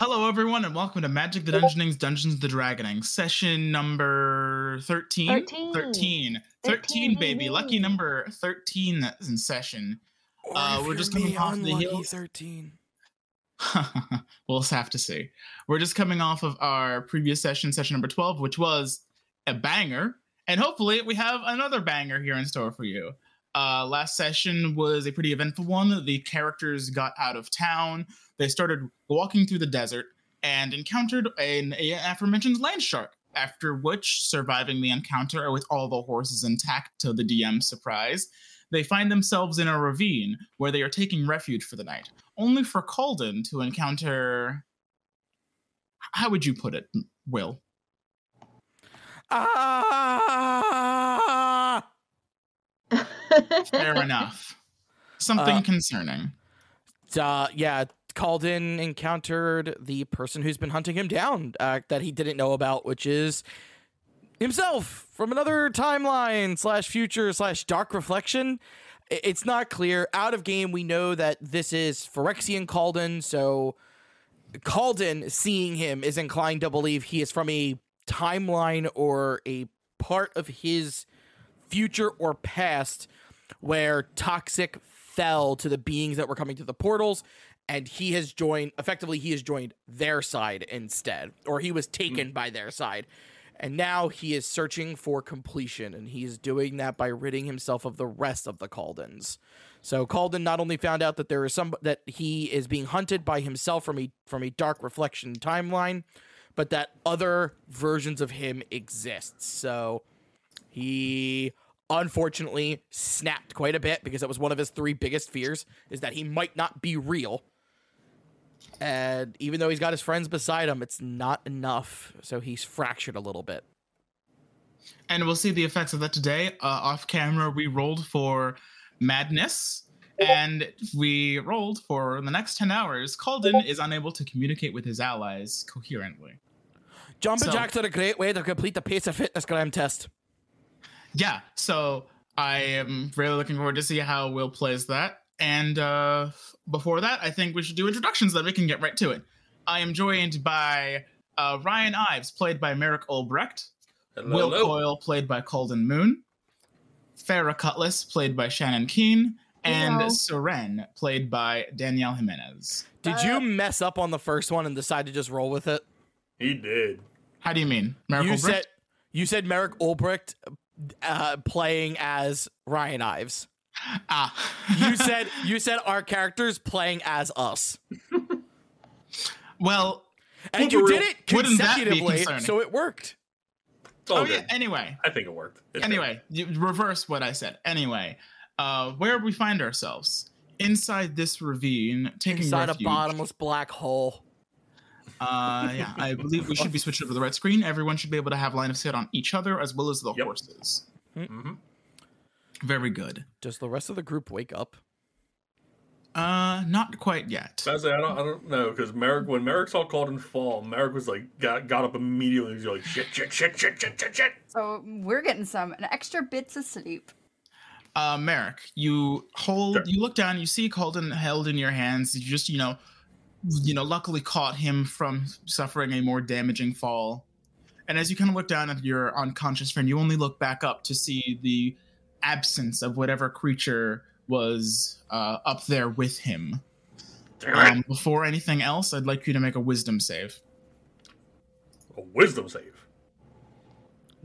Hello, everyone, and welcome to Magic the Dungeoning's Dungeons the Dragoning, session number 13? 13. 13. 13, baby. Lucky number 13 that's in session. Uh, we're just coming off the unlucky heels- 13. we'll just have to see. We're just coming off of our previous session, session number 12, which was a banger. And hopefully, we have another banger here in store for you. Uh, last session was a pretty eventful one. The characters got out of town. They started walking through the desert and encountered an, a aforementioned land shark. After which, surviving the encounter with all the horses intact to the DM's surprise, they find themselves in a ravine where they are taking refuge for the night, only for Calden to encounter. How would you put it, Will? Ah! Fair enough. Something Uh, concerning. Uh, yeah, Calden encountered the person who's been hunting him down uh, that he didn't know about, which is himself from another timeline slash future slash dark reflection. It's not clear. Out of game, we know that this is Phyrexian Calden, so Calden seeing him is inclined to believe he is from a timeline or a part of his future or past where toxic fell to the beings that were coming to the portals and he has joined effectively he has joined their side instead or he was taken hmm. by their side and now he is searching for completion and he is doing that by ridding himself of the rest of the Caldens. So Calden not only found out that there is some that he is being hunted by himself from a from a dark reflection timeline, but that other versions of him exist. So he unfortunately snapped quite a bit because that was one of his three biggest fears is that he might not be real. And even though he's got his friends beside him, it's not enough. So he's fractured a little bit. And we'll see the effects of that today. Uh, off camera, we rolled for madness. And we rolled for the next 10 hours. Calden is unable to communicate with his allies coherently. Jumping So- jacks are a great way to complete the pace of fitness gram test. Yeah, so I am really looking forward to see how Will plays that. And uh, before that, I think we should do introductions that we can get right to it. I am joined by uh, Ryan Ives, played by Merrick Olbrecht, Hello, Will hello. Coyle, played by Calden Moon, Farah Cutlass, played by Shannon Keene, and Hello. Seren, played by Danielle Jimenez. Did you mess up on the first one and decide to just roll with it? He did. How do you mean? Merrick you Olbrecht? said you said Merrick Ulbricht uh, playing as Ryan Ives. Ah. You said you said our characters playing as us, well, and you for did it wouldn't that be consecutively, so it worked. Oh, good. yeah, anyway. I think it worked. It's anyway, you reverse what I said. Anyway, uh, where we find ourselves inside this ravine, taking Inside refuge. a bottomless black hole. Uh, yeah, I believe we should be switched over to the red screen. Everyone should be able to have line of sight on each other as well as the Yep. horses. good. Very good. Does the rest of the group wake up? Uh, not quite yet. I was like, I don't, I don't know, because Merrick, when Merrick saw Calden fall, Merrick was like, got, got up immediately. He was like, shit, shit, shit, shit, shit, shit, shit. So we're getting some an extra bits of sleep. Uh, Merrick, you hold, Sure. you look down, you see Calden held in your hands. You just, you know, you know, luckily caught him from suffering a more damaging fall. And as you kind of look down at your unconscious friend, you only look back up to see the absence of whatever creature was uh, up there with him. Um, before anything else, I'd like you to make a wisdom save. a wisdom save.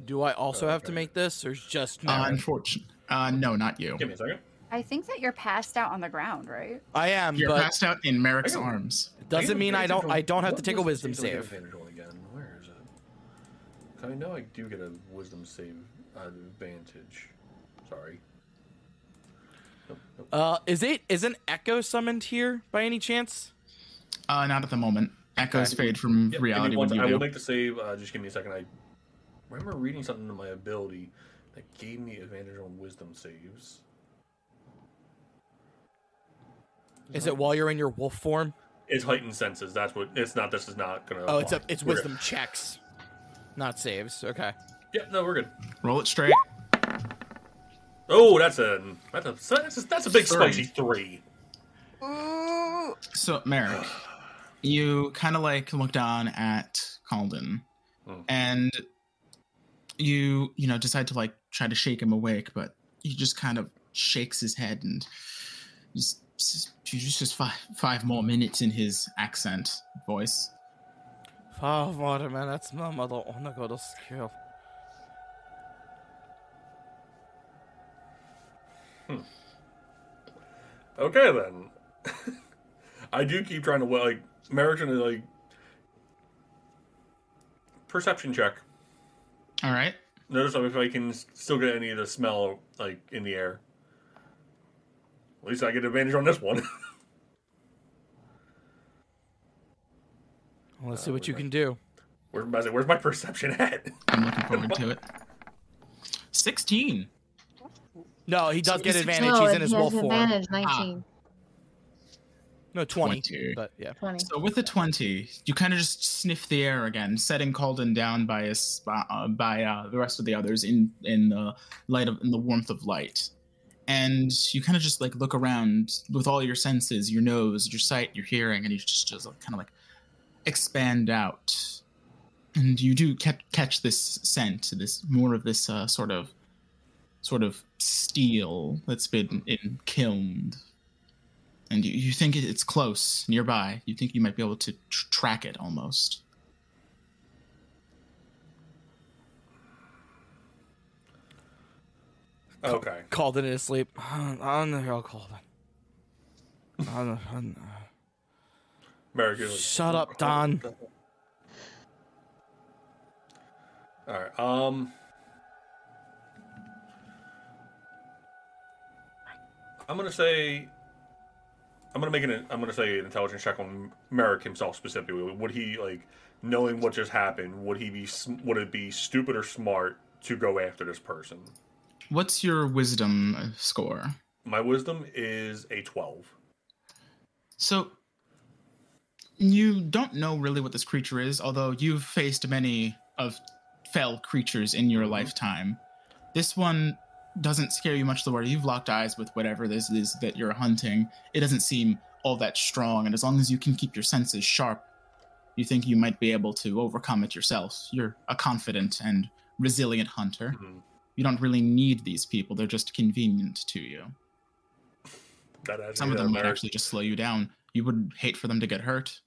Do I also have to make this, or is just Uh, Merrick? unfortunate. Uh, no, not you. Give me a second. I think that you're passed out on the ground, right? I am, You're but passed out in Merrick's arms. doesn't mean I don't. I don't have to take a wisdom do I get save. advantage again? Where is it? 'Cause I know I do get a wisdom save advantage. Sorry. Nope, nope. Uh, is it is an echo summoned here by any chance? Uh, not at the moment. Echoes Okay. fade from Yep, reality when you I will do. make the save. Uh, just give me a second. I remember reading something in my ability that gave me advantage on wisdom saves. Is it while you're in your wolf form? It's heightened senses. That's what. It's not. This is not gonna. Oh, it's a it's We're good. wisdom checks, not saves. Okay. Yep. No, we're good. Roll it straight. Oh, that's a that's a that's a, that's a big Three. spicy three. Ooh. So, Merrick, you kind of like look down at Calden, Hmm. and you you know decide to like try to shake him awake, but he just kind of shakes his head and just just, just five five more minutes in his accent voice. Five more minutes, my mother wanna go to school. Okay then. I do keep trying to like Merrick's gonna like perception check. All right. Notice if I can still get any of the smell like in the air. At least I get advantage on this one. Well, let's see Uh, what you might- can do. Where's my where's my perception at? I'm looking forward to it. 16. No, he does So get is advantage. no, He's in his has wolf form. advantage 19. No, 20. 20. But yeah. 20. So with the 20, you kind of just sniff the air again, setting Calden down by his, uh, by uh, the rest of the others in in the light of in the warmth of light. And you kind of just like look around with all your senses, your nose, your sight, your hearing, and you just just kind of like expand out. And you do catch, catch this scent, this more of this uh, sort of sort of steel that's been in kilned and you, you think it's close nearby you think you might be able to tr- track it almost Okay. Called in his sleep. On the hell, called in. On the- on- Merrick is like, Shut up, Don. Alright, um I'm gonna say I'm gonna make an I'm gonna say an intelligence check on Merrick himself specifically. Would he like knowing what just happened? Would he be would it be stupid or smart to go after this person? what's your wisdom score My wisdom is a twelve. so you don't know really what this creature is although you've faced many of fell creatures in your mm-hmm. lifetime this one doesn't scare you much the word. You've locked eyes with whatever this is that you're hunting. It doesn't seem all that strong and as long as you can keep your senses sharp you think you might be able to overcome it yourself. You're a confident and resilient hunter. Mhm. you don't really need these people. They're just convenient to you. That some of them might actually just slow you down. You would hate for them to get hurt.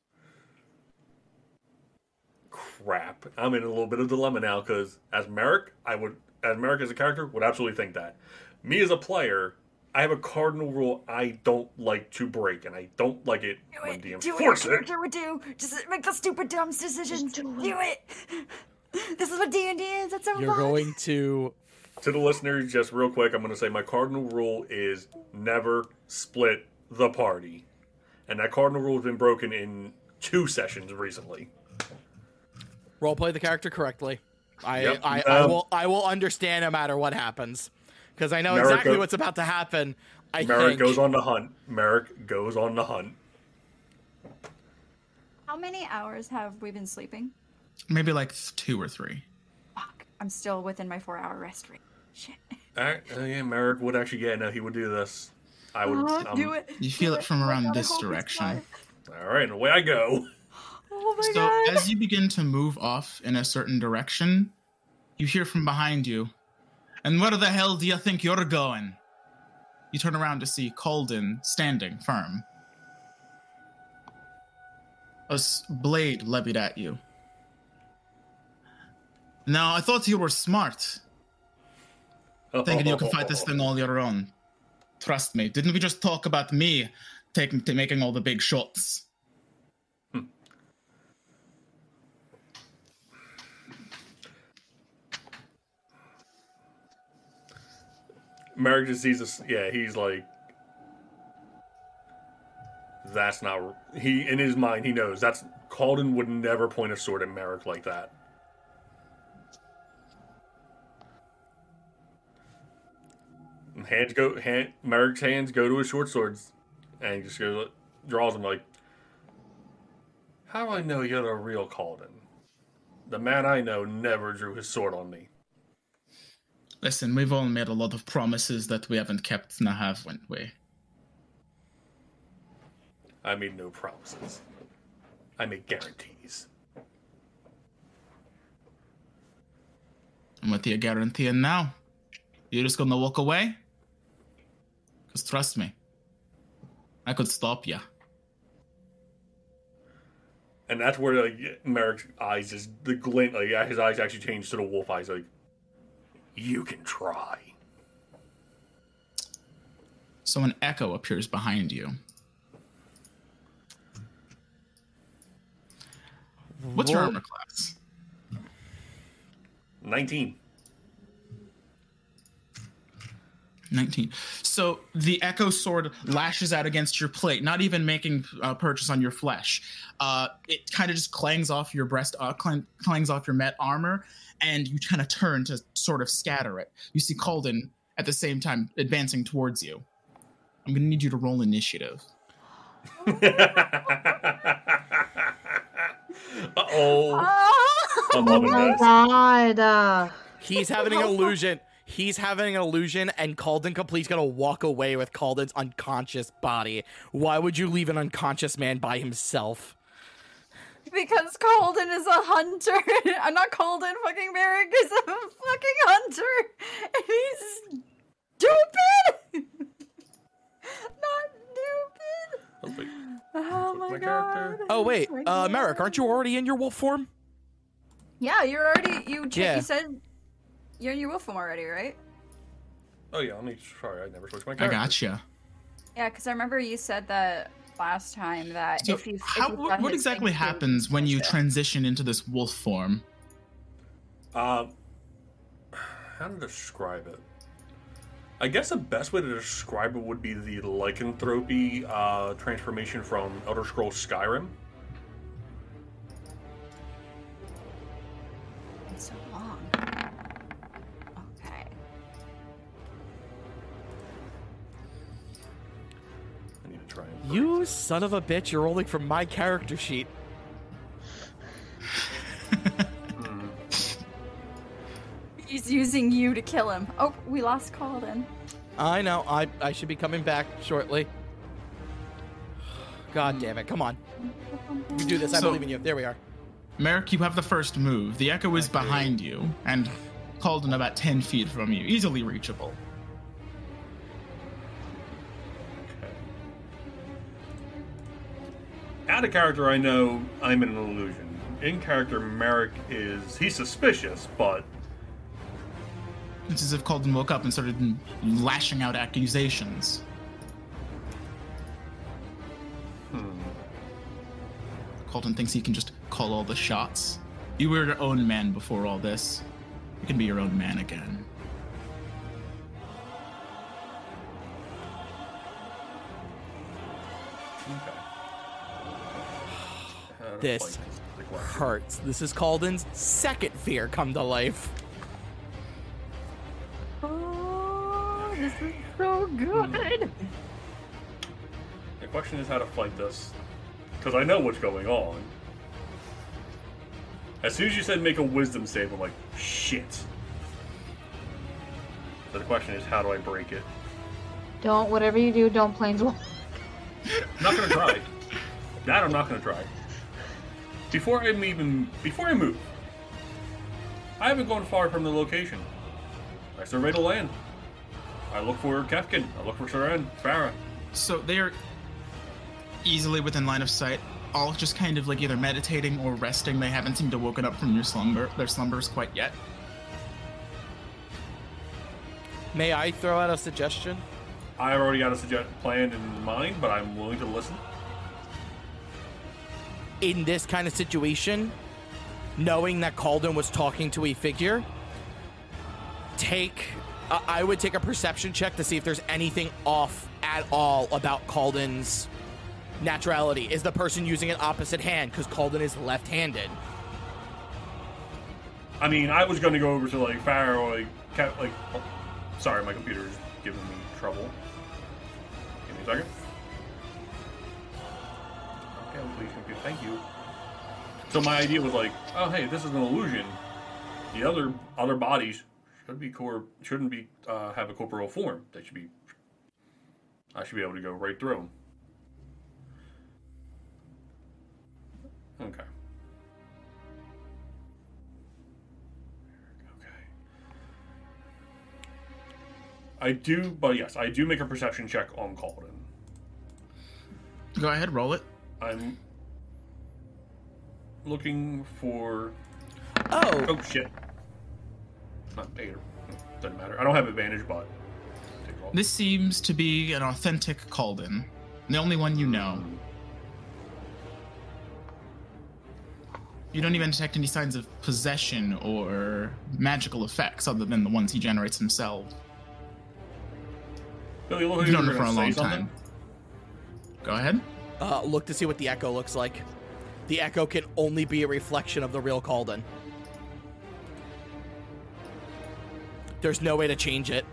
Crap. I'm in a little bit of dilemma now because as Merrick, I would, as Merrick as a character, would absolutely think that. Me as a player, I have a cardinal rule I don't like to break, and I don't like it Do when it. DMs Do what force your it. character would do. Just make the stupid, dumb decisions. do do it. This is what D and D is. That's so You're fun. going to. To the listeners, just real quick, I'm going to say my cardinal rule is never split the party, and that cardinal rule has been broken in two sessions recently. roleplay the character correctly. I, Yep. I, I Um, will I will understand no matter what happens because I know Merrick exactly go- what's about to happen. I Merrick think. goes on the hunt. Merrick goes on the hunt. How many hours have we been sleeping? maybe like two or three Fuck. I'm still within my four-hour rest rate. Shit. All right, uh, yeah, Merrick would actually, yeah, no, he would do this. I would. Um, do it. You feel do it from around God, this direction. All right, and away I go. Oh my So god. as you begin to move off in a certain direction, you hear from behind you, and where the hell do you think you're going? You turn around to see Calden standing firm. A s- blade levied at you. Now, I thought you were smart, thinking you can fight this thing all your own. Trust me. Didn't we just talk about me taking to making all the big shots? Merrick just sees this. Yeah, he's like, that's not. He in his mind, he knows that's Calden would never point a sword at Merrick like that. And Hands go. Hand, Merrick's hands go to his short swords, and just goes, draws them like. How do I know you're the real Calden? The man I know never drew his sword on me. Listen, we've all made a lot of promises that we haven't kept, now haven't we? I made no promises. I made guarantees. I'm with you guaranteeing now. You're just gonna walk away? Because trust me, I could stop you. And that's where like Merrick's eyes just the glint, like his eyes actually change to the wolf eyes. Like, you can try. So an echo appears behind you. What's your armor class? Nineteen. 19. So the echo sword lashes out against your plate, not even making uh, purchase on your flesh. Uh, it kind of just clangs off your breast, uh, clang, clangs off your met armor, and you kind of turn to sort of scatter it. You see Calden at the same time advancing towards you. I'm going to need you to roll initiative. uh oh. Oh, I'm loving my god. Uh, He's having an illusion. He's having an illusion, and Calden Complete's gonna walk away with Calden's unconscious body. Why would you leave an unconscious man by himself? Because Calden is a hunter. I'm not Calden. Fucking Merrick is a fucking hunter, and he's stupid. not stupid. Oh, wait. My my character. god. Oh wait, uh, Merrick, aren't you already in your wolf form? Yeah, you're already. You, ch- Yeah. you said you're in your wolf form already, right? Oh yeah, let me try. I never switched my I gotcha. Yeah, because I remember you said that last time that So if you if how, you what, what exactly happens when you transition into this wolf form? Um, how to describe it? I guess the best way to describe it would be the lycanthropy uh, transformation from Elder Scrolls Skyrim. You son of a bitch! You're rolling from my character sheet. He's using you to kill him. Oh, we lost Calden. I know. I I should be coming back shortly. God damn it! Come on, you do this. I So- believe in you. There we are. Merrick, you have the first move. The echo is Okay. behind you and Calden about 10 feet from you, easily reachable. Out of character, I know I'm in an illusion. In character, Merrick is he's suspicious, but It's as if Calden woke up and started lashing out accusations. hmm, Calden thinks he can just call all the shots. You were your own man before all this. You can be your own man again. This fight the question. Hurts. This is Calden's second fear come to life. Oh, this is so good. The question is how to fight this, because I know what's going on. As soon as you said make a wisdom save, I'm like, shit. So the question is, how do I break it? don't whatever you do, don't planeswalk. I'm not gonna try. that I'm not gonna try. Before I even before I move, I haven't gone far from the location. I survey the land. I look for Kefkin. I look for Saren, Farah. So they are easily within line of sight, all just kind of like either meditating or resting. They haven't seemed to woken up from your slumber, their slumbers quite yet. May I throw out a suggestion? I already got a suggest plan in mind, but I'm willing to listen. In this kind of situation, knowing that Calden was talking to a figure, take uh, I would take a perception check to see if there's anything off at all about Calden's naturality. Is the person using an opposite hand because Calden is left-handed? I mean, I was gonna go over to like or like, like. oh, sorry, my computer is giving me trouble. Give me a second. Please. Thank you. So my idea was like, oh hey, this is an illusion. The other other bodies should be core shouldn't be uh, have a corporeal form. They should be. I should be able to go right through them. Okay. Okay. I do, but yes, I do make a perception check on Calden. Go ahead, roll it. I'm looking for. Oh, Oh shit! Not eight. Doesn't matter. I don't have advantage, but. take a roll. This seems to be an authentic Calden, the only one you know. You don't even detect any signs of possession or magical effects other than the ones he generates himself. Billy, look You've known you him for a long say something. time. Go ahead. uh, look to see what the echo looks like. The echo can only be a reflection of the real Calden. There's no way to change it.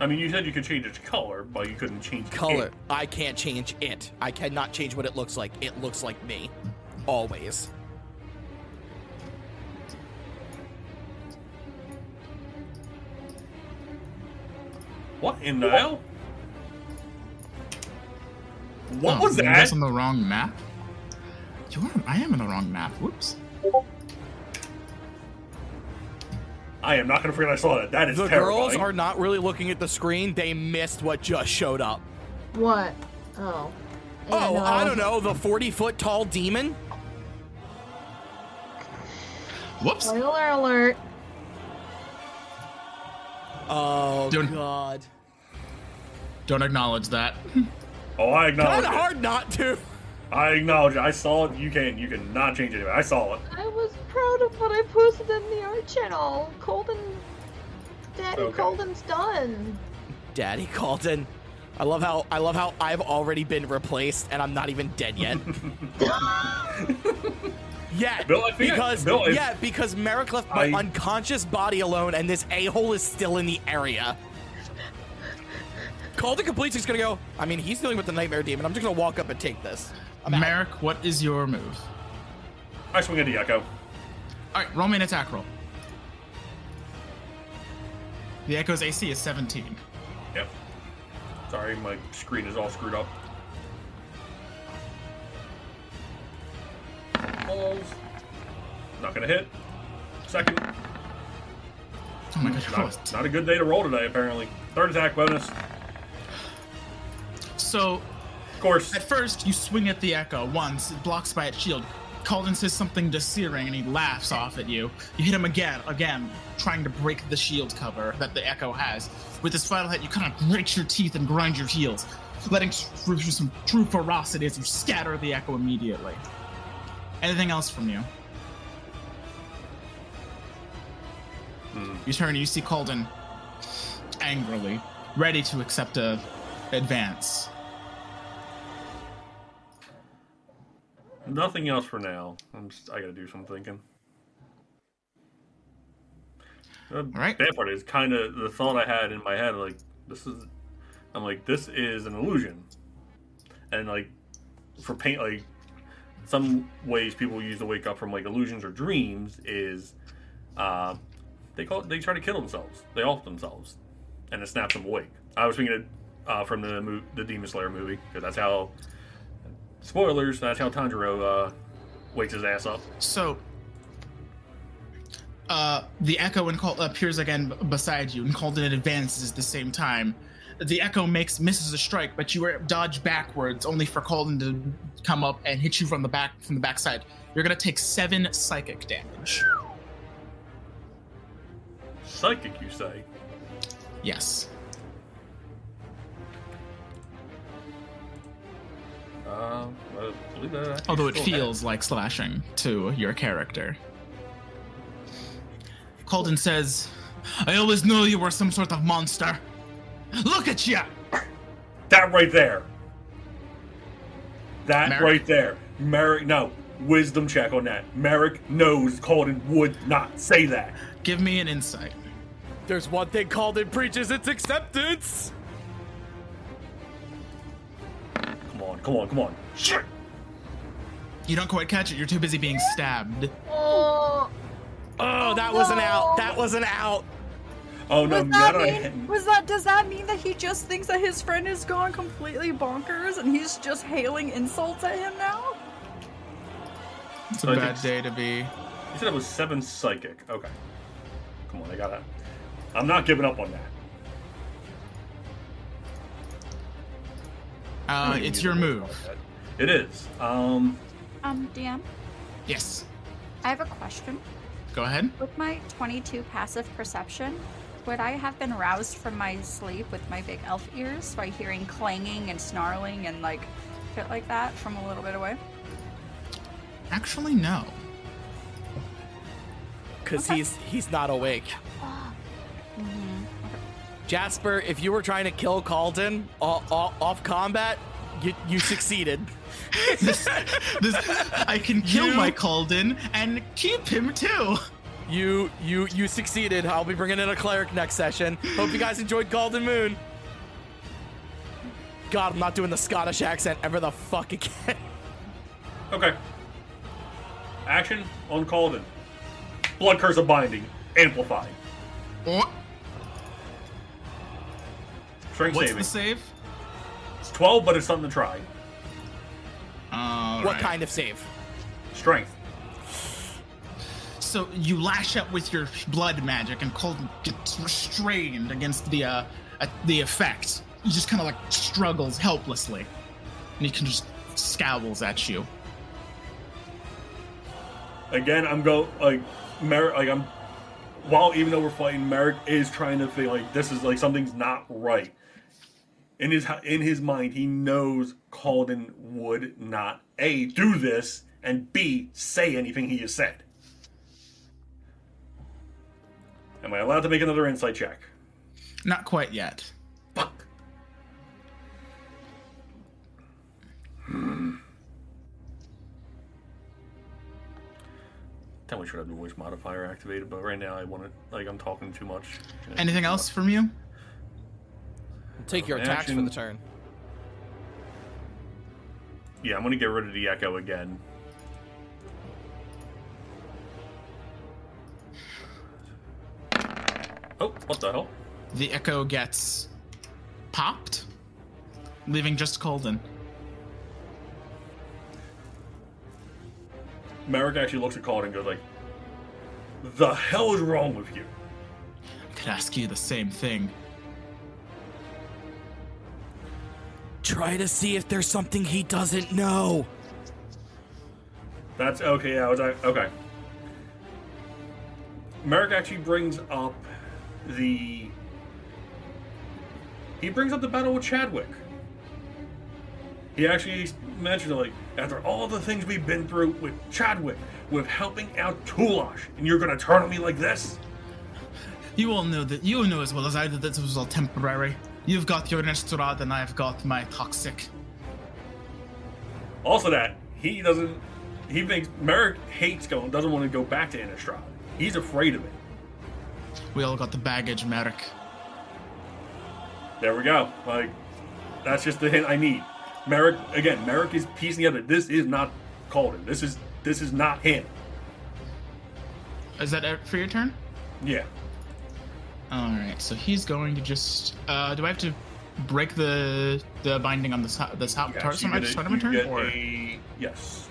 I mean, you said you could change its color, but you couldn't change Color. it. I can't change it. I cannot change what it looks like. It looks like me. Always. What in the hell? What Oh, was maybe that? That's on the wrong map. You are. I am on the wrong map. Whoops. I am not going to forget I saw that. That is The terrifying. girls are not really looking at the screen. They missed what just showed up. What? Oh. Yeah, Oh, no. I uh, don't know. The 40 foot tall demon? Whoops. Spoiler alert. Oh, Don't- God. Don't acknowledge that. Oh, I acknowledge Kind of hard not to. I acknowledge it. I saw it. You can't. You cannot change it. I saw it. I was proud of what I posted in the art channel. Colden. Daddy Okay. Colden's done. Daddy Calden. I love how I love how I've already been replaced and I'm not even dead yet. yeah, Bill, I because Bill, yeah, because Merrick left my I- unconscious body alone, and this a hole is still in the area. Calden completes. He's gonna go. I mean, he's dealing with the nightmare demon. I'm just gonna walk up and take this. I'm out. Merrick, what is your move? I swing at the echo. All right, roll me an attack roll. The Echo's AC is 17. Yep. Sorry, my screen is all screwed up. Balls. Not gonna hit. Second. Oh my god, you're Not, not a good day to roll today, apparently. Third attack bonus. So, Of course. at first, you swing at the Echo once, it blocks by its shield. Calden says something to Searing and he laughs off at you. You hit him again, again, trying to break the shield cover that the Echo has. With this final hit, you kind of grit your teeth and grind your heels, letting through some true ferocity as you scatter the Echo immediately. Anything else from you? Hmm. You turn and you see Calden angrily, ready to accept a advance. Nothing else for now. I'm just, I gotta do some thinking. The right. bad part is kind of the thought I had in my head, like this is, I'm like this is an illusion, and like for paint, like some ways people use to wake up from like illusions or dreams is, uh, they call it, they try to kill themselves, they off themselves, and it snaps them awake. I was thinking it uh, from the the Demon Slayer movie because that's how spoilers. That's how Tanjiro uh, wakes his ass up. So, uh, the Echo and Col- appears again b- beside you, and Calden advances at the same time. The Echo makes misses a strike, but you dodge backwards, only for Calden to come up and hit you from the back from the backside. You're gonna take seven psychic damage. Psychic, you say? Yes. Uh, I believe that. actually Although it still feels like slashing to your character. Calden says, "I always knew you were some sort of monster. Look at you." That right there. That Merrick? right there. Merrick, no. Wisdom check on that. Merrick knows Colden would not say that. Give me an insight. There's one thing Calden preaches. It's acceptance. On, come on, come on. Shit! You don't quite catch it. You're too busy being stabbed. Oh. Oh, that was an out. That was an out. Oh no, Was now that that I mean, was that does that mean that he just thinks that his friend has gone completely bonkers and he's just hailing insults at him now? It's a So bad day to be. You said it was seven psychic. Okay. Come on, I gotta. I'm not giving up on that. Uh, it's your move. It is. Um. Um, DM, Yes. I have a question. Go ahead. With my 22 passive perception, would I have been roused from my sleep with my big elf ears by hearing clanging and snarling and like shit like that from a little bit away? Actually, no. because Okay. he's he's not awake. Mm-hmm. Jasper, if you were trying to kill Calden o- o- off combat, you, you succeeded. this, this, I can kill You- my Calden and keep him too. You you you succeeded. I'll be bringing in a cleric next session. Hope you guys enjoyed Golden Moon. God, I'm not doing the Scottish accent ever the fuck again. Okay. Action on Calden. Blood curse of binding. Amplify. What? Strength What's saving. the save? It's 12, but it's something to try. All what right. kind of save? Strength. So you lash out with your blood magic, and Colton gets restrained against the uh, uh the effect. He just kind of like struggles helplessly, and he can just scowls at you. Again, I'm go like Merrick. Like I'm. While even though we're fighting, Merrick is trying to feel like this is like something's not right. In his in his mind, he knows Calden would not a do this and b say anything he has said. Am I allowed to make another insight check? Not quite yet. Fuck. Then we should have the voice modifier activated, but right now I want to like I'm talking too much. Anything else from you? Take your attacks for the turn. Yeah, I'm gonna get rid of the echo again. Oh, what the hell? The echo gets popped, leaving just Colden. Merrick actually looks at Calden and goes like, "The hell is wrong with you?" I could ask you the same thing. Try to see if there's something he doesn't know. That's okay. Yeah, I was like, okay. Merrick actually brings up the. He brings up the battle with Chadwick. He actually mentioned like after all the things we've been through with Chadwick, with helping out Tulash, and you're gonna turn on me like this? You all know that you all know as well as I that this was all temporary. You've got your Innistrad and I've got my toxic. Also, that he doesn't. He thinks Merrick hates going, doesn't want to go back to Innistrad. He's afraid of it. We all got the baggage, Merrick. There we go. Like, that's just the hint I need. Merrick again. Merrick is piecing together. This is not Calden. This is this is not him. Is that it for your turn? Yeah. All right. So he's going to just. Uh, do I have to break the the binding on the top, the top Yes, target you on my get a- start my turn? get Or a yes.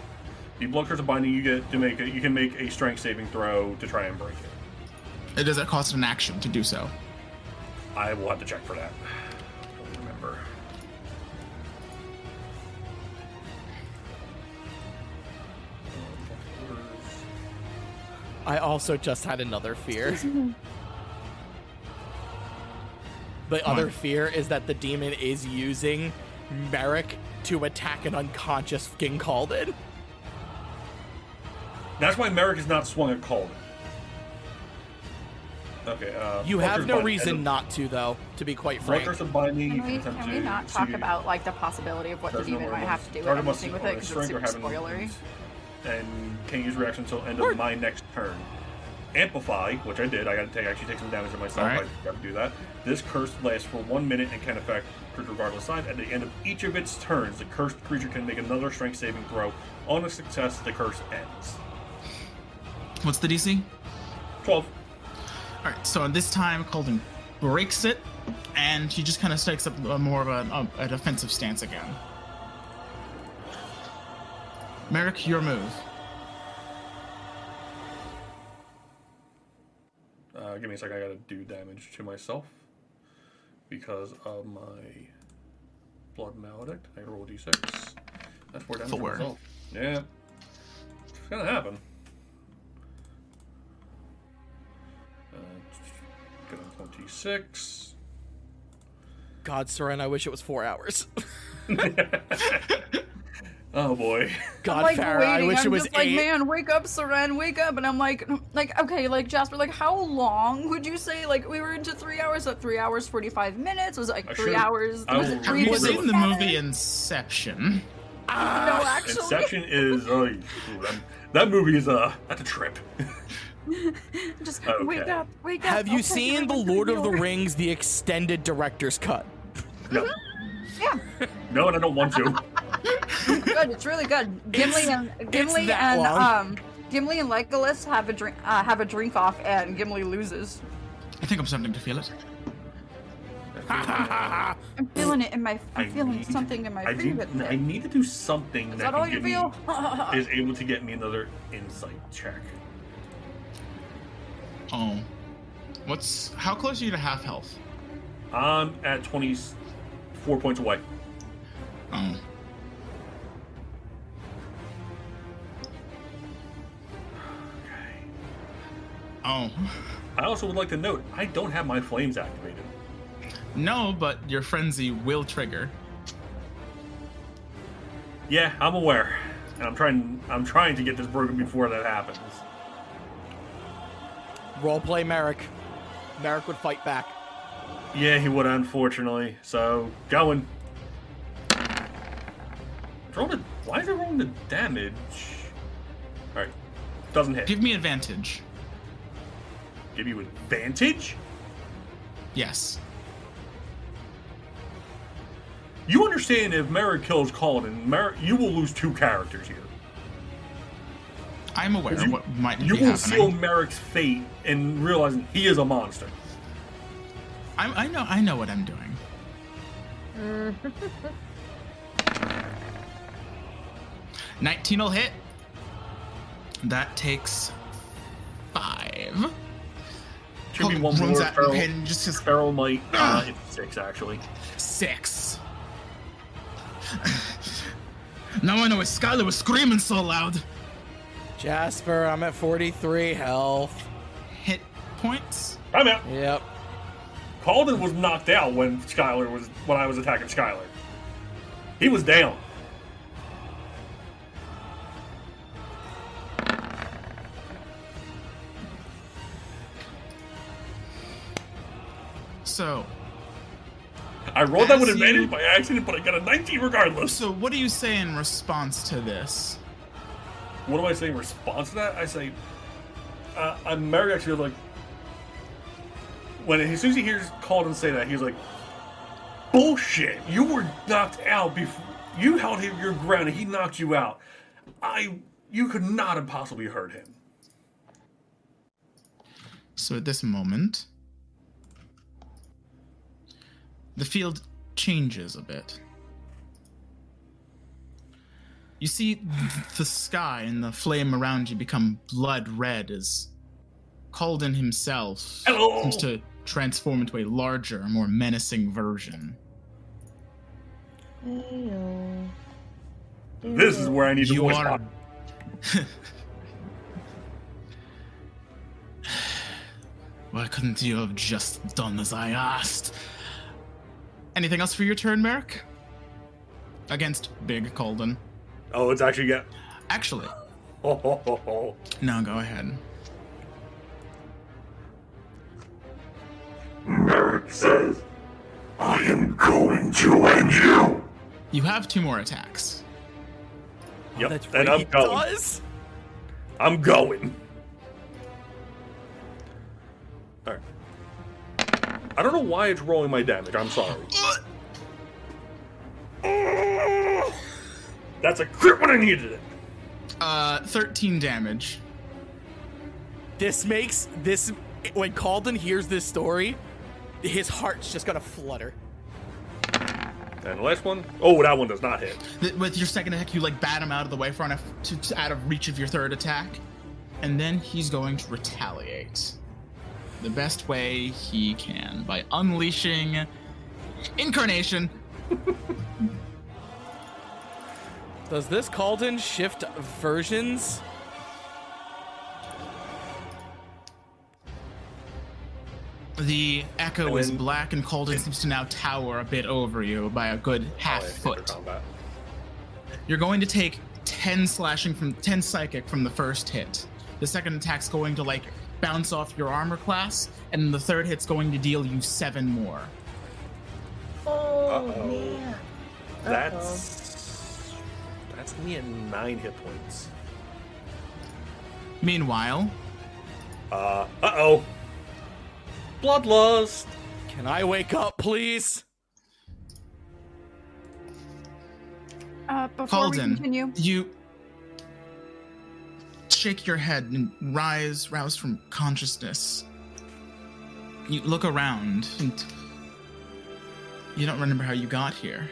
The blood curse of binding. You get to make it. You can make a strength saving throw to try and break it. it does it cost an action to do so? I will have to check for that. Don't remember. I also just had another fear. The on. other fear is that the demon is using Merrick to attack an unconscious King Calden. That's why Merrick is not swung at Calden. Okay. Uh, You have no binding. reason not to, though, to be quite Blood frank. curse of binding. you Can we, attempt can we to not see- talk about like the possibility of what the There's no demon more might have to do with anything with it because it's super spoilery. and can use reaction until end Word. of my next turn. Amplify, which I did. I got to take actually take some damage to myself. Alright. I got to do that. This curse lasts for one minute and can affect creature regardless size. At the end of each of its turns, the cursed creature can make another strength saving throw. On a success, the curse ends. What's the DC? Twelve. All right, so this time Colden breaks it, and he just kind of takes up a, more of a, a, a defensive stance again. Merrick, your move. Uh, give me a second. I gotta do damage to myself because of my blood maledict. I roll a d6. That's four damage to Four. myself. Yeah, it's gonna happen. Uh, get on twenty-six. God, Soren, I wish it was four hours. oh boy. God, I'm like Farah, I wish I'm it was just like, man, wake up, Seren, wake up. And I'm like, like, okay, like Jasper, like, how long would you say? Like, we were into three hours. At three hours, forty-five minutes. Was it like I three hours? I Was will it Have three you read seen the movie Inception? No, ah, actually. Inception is oh, that, that movie is uh, a that's a trip. Just Okay. wake up, wake up. Have you okay, seen The Lord of the. Rings, the extended director's cut? No, Yeah, no, and I don't want to. good. It's really good. Gimli and Gimli and long. um Gimli and Legolas have a drink uh, have a drink off, and Gimli loses. I think I'm starting to feel it. I'm feeling it in my. I'm I feeling need- something in my I need. I need to do something Is that, that all you feel? is able to get me another insight check. Oh. What's how close are you to half health? I'm at 24 points away. Oh. Oh. I also would like to note I don't have my flames activated. No, but your frenzy will trigger. Yeah, I'm aware, and I'm trying. I'm trying to get this broken before that happens. Roleplay Merrick. Merrick would fight back. Yeah, he would, unfortunately. So going. Roll the. Why is it rolling the damage? All right, doesn't hit. Give me advantage. Give you an advantage. Yes. You understand if Merrick kills Calden, Mer- you will lose two characters here. I'm aware You- of what might You be will happening. seal Merrick's fate and realizing he is a monster. I'm, I know. I know what I'm doing. Nineteen will hit. That takes five. Should be one runs more. at Feral, and just says Feral might. Uh, it's six actually. six. now I know why Skylar was screaming so loud. Jasper, I'm at 43 health. Hit points. I'm out. Yep. Calden was knocked out when Skylar was when I was attacking Skylar. He was down. So, I rolled that with advantage you- by accident, but I got a 19 regardless. so what do you say in response to this? What do I say in response to that? I say, uh, I'm Merrick actually like, when as soon as he hears Calden say that, he's like, bullshit. You were knocked out before you held him your ground, and he knocked you out. I, you could not have possibly hurt him. So at this moment, the field changes a bit. You see the sky and the flame around you become blood red as Calden himself Hello. seems to transform into a larger, more menacing version. Heyo. This is where I need to You voice are. Why couldn't you have just done as I asked? Anything else for your turn, Merrick? Against Big Calden. Oh, it's actually got. Actually, Oh, ho, ho, ho. no, go ahead. Merrick says, I am going to end you. You have two more attacks. Yep, That's and right. I'm he going. does. I'm going. I don't know why it's rolling my damage. I'm sorry. That's a crit when I needed it. Uh, 13 damage. This makes this when Calden hears this story, his heart's just gonna flutter. And the last one, oh, that one does not hit. Th- With your second attack, you like bat him out of the way for enough to, to out of reach of your third attack, and then he's going to retaliate the best way he can by unleashing incarnation. Does this Calden shift versions? The echo And is black, and Calden seems to now tower a bit over you by a good half Oh, foot. You're going to take 10 slashing from 10 psychic from the first hit. The second attack's going to like bounce off your armor class, and the third hit's going to deal you 7 more. Oh Uh-oh. man. That's that's me at nine hit points. Meanwhile, Uh oh. Bloodlust. Can I wake up, please? Uh, before we Calden, continue, you shake your head and rise, rouse from consciousness. You look around, and you don't remember how you got here.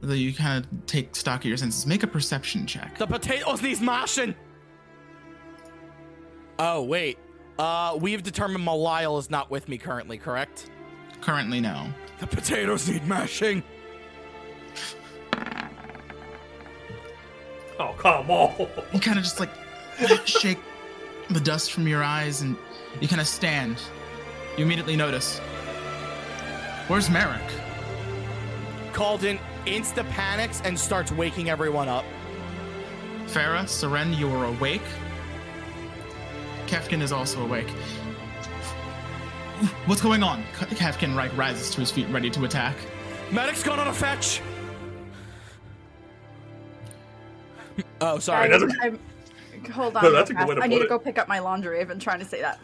Though you kind of take stock of your senses. Make a perception check. The potatoes need mashing. Oh wait, uh, we've determined Malile is not with me currently, correct? Currently, no. The potatoes need mashing. Oh come on. You kind of just like shake the dust from your eyes, and you kind of stand. You immediately notice. Where's Merrick? Calden insta panics and starts waking everyone up. Farah, Seren, you are awake. Kefkin is also awake. What's going on? K- Kefkin like rises to his feet, ready to attack. Medic's gone on a fetch. Oh, sorry. Guys, another- I'm, hold on. No, that's a good way to I need put to go pick up my laundry. I've been trying to say that.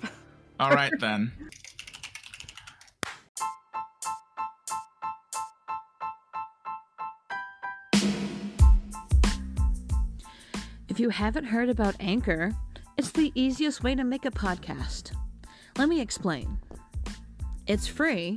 All right then. If you haven't heard about Anchor, it's the easiest way to make a podcast. Let me explain. It's free.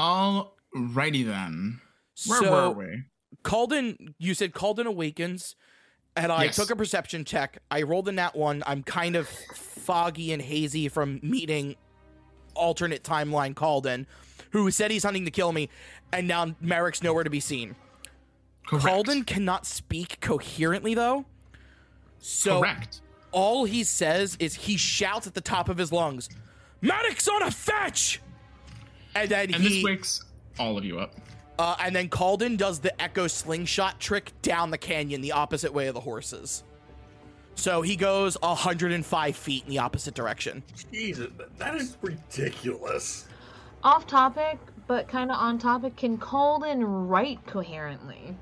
Alrighty then. Where so, were we? Calden, you said Calden awakens, and I Yes. took a perception check. I rolled in that one. I'm kind of foggy and hazy from meeting alternate timeline Calden, who said he's hunting to kill me, and now Merrick's nowhere to be seen. Correct. Calden cannot speak coherently though. So Correct. all he says is he shouts at the top of his lungs, Maddox on a fetch! And then And he this wakes all of you up. uh, and then Calden does the echo slingshot trick down the canyon the opposite way of the horses. So he goes 105 feet in the opposite direction. Jesus, that is ridiculous. Off topic, but kind of on topic. Can Calden write coherently?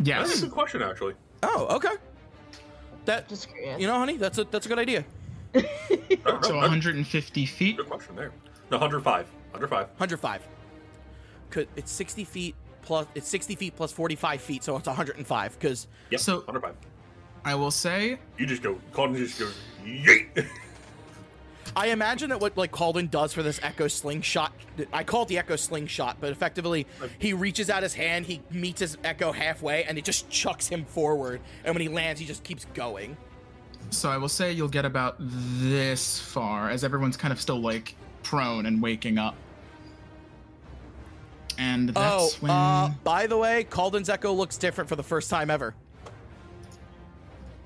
Yes. That's a good question, actually. Oh, okay. That Just curious. you know, honey, that's a that's a good idea. No, no, So no, 150 feet. good question there. No, 105. 105. 105. Could it's 60 feet plus it's 60 feet plus 45 feet, so it's 105. Because Yep, So- 105. I will say You just go, Colton just goes, yeet! I imagine that what like Calden does for this echo slingshot, I call it the echo slingshot, but effectively he reaches out his hand, he meets his echo halfway, and it just chucks him forward. And when he lands, he just keeps going. so I will say you'll get about this far as everyone's kind of still like prone and waking up. And Oh, that's when uh, by the way, Calden's echo looks different for the first time ever.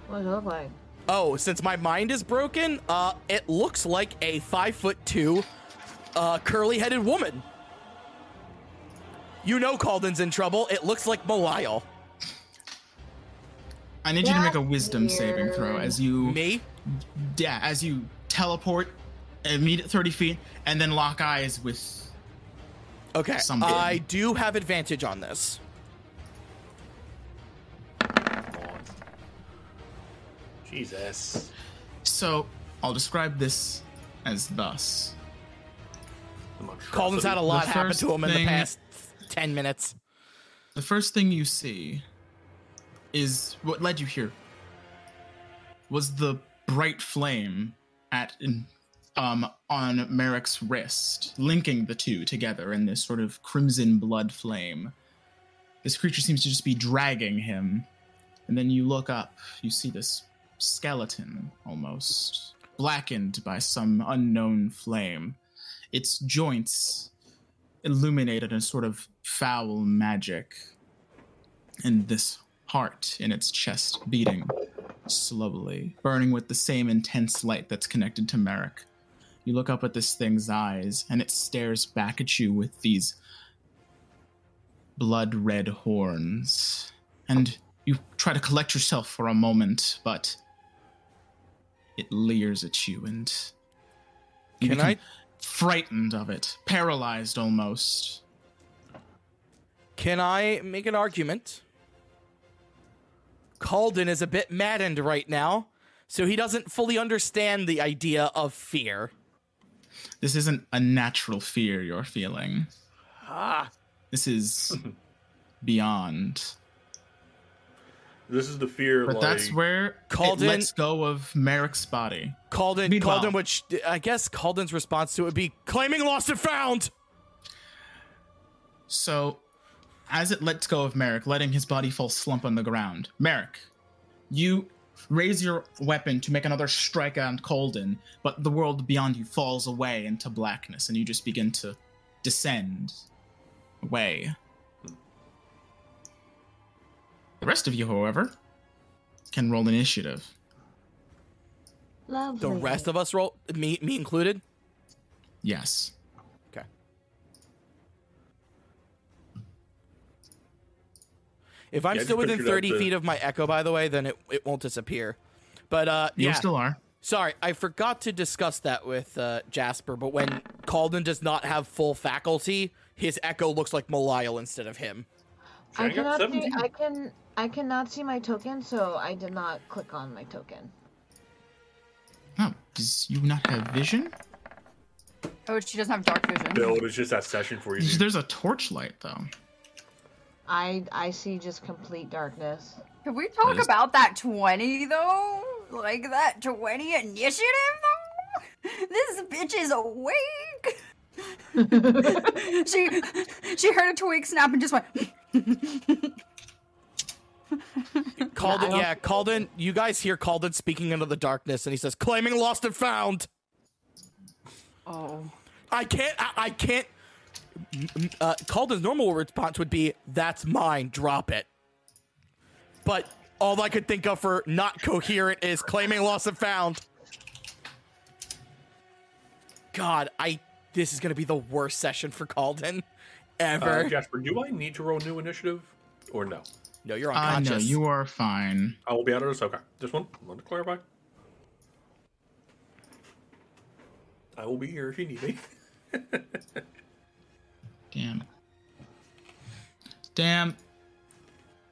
What does it look like? Oh, since my mind is broken, uh, it looks like a five foot two, uh, curly headed woman. You know Calden's in trouble. It looks like Belial. I need you to make a That's wisdom saving throw as you Me? yeah, as you teleport immediate 30 feet and then lock eyes with Okay. Something. I do have advantage on this. Jesus. so I'll describe this as thus. The Calden's had a lot The happen to him in the past 10 minutes. The first thing you see is what led you here was the bright flame at in, um on Merrick's wrist, linking the two together in this sort of crimson blood flame. This creature seems to just be dragging him. And then you look up, you see this skeleton almost blackened by some unknown flame. Its joints illuminated in sort of foul magic, and this heart in its chest beating slowly, burning with the same intense light that's connected to Merrick. You look up at this thing's eyes, and it stares back at you with these blood red horns. And you try to collect yourself for a moment, but it leers at you, and you Can I frightened of it, paralyzed almost. can I make an argument? Calden is a bit maddened right now, so he doesn't fully understand the idea of fear. This isn't a natural fear you're feeling. Ah, This is beyond. This is the fear. But like, that's where Calden- it lets go of Merrick's body. Calden, Meanwhile- Calden, which I guess Calden's response to it would be claiming lost and found. So, as it lets go of Merrick, letting his body fall slump on the ground, Merrick, you raise your weapon to make another strike on Calden, but the world beyond you falls away into blackness, and you just begin to descend away. The rest of you, however, can roll initiative. Lovely. The rest of us roll, me, me included. Yes. If I'm Yeah, still within 30 the- feet of my echo, by the way, then it, it won't disappear. But uh, You yeah, still are. sorry, I forgot to discuss that with uh, Jasper. But when Calden does not have full faculty, his echo looks like Malile instead of him. I cannot see. I can. I cannot see my token, so I did not click on my token. Oh, does you not have vision? Oh, she doesn't have dark vision. build is just that session for you. There's a torchlight though. I I see just complete darkness. Can we talk That is- about that 20 though? Like that 20 initiative though? This bitch is awake. she she heard a twig snap and just went Calden, I yeah, called Calden, you guys hear Calden speaking into the darkness, and he says, "Claiming lost and found." Oh. I can't. I, I can't. M- m- Uh, Calden's normal response would be, "That's mine. Drop it." But all I could think of for not coherent is claiming lost and found. God, I. This is gonna be the worst session for Calden ever. Uh, Jasper, do I need to roll new initiative or no? no, you're Uh, unconscious. no, you are fine. I will be out of this. Okay, just one. Want to clarify? I will be here if you need me. Damn. Damn.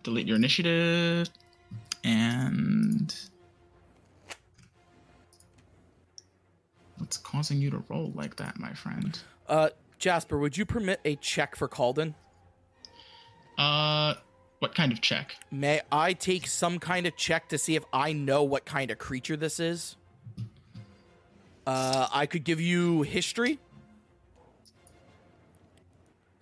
Delete your initiative. And. What's causing you to roll like that, my friend? Uh, Jasper, would you permit a check for Calden? Uh, what kind of check? May I take some kind of check to see if I know what kind of creature this is? Uh, I could give you history.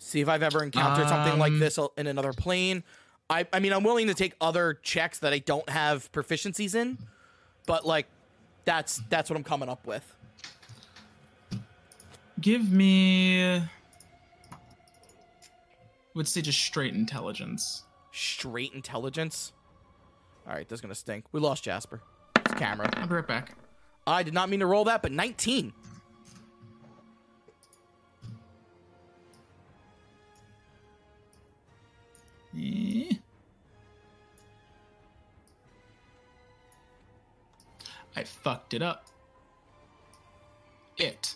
See if I've ever encountered something like Um, this in another plane. I, I mean, I'm willing to take other checks that I don't have proficiencies in, but like, that's that's what I'm coming up with. Give me. Would say just straight intelligence. Straight intelligence. All right, this is gonna stink. We lost Jasper. It's camera. I'll be right back. I did not mean to roll that, but 19. Eh. I fucked it up. It.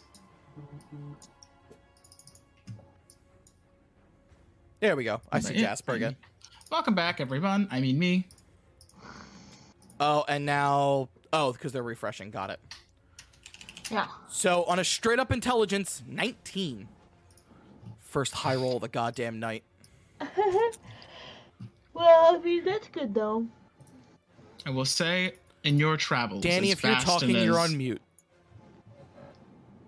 There we go. I see It. Jasper again. Welcome back, everyone. I mean me. Oh, and now oh, because they're refreshing. Got it. Yeah. So on a straight up intelligence, 19. First high roll of the goddamn night. Well, I mean that's good though. I will say, in your travels, Danny, as if you're talking, you're on mute.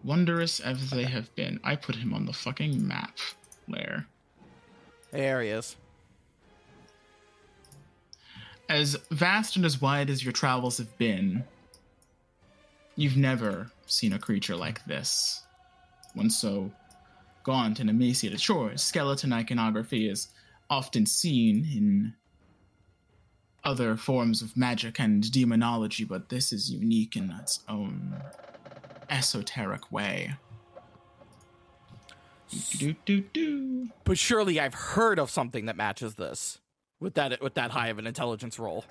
Wondrous as they have been, I put him on the fucking map. Where, There he is. as vast and as wide as your travels have been, you've never seen a creature like this. One so gaunt and emaciated. Sure, skeleton iconography is often seen in other forms of magic and demonology, but this is unique in its own esoteric way. Do, do, do. But surely I've heard of something that matches this with that with that high of an intelligence roll.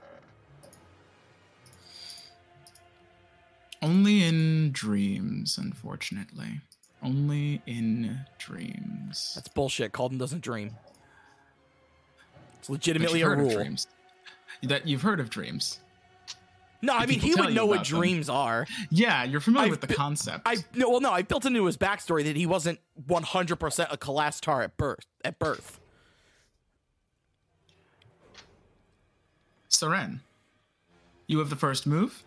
Only in dreams, unfortunately. Only in dreams. That's bullshit. Calden doesn't dream. It's legitimately a rule. dreams. That you've heard of dreams. No, I mean he would know what them? dreams are. Yeah, you're familiar I've with the been- concept. I no, well, no, I built into his backstory that he wasn't 100% a Kalashtar at birth. At birth, Seren, you have the first move.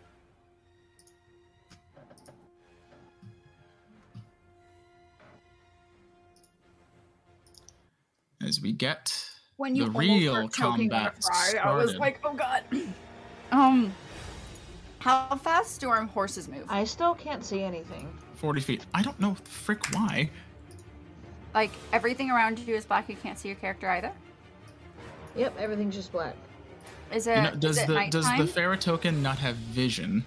As we get When you the almost real were choking on a combat fry, I was like, oh god. Um, how fast do our horses move? I still can't see anything. 40 feet. I don't know frick why. Like everything around you is black. You can't see your character either. Yep, everything's just black. Is it? You know, does is it the does the nighttime? Farah token not have vision?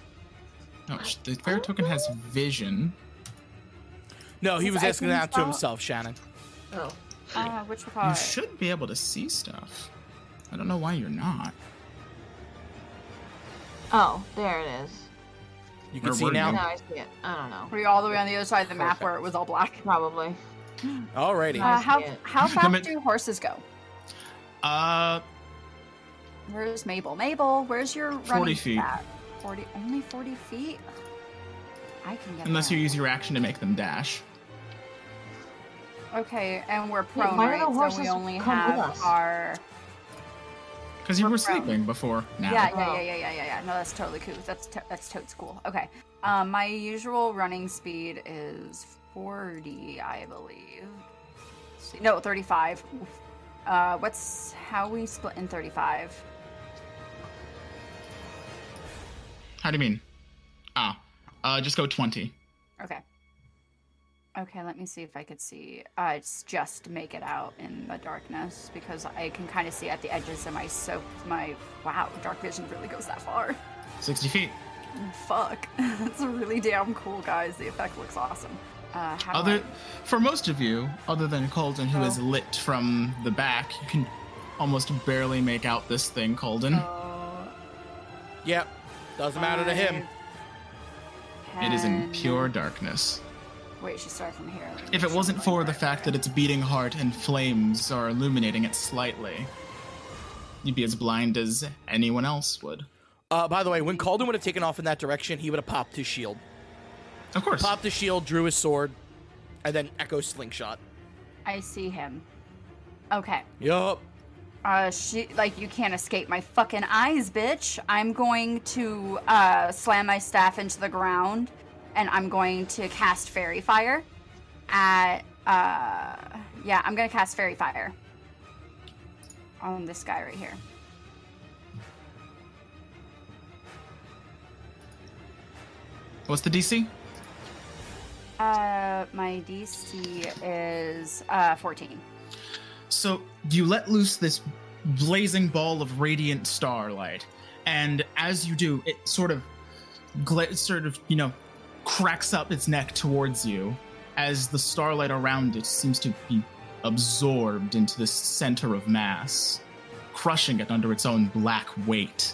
No, the Farah token has vision. no, he was asking that to himself, Shannon. Oh. Uh, which You should be able to see stuff. I don't know why you're not. Oh, there it is. You can Where see now. you? Now I see it. I don't know. Were you all the way on the other side of the map where it was all black? Probably. Alrighty. Uh, how it. how fast do horses go? Uh, Where's Mabel? Mabel, where's your 40 running feet. at? Forty, only forty feet. I can get. unless there. you use your action to make them dash. Okay, and we're prone, why do right? So we only have our. Because you We're were prone. sleeping before now. Yeah, yeah, Oh. yeah, yeah, yeah, yeah, yeah. No, that's totally cool. That's to- that's totes cool. Okay. Um, my usual running speed is forty, I believe. No, thirty-five. Uh, what's how we split in thirty-five? How do you mean? Ah, uh, just go 20. Okay. Okay, let me see if I could see. Uh, it's just make it out in the darkness because I can kind of see at the edges of my soap. My wow, dark vision really goes that far. 60 feet. Fuck, that's really damn cool, guys. The effect looks awesome. Uh, how Other, I- for most of you, other than Calden, who is Oh. lit from the back, you can almost barely make out this thing, Calden. Uh, Yep. Doesn't matter to him. five, it is in pure darkness. Wait, she started from here. If it wasn't for going the fact that its beating heart and flames are illuminating it slightly, you'd be as blind as anyone else would. Uh, by the way, when Calden would have taken off in that direction, he would have popped his shield. Of course. Popped his shield, drew his sword, and then echo slingshot. I see him. Okay. Yup. Uh, she like you can't escape my fucking eyes, bitch. I'm going to uh slam my staff into the ground, and I'm going to cast faerie fire. At uh, yeah, I'm gonna cast faerie fire on this guy right here. What's the DC? Uh, my DC is uh 14. So you let loose this blazing ball of radiant starlight, and as you do, it sort of, gla- sort of, you know, cracks up its neck towards you, as the starlight around it seems to be absorbed into the center of mass, crushing it under its own black weight.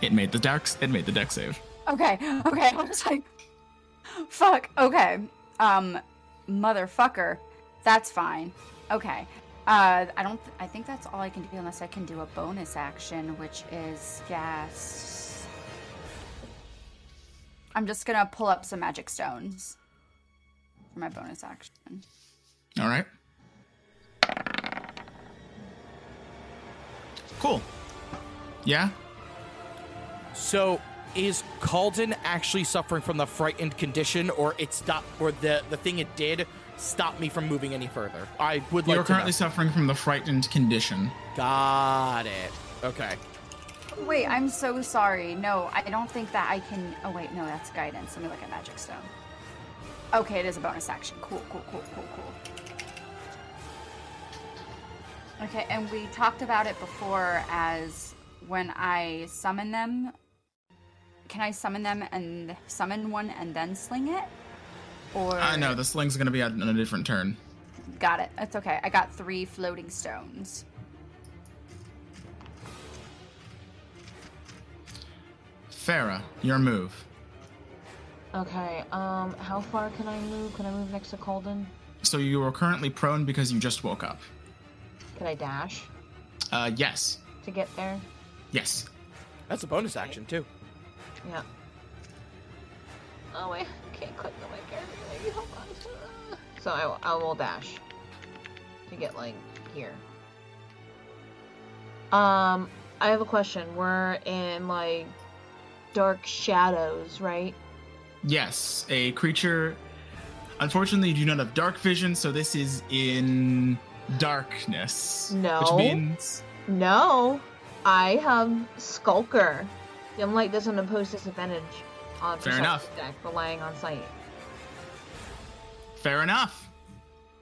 It made the dex. It made the dex save. Okay, okay. I was like, fuck. Okay. Um, motherfucker. That's fine. Okay. Uh, I don't. Th- I think that's all I can do unless I can do a bonus action, which is gas. I'm just gonna pull up some magic stones for my bonus action. All right. Cool. Yeah. So is Calden actually suffering from the frightened condition, or it stopped, or the the thing it did stopped me from moving any further? I would like You're to know. currently suffering from the frightened condition. Got it. Okay. Wait, I'm so sorry. No, I don't think that I can. Oh wait, no, that's guidance. Let me look at magic stone. Okay, it is a bonus action. Cool, cool, cool, cool, cool. Okay, and we talked about it before as when I summon them. Can I summon them and summon one and then sling it? Or I know the sling's gonna be on a different turn. Got it. That's okay. I got three floating stones. Farah, your move. Okay, um, how far can I move? Can I move next to Calden? So you are currently prone because you just woke up. Can I dash Uh, yes, to get there? yes. That's a bonus action too. Yeah. Oh wait, I can't click on my character. Maybe hold on. So I, I will dash to get like here. Um, I have a question. We're in like dark shadows, right? Yes, a creature. Unfortunately, you do not have dark vision, so this is in darkness. No. Which means No, I have Skulker. Dim light doesn't impose disadvantage on Fair enough. check relying on sight. fair enough.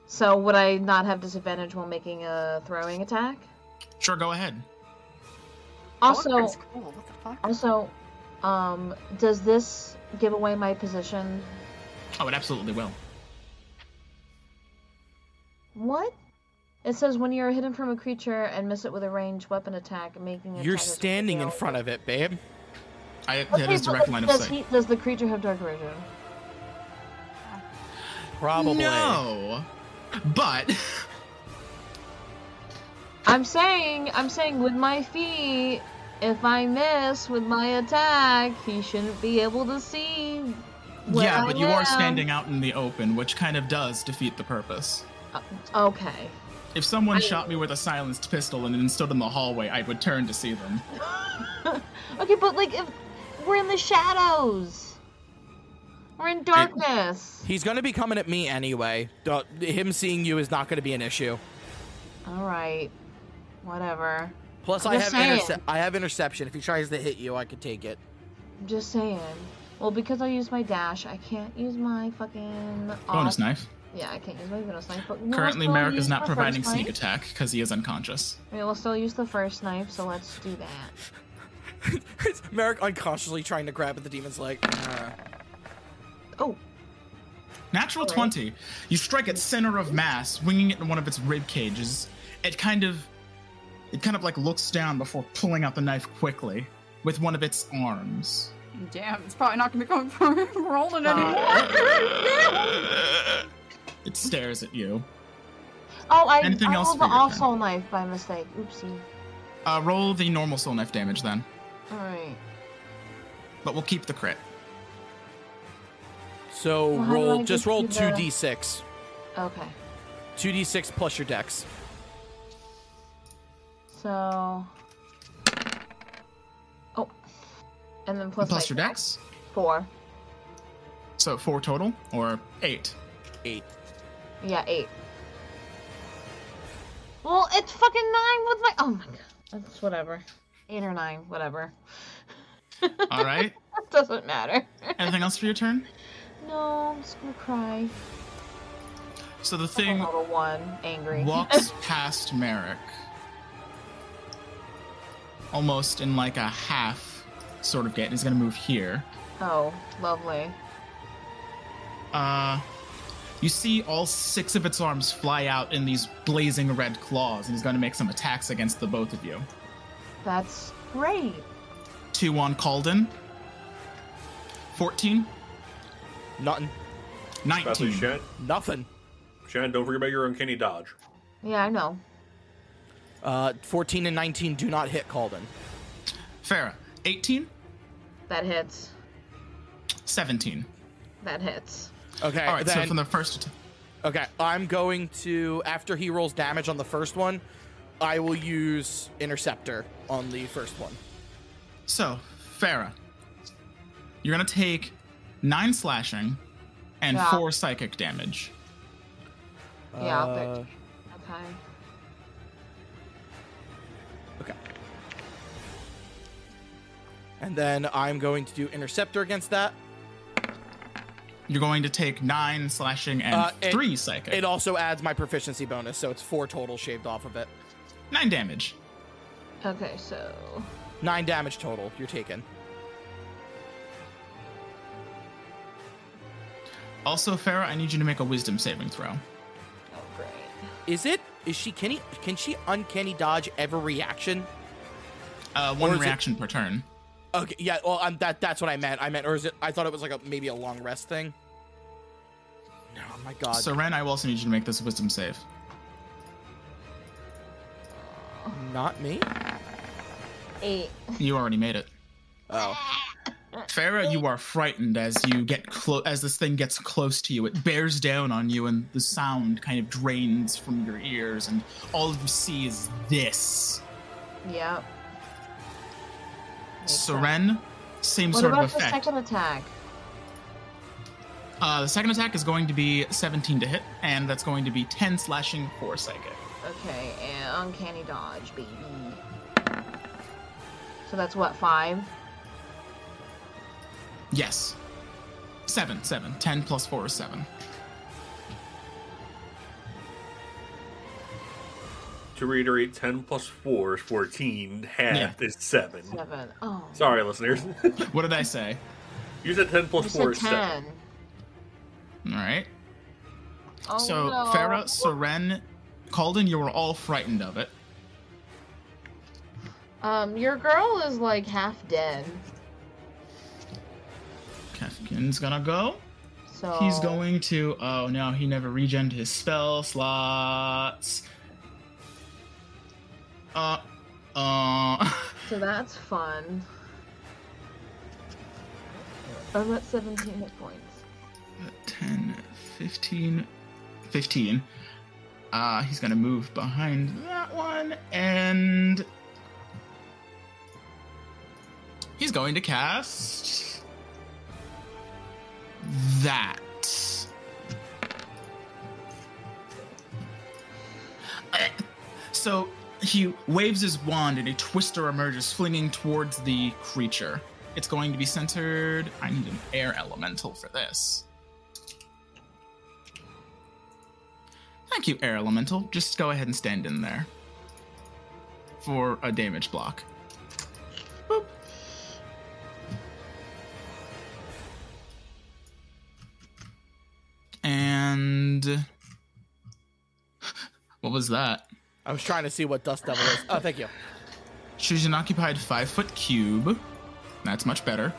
So would I not have disadvantage while making a throwing attack? Sure, go ahead. Also, Oh, cool. What the fuck? also, um, does this give away my position? Oh, it absolutely will. What? It says when you're hidden from a creature and miss it with a ranged weapon attack, making a You're standing in front of it, babe. I, Okay, is but direct line of does sight. he- does the creature have dark vision? Probably. No, but I'm saying, I'm saying with my feet, if I miss with my attack, he shouldn't be able to see. where yeah, I but you are standing out in the open, which kind of does defeat the purpose. Uh, okay. If someone I- shot me with a silenced pistol and then stood in the hallway, I would turn to see them. Okay, but like if we're in the shadows, we're in darkness. He's gonna be coming at me anyway. Him seeing you is not gonna be an issue. All right, whatever. Plus, I'm I have saying. interce- I have interception. If he tries to hit you, I could take it. I'm just saying. Well, because I use my dash, I can't use my fucking Bonus off- knife. Yeah, I can't use my bonus knife. But we'll Currently, still Merrick is not providing sneak knife. attack because he is unconscious. I mean, we'll still use the first knife, so let's do that. Merrick unconsciously trying to grab at the demon's leg. Uh, Oh, Natural Alright. 20. You strike its center of mass, winging it in one of its rib cages. It kind of it kind of like looks down before pulling out the knife quickly with one of its arms. Damn, it's probably not gonna be going for rolling anymore. It stares at you. oh, I, Anything I else rolled for the your off soul knife by mistake. Oopsie. Uh, roll the normal soul knife damage then, All right. but we'll keep the crit. so Well, how do I roll, get just roll two the- d six, Okay. two d six plus your dex. So. Oh. And then plus, Plus my your dex. Four. So four total or eight. Eight. Yeah, eight. Well, it's fucking nine with my. Oh my god. That's whatever. Eight or nine, whatever. All right. Doesn't matter. Anything else for your turn? no, I'm just gonna cry. So the Thing level one, angry. walks past Merrick, almost in like a half sort of gait. He's gonna move here. oh, lovely. Uh, you see all six of its arms fly out in these blazing red claws, and he's going to make some attacks against the both of you. That's great. two on Calden. 14, Nothing. 19. Shan, Nothing. Shan, don't forget about your uncanny dodge. Yeah, I know. Uh, 14 and 19 do not hit Calden. Farah, 18, That hits. 17. That hits. Okay. All right, so from the first. okay, I'm going to after he rolls damage on the first one, I will use interceptor on the first one. So, Farah, you're going to take nine slashing and Yeah. four psychic damage. Yeah, I'll Uh, pick. Okay. Okay. And then I'm going to do interceptor against that. You're going to take nine slashing and Uh, it- three psychic. It also adds my proficiency bonus, so it's four total shaved off of it. Nine damage. Okay, so. Nine damage total. You're taken. Also, Farah, I need you to make a wisdom saving throw. Oh, great. Is it? Is she? Can he? Can she uncanny dodge every reaction? Uh, one is it- reaction per turn. Okay. Yeah. Well, um, that that's what I meant. I meant, or is it? I thought it was like a maybe a long rest thing. No, oh my god. So, Ren, I will also need you to make this wisdom save. Not me. Eight. You already made it. Oh. Farah, you are frightened as you get close as this thing gets close to you. It bears down on you, and the sound kind of drains from your ears, and all you see is this. Yep. Makes sense. Seren, same What sort about of the second attack? Uh, the second attack is going to be 17 to hit, and that's going to be 10 slashing for psychic. Okay, and uncanny dodge, baby. So that's what, five? Yes. Seven, seven. 10 plus 4 is 7. To reiterate, 10 plus 4 is 14. Half Yeah. is 7. Seven. Oh. Sorry, listeners. What did I say? you said 10 plus You 4 said is 7. All right. Oh, so, no. Farah, Seren, Calden, you were all frightened of it. Um, your girl is like half dead. Kefkin's gonna go. So He's going to. Oh no, he never regened his spell slots. Uh, uh. So that's fun. I'm at 17 hit points. 10, 15, 15. Uh, he's gonna move behind that one and. He's going to cast. That. So he waves his wand and a twister emerges, flinging towards the creature. It's going to be centered. I need an air elemental for this. Thank you, air elemental. Just go ahead and stand in there for a damage block. Boop. And what was that? I was trying to see what dust devil is. Oh, thank you. Choose an occupied five foot cube. That's much better.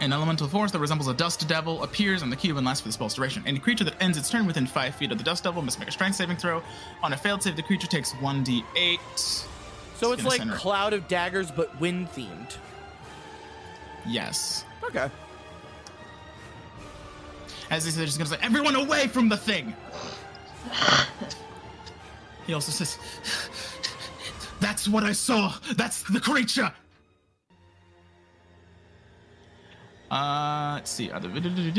An elemental force that resembles a dust devil appears on the cube and lasts for the spell's duration. Any creature that ends its turn within five feet of the dust devil must make a strength saving throw. On a failed save, the creature takes 1d8. So it's like center. Cloud of Daggers, but wind themed. Yes. Okay. As he says, he's gonna say, "Everyone away from the thing." he also says, "That's what I saw. That's the creature." Uh, let's see. Other- Unfortunately,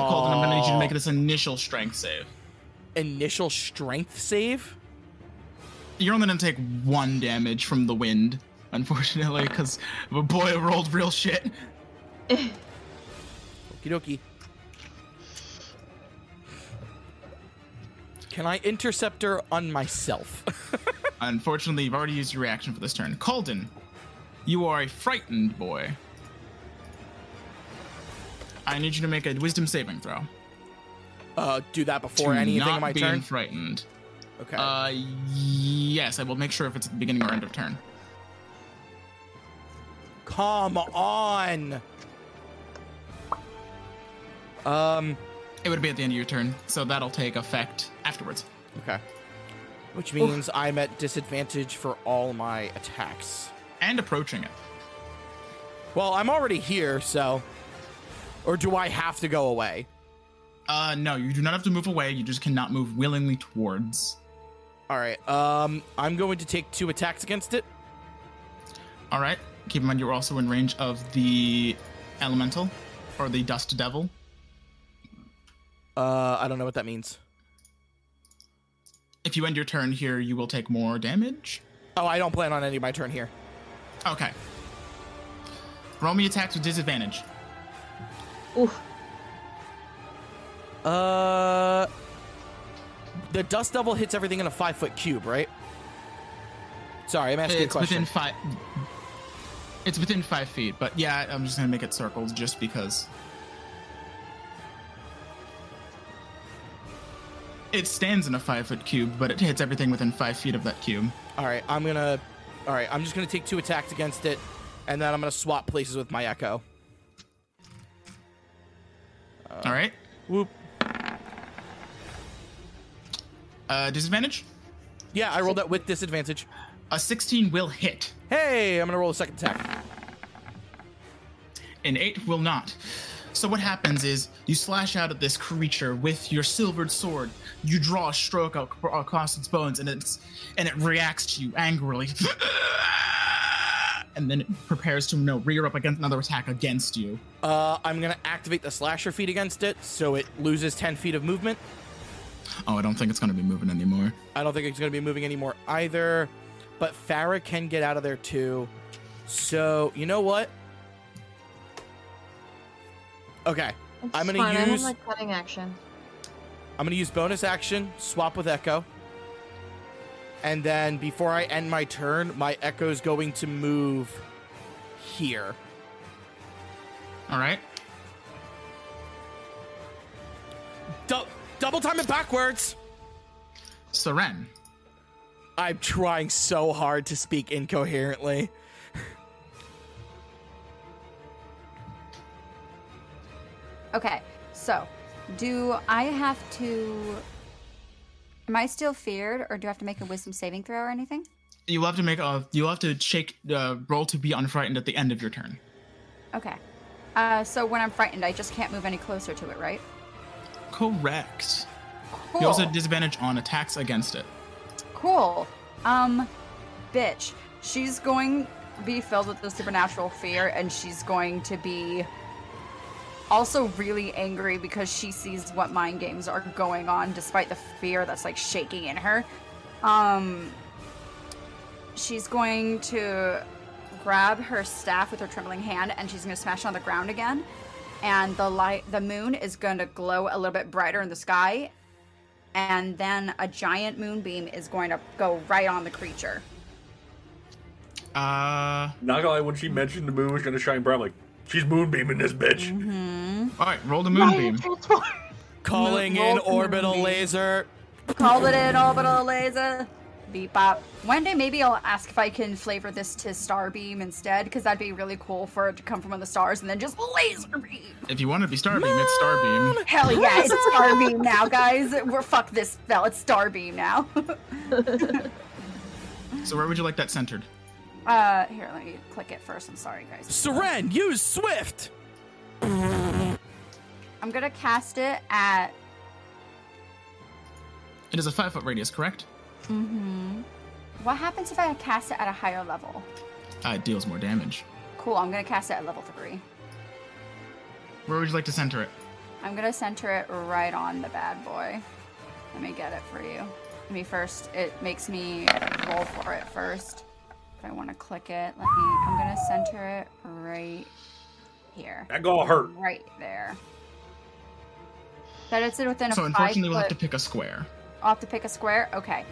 Colton, I'm gonna need you to make this initial strength save. Initial strength save. You're only gonna take one damage from the wind, unfortunately, because the boy rolled real shit. Okie dokie. Can I interceptor on myself? Unfortunately, you've already used your reaction for this turn. Calden, you are a frightened boy. I need you to make a wisdom saving throw. uh, do that before to anything not my being turn. frightened. Okay. Uh, yes, I will make sure if it's at the beginning or end of turn. Come on. Um. It would be at the end of your turn, so that'll take effect afterwards. Okay. Which means I'm at disadvantage for all my attacks. And approaching it. Well, I'm already here, so. Or do I have to go away? Uh, no, you do not have to move away. You just cannot move willingly towards. All right. Um, I'm going to take two attacks against it. All right. Keep in mind you're also in range of the elemental or the dust devil. Uh, I don't know what that means. If you end your turn here, you will take more damage. Oh, I don't plan on ending my turn here. Okay. Roll me attacks with disadvantage. Oof. Uh, the dust devil hits everything in a five foot cube, right? Sorry, I'm asking It's a question. within five. It's within five feet, but yeah, I'm just gonna make it circles just because. It stands in a five foot cube, but it hits everything within five feet of that cube. All right, I'm gonna. All right, I'm just gonna take two attacks against it, and then I'm gonna swap places with my echo. All right. Whoop. Uh, disadvantage. Yeah, I rolled that with disadvantage. A 16 will hit. Hey, I'm gonna roll a second attack. An 8 will not. So what happens is you slash out at this creature with your silvered sword. You draw a stroke across its bones, and it's and it reacts to you angrily. And then it prepares to no rear up against another attack against you. Uh, I'm gonna activate the slasher feat against it, so it loses 10 feet of movement. Oh, I don't think it's going to be moving anymore. I don't think it's gonna be moving anymore either. But Farah can get out of there too. So you know what? Okay, It's I'm gonna fine. I have use- my cutting action. I'm gonna use bonus action, swap with Echo. And then before I end my turn, my Echo's going to move here. All right. Du- double time it backwards. Seren. I'm trying so hard to speak incoherently. Okay, so do I have to? Am I still feared, or do I have to make a wisdom saving throw or anything? You'll have to make a. You'll have to shake. Uh, roll to be unfrightened at the end of your turn. Okay. Uh, so when I'm frightened, I just can't move any closer to it, right? Correct. Cool. You also have disadvantage on attacks against it. Cool. Um, bitch. She's going to be filled with the supernatural fear, and she's going to be also really angry because she sees what mind games are going on, despite the fear that's like shaking in her. Um, she's going to grab her staff with her trembling hand, and she's going to smash it on the ground again. And the light, the moon is going to glow a little bit brighter in the sky, and then a giant moonbeam is going to go right on the creature. Uh. Not gonna lie, when she mentioned the moon was gonna shine bright, I'm like, she's moonbeaming this bitch. Mm-hmm. All right. Roll the moonbeam. Calling Roll in the orbital moonbeam. laser. Call it in orbital laser. Beep bop. One day maybe I'll ask if I can flavor this to starbeam instead, because that'd be really cool for it to come from one of the stars and then just laser beam. If you want to be starbeam, it's starbeam. Hell yeah, it's starbeam now, guys. We're fuck this spell. It's starbeam now. So where would you like that centered? Uh, here, let me click it first. I'm sorry, guys. Seren, use Swift. I'm gonna cast it at It is a five foot radius, correct? Mm hmm. What happens if I cast it at a higher level? Uh, it deals more damage. Cool, I'm gonna cast it at level three. Where would you like to center it? I'm gonna center it right on the bad boy. Let me get it for you. Let me first. It makes me roll for it first. If I want to click it, let me. I'm gonna center it right here, That gonna hurt. right there. That it's within a So five unfortunately, we'll have to pick a square. I'll have to pick a square. Okay,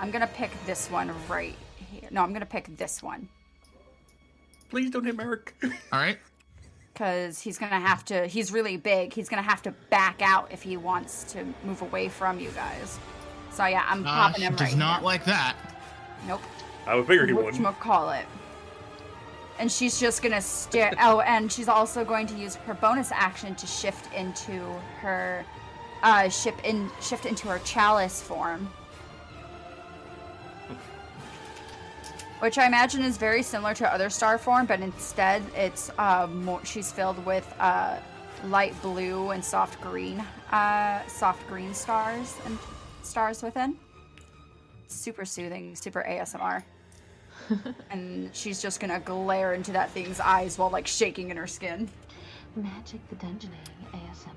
I'm gonna pick this one right here. No, I'm gonna pick this one Please don't hit Merrick. All right. because he's gonna have to. He's really big. He's gonna have to back out if he wants to move away from you guys. So yeah, I'm Uh, popping she him does right not here. like that. Nope. I would figure he wouldn't. call it. And she's just gonna stare. Oh, and she's also going to use her bonus action to shift into her, uh, ship in shift into her chalice form, which I imagine is very similar to other star form, but instead it's uh more. She's filled with uh light blue and soft green, uh, soft green stars and stars within. Super soothing, super ASMR and she's just gonna glare into that thing's eyes while like shaking in her skin. Magic the Dungeoning ASMR.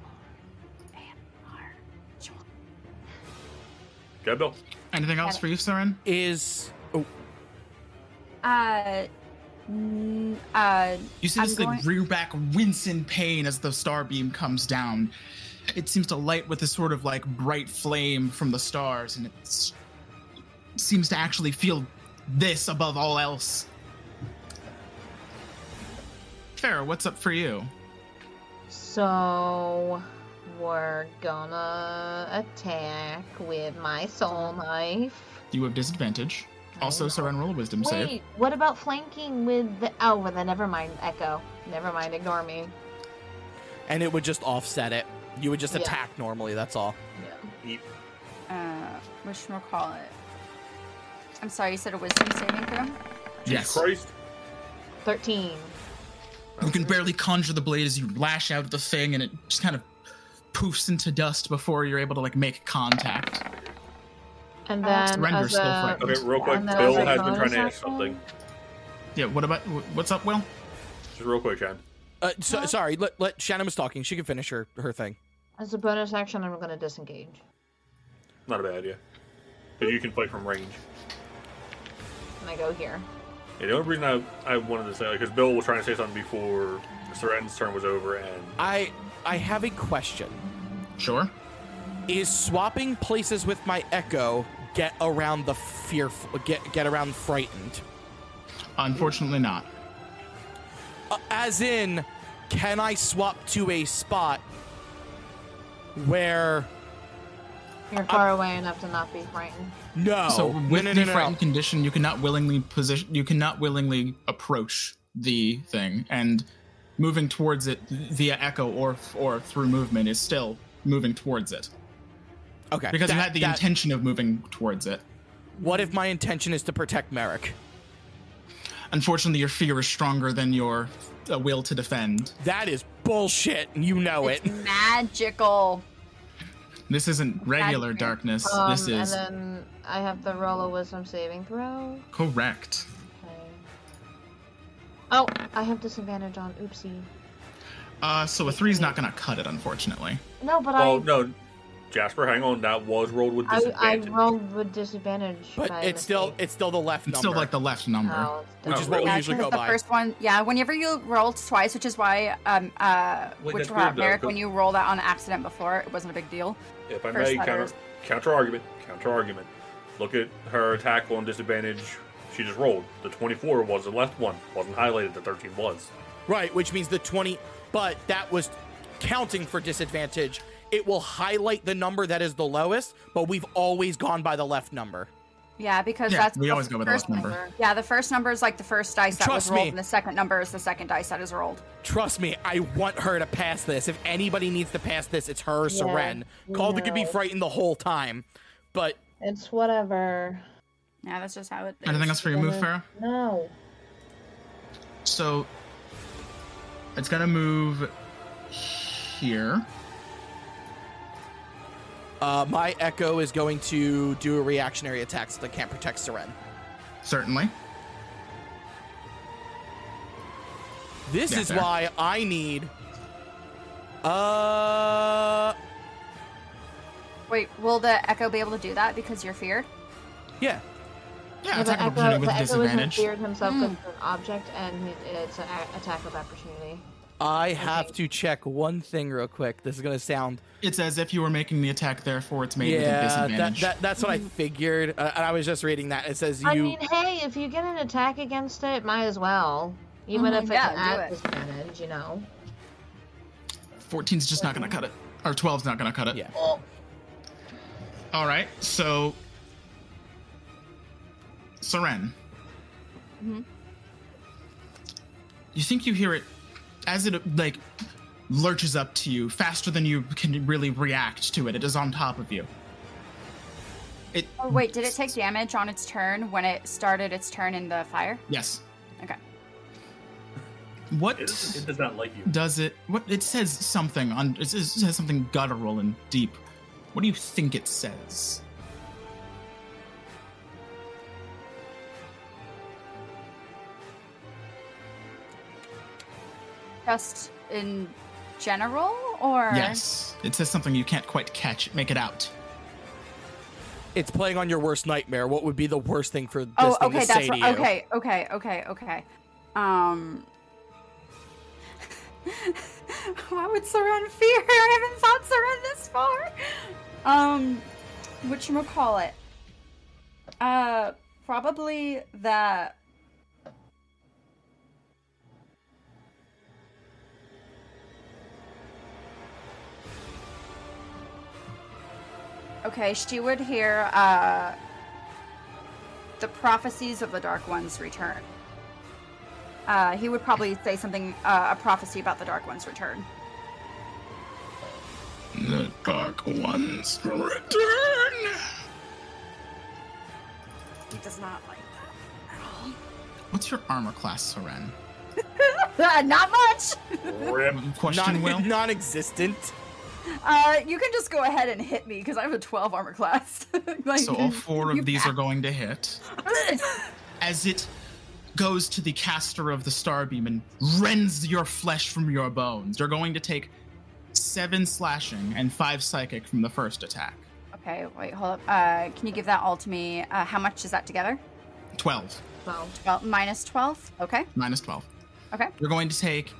Go, Bill. Anything else for you, Seren? Is oh, Uh, mm, uh, You see I'm this thing going- rear back, wince in pain as the star beam comes down. It seems to light with a sort of like bright flame from the stars, and it seems to actually feel this above all else. Farah, what's up for you? So we're gonna attack with my soul knife. You have disadvantage. Also, know. Seren, roll a wisdom save. Wait, what about flanking with the? Oh, well, then never mind. Echo. Never mind. Ignore me. and it would just offset it. You would just Yeah. attack normally. That's all. Yeah. Uh, Eat. call whatchamacallit? I'm sorry, you said a wisdom saving throw? Yes. Jesus Christ. Thirteen. You can barely conjure the blade as you lash out at the thing, and it just kind of poofs into dust before you're able to like make contact. And Uh, then Surrender's as still a, frightened. Okay, real quick. And then Bill as a has been trying to ask action? something. Yeah. What about wh- what's up, Will? Just real quick, Chan. Uh, so, sorry, let, let Shannon was talking. She can finish her, her thing. as a bonus action, I'm gonna disengage. Not a bad idea. But you can fight from range. And I go here. Yeah, the only reason I, I wanted to say, because Bill was trying to say something before Seren's turn was over, and I I have a question. Sure. Is swapping places with my Echo get around the fearful get get around frightened? Unfortunately, not. Uh, as in, can I swap to a spot where You're far away enough to not be frightened. No, so with no, the no, no, frightened no. condition, you cannot willingly position. You cannot willingly approach the thing, and moving towards it via echo or or through movement is still moving towards it Okay, because you had the that- intention of moving towards it. What if my intention is to protect Merrick? Unfortunately, your fear is stronger than your uh, will to defend. That is bullshit, and you know It's it. magical. This isn't regular Accurate. darkness. Um, this is And then I have the roll a wisdom saving throw. correct. Okay. Oh, I have disadvantage on oopsie. Uh, so a three's not gonna cut it, unfortunately. No, but well, I, no, Jasper, hang on, that was rolled with I I disadvantage. rolled with disadvantage. But by it's still mistake. it's still the left It's number. still like the left number. Oh, it's Which Oh, is what we? Yeah, usually because go the by. first one, yeah. Whenever you rolled twice, which is why, um, uh, Wait, which that's weird, though, Merrick, when you rolled that on accident before, it wasn't a big deal. If I First may, counter, counter argument, counter argument. Look at her attack on disadvantage. She just rolled. The 24 was the left one. Wasn't highlighted. The 13 was. Right, which means the 20, but that was counting for disadvantage. It will highlight the number that is the lowest, but we've always gone by the left number. Yeah, because Yeah, that's we always go with the first left number. Yeah, the first number is like the first dice that Trust was rolled, me. and the second number is the second dice that is rolled. Trust me, I want her to pass this. If anybody needs to pass this, it's her, Yeah, Seren. Calder could be frightened the whole time. But It's whatever. Yeah, that's just how it is. Anything else for your move, Farah? No. So it's gonna move here. uh, my Echo is going to do a reactionary attack so they can't protect Seren. Certainly. This Yeah, is fair. why I need. Uh. Wait, will the echo be able to do that because you're feared? Yeah. Yeah, Yeah, attack the of Echo, opportunity with the Echo feared himself Mm. because it's an object, and it's an a- attack of opportunity. I have Okay. to check one thing real quick. This is going to sound. It's as if you were making the attack, therefore it's made with a Yeah, that, that, that's what I figured. Uh, and I was just reading that. It says you. I mean, hey, if you get an attack against it, might as well. Even Mhm, if it's yeah, do at it. disadvantage, you know. 14's just not gonna cut it. Or 12's not gonna cut it. Yeah. All right, so Seren. Mhm. You think you hear it as it like lurches up to you faster than you can really react to it. It is on top of you. It Oh, wait, did it take damage on its turn when it started its turn in the fire? yes. Okay. What It, it does not like you. does it? What it says something on. It says something guttural and deep. What do you think it says? Just in general, or Yes, it says something you can't quite catch. Make it out. It's playing on your worst nightmare. What would be the worst thing for this Oh, thing okay, to say that's to right. you? Okay, okay, okay, okay. Um. Why would Seren fear? I haven't thought Seren this far. Um, you call it? Uh, probably that. Okay, she would hear uh the prophecies of the Dark One's return. Uh, he would probably say something, uh, a prophecy about the Dark One's return. The Dark One's return. He does not like that at all. What's your armor class, Seren? not much. Rip. Question, Non- Will. non-existent. Uh, you can just go ahead and hit me because I have a 12 armor class. like, So all four of these are going to hit. As it goes to the caster of the starbeam and rends your flesh from your bones, you're going to take seven slashing and five psychic from the first attack. Okay, wait, hold up. Uh, can you give that all to me? Uh, how much is that together? Twelve Well, Well, minus 12. Okay, minus twelve. okay. You're going to take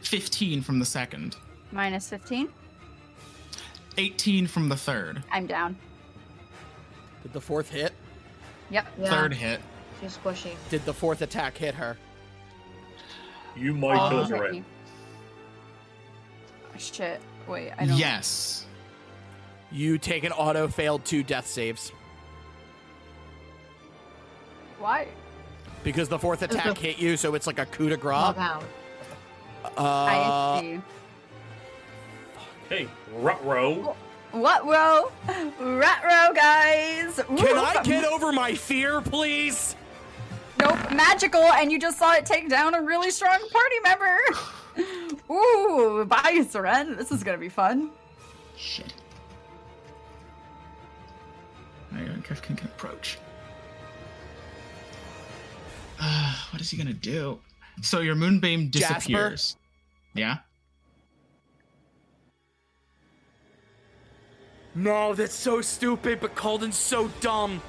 fifteen from the second, Minus 15. eighteen from the third. I'm down. Did the fourth hit? Yep. yeah, Third hit. she's squishy. Did the fourth attack hit her? You might Uh, kill Oh, us hit Shit. Wait, I don't. Yes. You take an auto failed two death saves Why? because the fourth attack hit you, so it's like a coup de Log grace. out. I Uh, see. Hey, Rutro. What row? Rat row, guys. can I get over my fear, please? Nope, magical, and you just saw it take down a really strong party member. Ooh, bye, Seren. This is gonna be fun. Shit. Hang on, Kev can, can approach. Uh, what is he gonna do? So your moonbeam disappears. Jasper? disappears. Yeah. No, that's so stupid, but Calden's so dumb.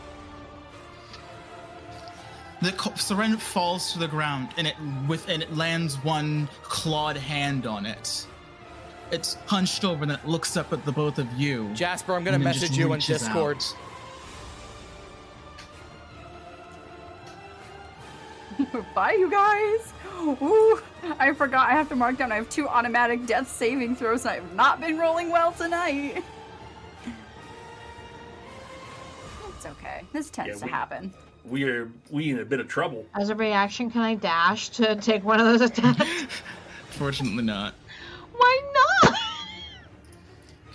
The co- Seren falls to the ground, and it with and it lands one clawed hand on it. It's hunched over, and it looks up at the both of you. Jasper, I'm gonna and then just message you on Discord. out. bye, you guys. Ooh, I forgot. I have to mark down. I have two automatic death saving throws, and I have not been rolling well tonight. It's okay. This tends Yeah, to we- happen. We are we in a bit of trouble. As a reaction, can I dash to take one of those attacks? Fortunately, not. Why not?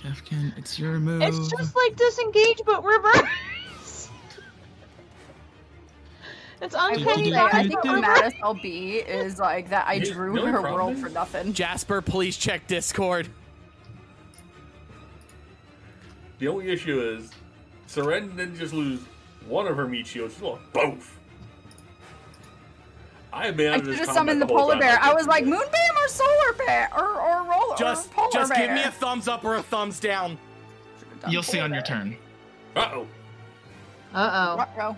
Kefkin, it's your move. It's just like disengage, but reverse. It's I will uncanny I valley, think but the maddest I'll be is like that I You- drew the only her problem world for nothing. Jasper, please check Discord. The only issue is Seren didn't just lose one of her meat shields, she lost both. I have been out I of this should have combat summoned the whole polar bear. I couldn't was like, it. moonbeam or solar bear or or roller Just, or polar just bear. give me a thumbs up or a thumbs down. You'll see polar on your turn. Uh-oh. Uh oh. Ruh-roh.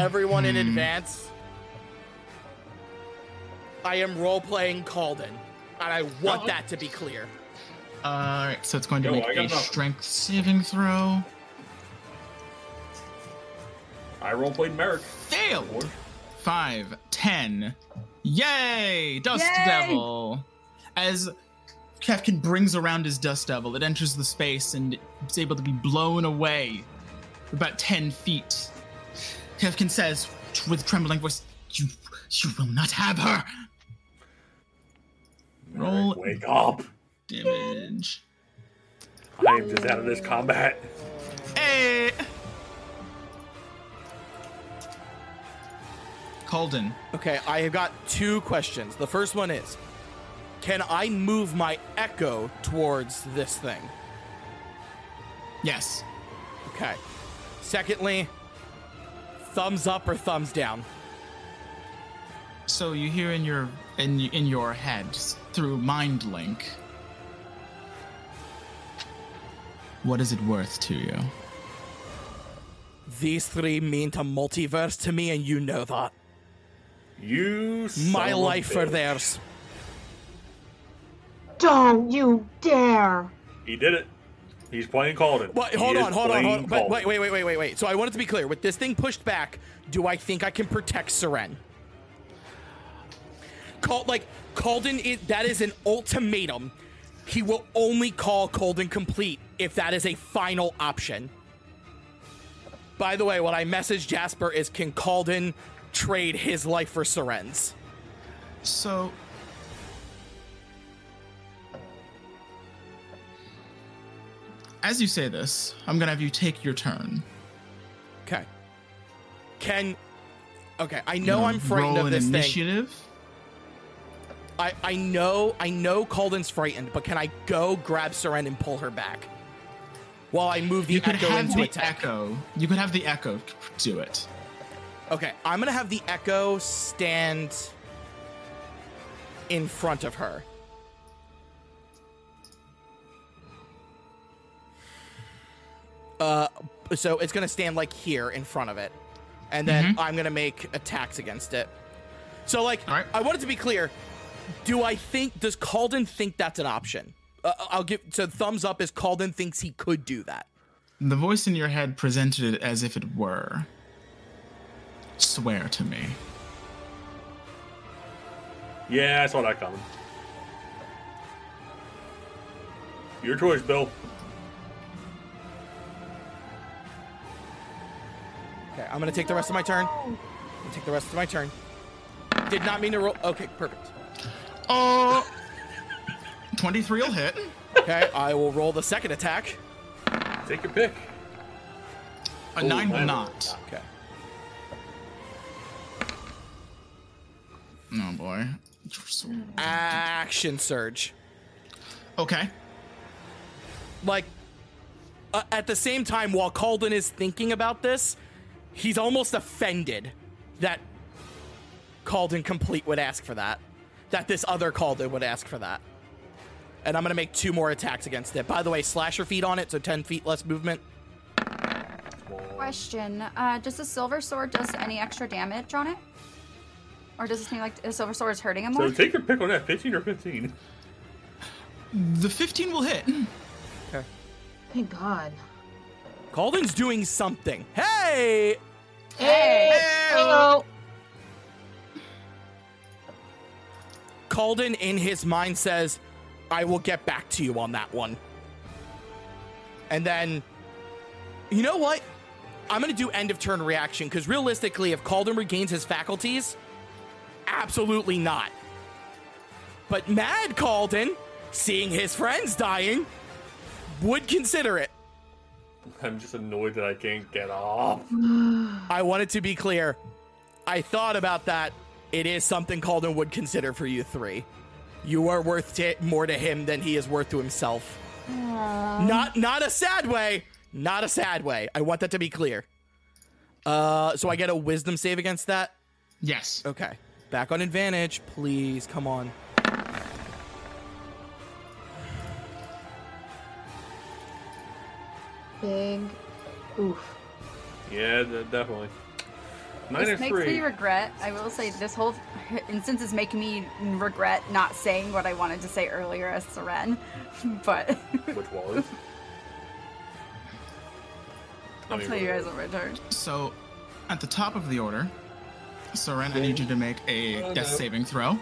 Everyone in Hmm. advance. I am role playing Calden, and I want Oh. that to be clear. All right, so it's going to Yo, make a nothing. strength saving throw. I roleplayed Merrick. Failed. Five, ten. Yay! Dust Yay! Devil. As Kefkin brings around his dust devil. It enters the space and it's able to be blown away about 10 feet. Kefkin says with trembling voice, You, you will not have her. Roll Wake up! Damage. I am just out of this combat. Hey! Calden. Okay, I have got two questions. The first one is Can I move my echo towards this thing? Yes. Okay. Secondly, thumbs up or thumbs down? So you hear in your in in your head through mind link. What is it worth to you? These three mean to multiverse to me, and you know that. You son My of a life for theirs. Don't you dare! He did it. He's playing Calden. Wait, hold on, hold on, hold on. But Calden. wait, wait, wait, wait, wait, wait. So I wanted to be clear. With this thing pushed back, do I think I can protect Seren? Call like Calden is that is an ultimatum. He will only call Calden complete if that is a final option. By the way, what I messaged Jasper is can Calden trade his life for Seren's? So As you say this, I'm gonna have you take your turn. Okay. Can Okay, I know I'm frightened roll of an this thing. initiative. I, I know I know Calden's frightened, but can I go grab Seren and pull her back? While I move the You could echo have into the attack. echo. You could have the echo do it. Okay, I'm gonna have the echo stand in front of her. Uh, so it's gonna stand like here in front of it, and then I'm gonna make attacks against it. So like, right. I want it to be clear. Do I think does Calden think that's an option? Uh, I'll give so thumbs up as Calden thinks he could do that. The voice in your head presented it as if it were. Swear to me. Yeah, I saw that coming. Your choice, Bill. Okay, I'm gonna take the rest of my turn. I'm gonna take the rest of my turn. Did not mean to roll. Okay, perfect. Oh, 23 will hit. Okay, I will roll the second attack. Take your pick. A Ooh, 9 nine will not. Okay. Oh boy. Action surge. Okay. Like, uh, at the same time, while Calden is thinking about this, he's almost offended that Calden complete would ask for that. That this other Calden would ask for that. And I'm gonna make two more attacks against it. By the way, slasher feat on it, so 10 feet less movement. Question: uh, Does the silver sword does any extra damage on it, or does it seem like the silver sword is hurting him more? So take your pick on that, 15 or 15. The 15 will hit. Okay. Thank God. Calden's doing something. Hey! Hey! Hello! Calden in his mind says, I will get back to you on that one. And then, you know what? I'm going to do end of turn reaction because realistically, if Calden regains his faculties, absolutely not. But Mad Calden, seeing his friends dying, would consider it. I'm just annoyed that I can't get off. I want it to be clear. I thought about that. It is something Calden would consider for you three. You are worth to, more to him than he is worth to himself. Not not a sad way. Not a sad way. I want that to be clear. Uh, so I get a wisdom save against that. Yes. Okay. Back on advantage, please. Come on. Big oof. Yeah, definitely. Nine This makes three. me regret. I will say this whole instance is making me regret not saying what I wanted to say earlier as Seren, but Which was? I'll tell you guys on my turn. So, at the top of the order, Seren, I need you to make a Oh, death no. saving throw.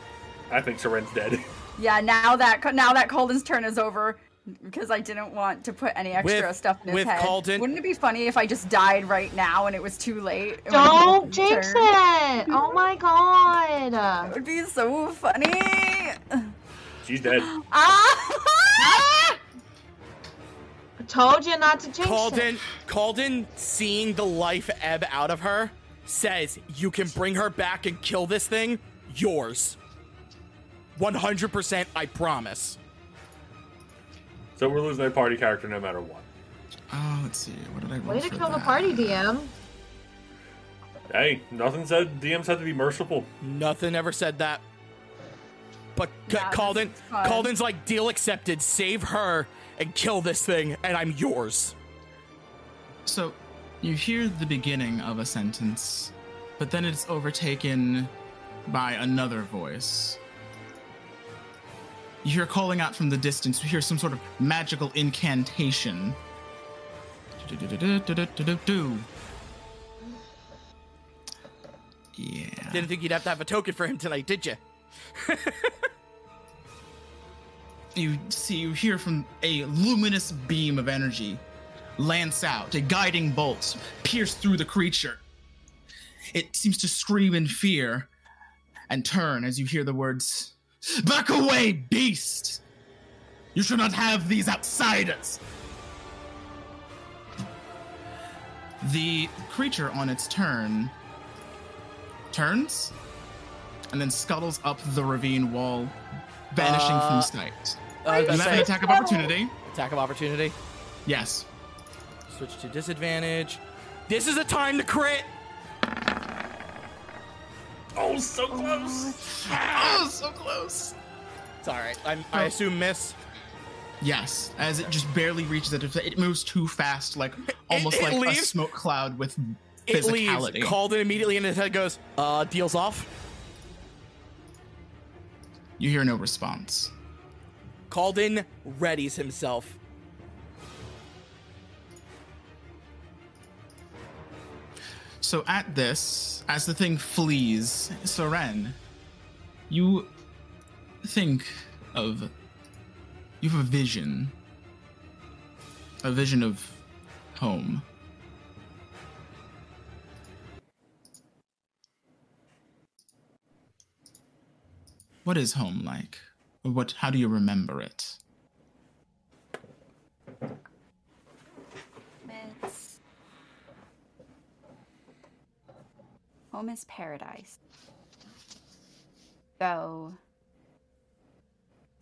I think Seren's dead. Yeah, now that now that Calden's turn is over, because I didn't want to put any extra With- stuff in his with head. Calden- Wouldn't it be funny if I just died right now and it was too late? It would Don't be jinx turn. it! Oh my god. It would be so funny. She's dead. Ah! I told you not to jinx it. Calden, Calden, seeing the life ebb out of her, says, "You can bring her back and kill this thing. Yours, 100%. I promise." So we're losing a party character no matter what. Oh, let's see. What did I roll Way to for kill the party, DM. Hey, nothing said DMs had to be merciful. Nothing ever said that. But Yeah, Calden. Calden's like, "Deal accepted. Save her and kill this thing, and I'm yours." So, you hear the beginning of a sentence, but then it's overtaken by another voice. You hear calling out from the distance, you hear some sort of magical incantation. Yeah. Didn't think you'd have to have a token for him tonight, did you? you see you hear from a luminous beam of energy lance out a guiding bolt pierce through the creature it seems to scream in fear and turn as you hear the words back away beast you should not have these outsiders the creature on its turn turns and then scuttles up the ravine wall vanishing Uh, from sight I you have an attack of opportunity. attack of opportunity. Yes. Switch to disadvantage. This is a time to crit. Oh, so close. Oh, so close. It's all right. I'm, I assume miss. Yes, as it just barely reaches it. It moves too fast, like almost it like a smoke cloud with It leaves. physicality. Called it immediately, and his head goes. Uh, deals off. you hear no response. Calden readies himself. So at this, as the thing flees, Seren, you think of you have a vision. A vision of home. What is home like? Or what how do you remember it? It's home is paradise. Though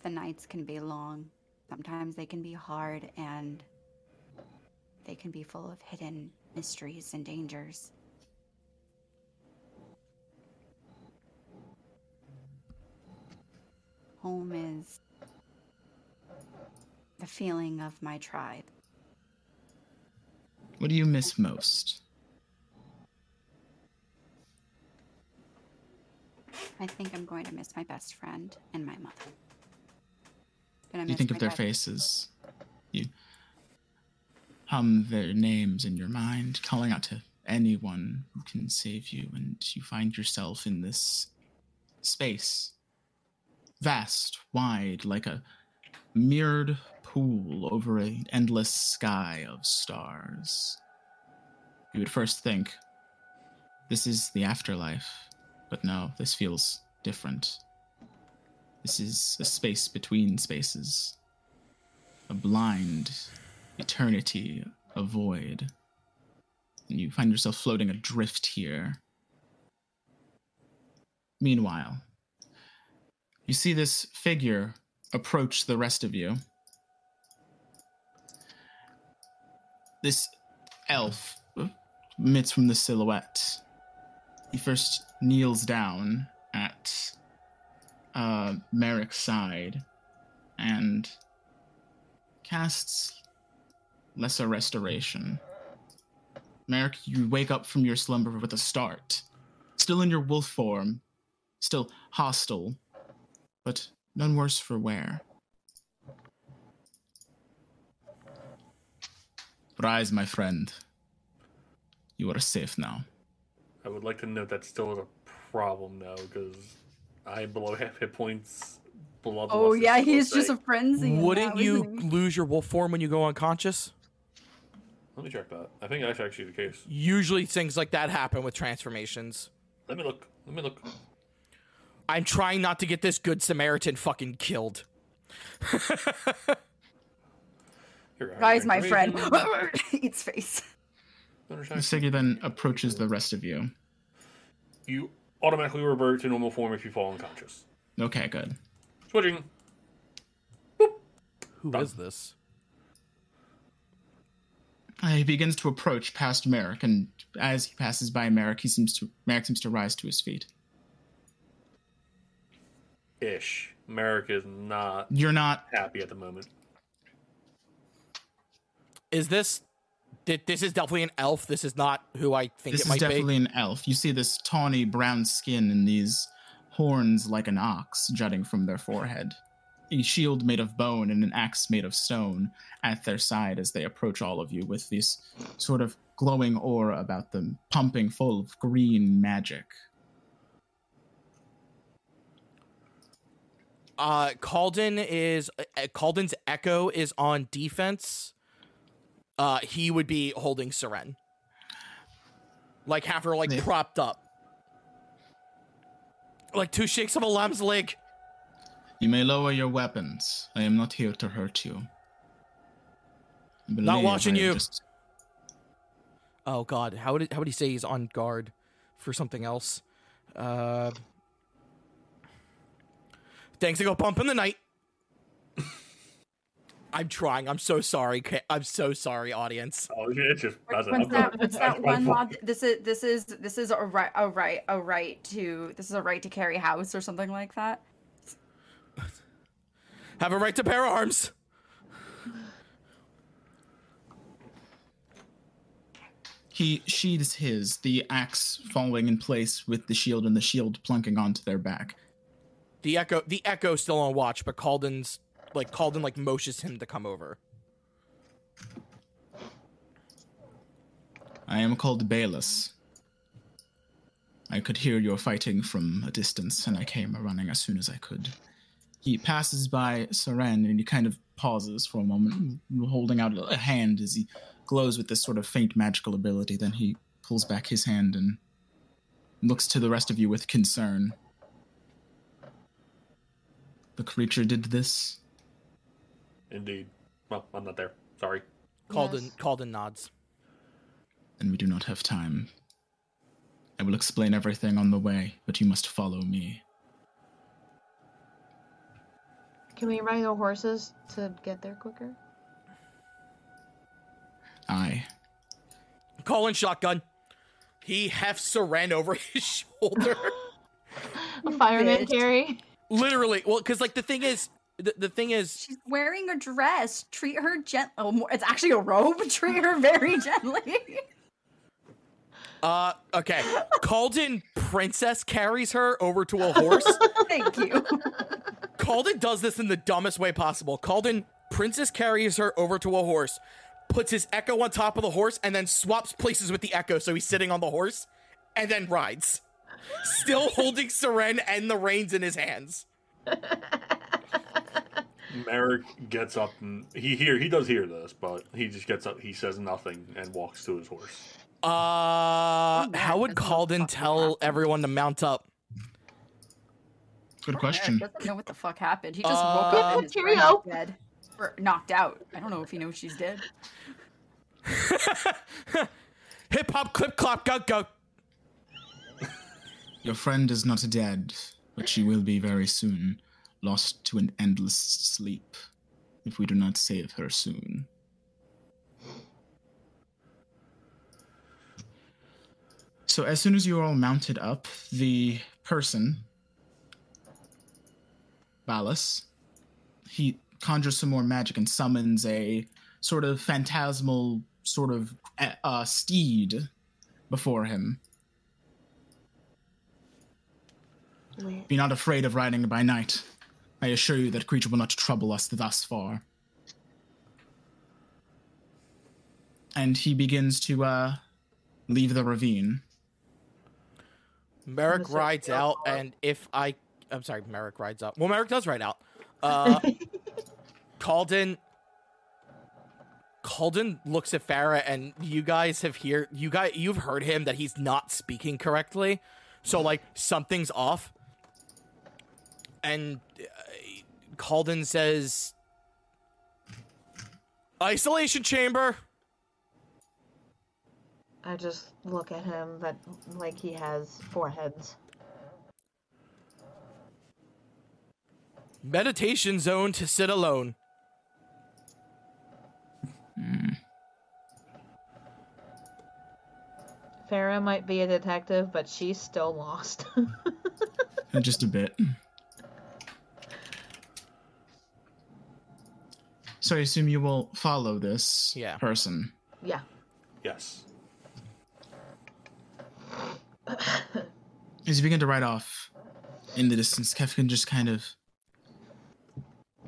the nights can be long, sometimes they can be hard and they can be full of hidden mysteries and dangers. Home is the feeling of my tribe. What do you miss most? I think I'm going to miss my best friend and my mother. You think of their dad. faces. You hum their names in your mind, calling out to anyone who can save you, and you find yourself in this space. Vast, wide, like a mirrored pool over an endless sky of stars. You would first think, this is the afterlife, but no, this feels different. This is a space between spaces. A blind eternity, a void. And you find yourself floating adrift here. Meanwhile, you see this figure approach the rest of you. This elf emits from the silhouette. He first kneels down at uh, Merrick's side and casts Lesser Restoration. Merrick, you wake up from your slumber with a start. Still in your wolf form, still hostile, but none worse for wear. Rise, my friend. You are safe now. I would like to note that still is a problem though, because I am below half hit points Oh yeah, he's so just a frenzy. Wouldn't you lose your wolf form when you go unconscious? Let me check that. I think that's actually the case. Usually things like that happen with transformations. Let me look. Let me look. I'm trying not to get this good Samaritan fucking killed. Here, Guy's my friend. information. Eats face. Understand. Siggy then approaches the rest of you. You automatically revert to normal form if you fall unconscious. Okay, good. Switching. Who is this? Uh, he begins to approach past Merrick, and as he passes by Merrick, he seems to Merrick seems to rise to his feet. Ish. Merrick is not You're not. happy at the moment. Is this th- this is definitely an elf. This is not who I think This it is might definitely be. an elf. You see this tawny brown skin and these horns like an ox jutting from their forehead. A shield made of bone and an axe made of stone at their side as they approach all of you with this sort of glowing aura about them, pumping full of green magic. Uh Calden is uh, Calden's echo is on defense. Uh he would be holding Seren. Like have her like Yeah. propped up. Like two shakes of a lamb's leg. You may lower your weapons. I am not here to hurt you. Believe watching you. just- Oh god, how would it, how would he say he's on guard for something else? Uh Thanks to go bump in the night. I'm trying. I'm so sorry. I'm so sorry, audience. Oh, it's just. That's, What's that? What's that one fault. mod? This is this is this is a right a right a right to this is a right to carry house or something like that. Have a right to bear arms. He sheathes his, the axe falling in place with the shield and the shield plunking onto their back. The echo the echo still on watch, but Calden's like Calden like motions him to come over. I am called Balus. I could hear your fighting from a distance, and I came running as soon as I could. He passes by Seren and he kind of pauses for a moment, holding out a hand as he glows with this sort of faint magical ability. Then he pulls back his hand and looks to the rest of you with concern. The creature did this. Indeed. Well, I'm not there. Sorry. Calden Yes. Calden nods. and we do not have time. I will explain everything on the way, but you must follow me. Can we ride our horses to get there quicker? I. Calling shotgun. He hefts Seren over his shoulder. A fireman bitch. carry. Literally. Well, because like the thing is, the, the thing is, She's wearing a dress. Treat her gently Oh, it's actually a robe. Treat her very gently. uh, okay. Calden princess carries her over to a horse. Thank you. Calden does this in the dumbest way possible. Calden princess carries her over to a horse, puts his echo on top of the horse, and then swaps places with the echo so he's sitting on the horse, and then rides. Still holding Seren and the reins in his hands. Merrick gets up and he hear he does hear this, but he just gets up. He says nothing and walks to his horse. Uh, mad how would 'cause of Calden tell happened. everyone to mount up? Good Eric question. doesn't know what the fuck happened. He just woke Uh, up and his Cheerio. is dead. Or knocked out. I don't know if he knows she's dead. Hip hop, clip, clop, go, go. Your friend is not dead, but she will be very soon, lost to an endless sleep, if we do not save her soon. So, as soon as you are all mounted up, the person, Ballas, he conjures some more magic and summons a sort of phantasmal sort of uh, steed before him. Be not afraid of riding by night. I assure you that creature will not trouble us thus far. And he begins to uh, leave the ravine. Merrick rides out, for and if I, I'm sorry, Merrick rides out. Well, Merrick does ride out. Uh, Calden. Calden looks at Farah, and you guys have hear you guys you've heard him that he's not speaking correctly, so like something's off. And uh, Calden says, "Isolation chamber." I just look at him that like he has four heads. Meditation zone to sit alone. Farah might be a detective, but she's still lost. Uh, just a bit. So I assume you will follow this Yeah. person. yeah. Yes. As you begin to ride off in the distance, Kefkin just kind of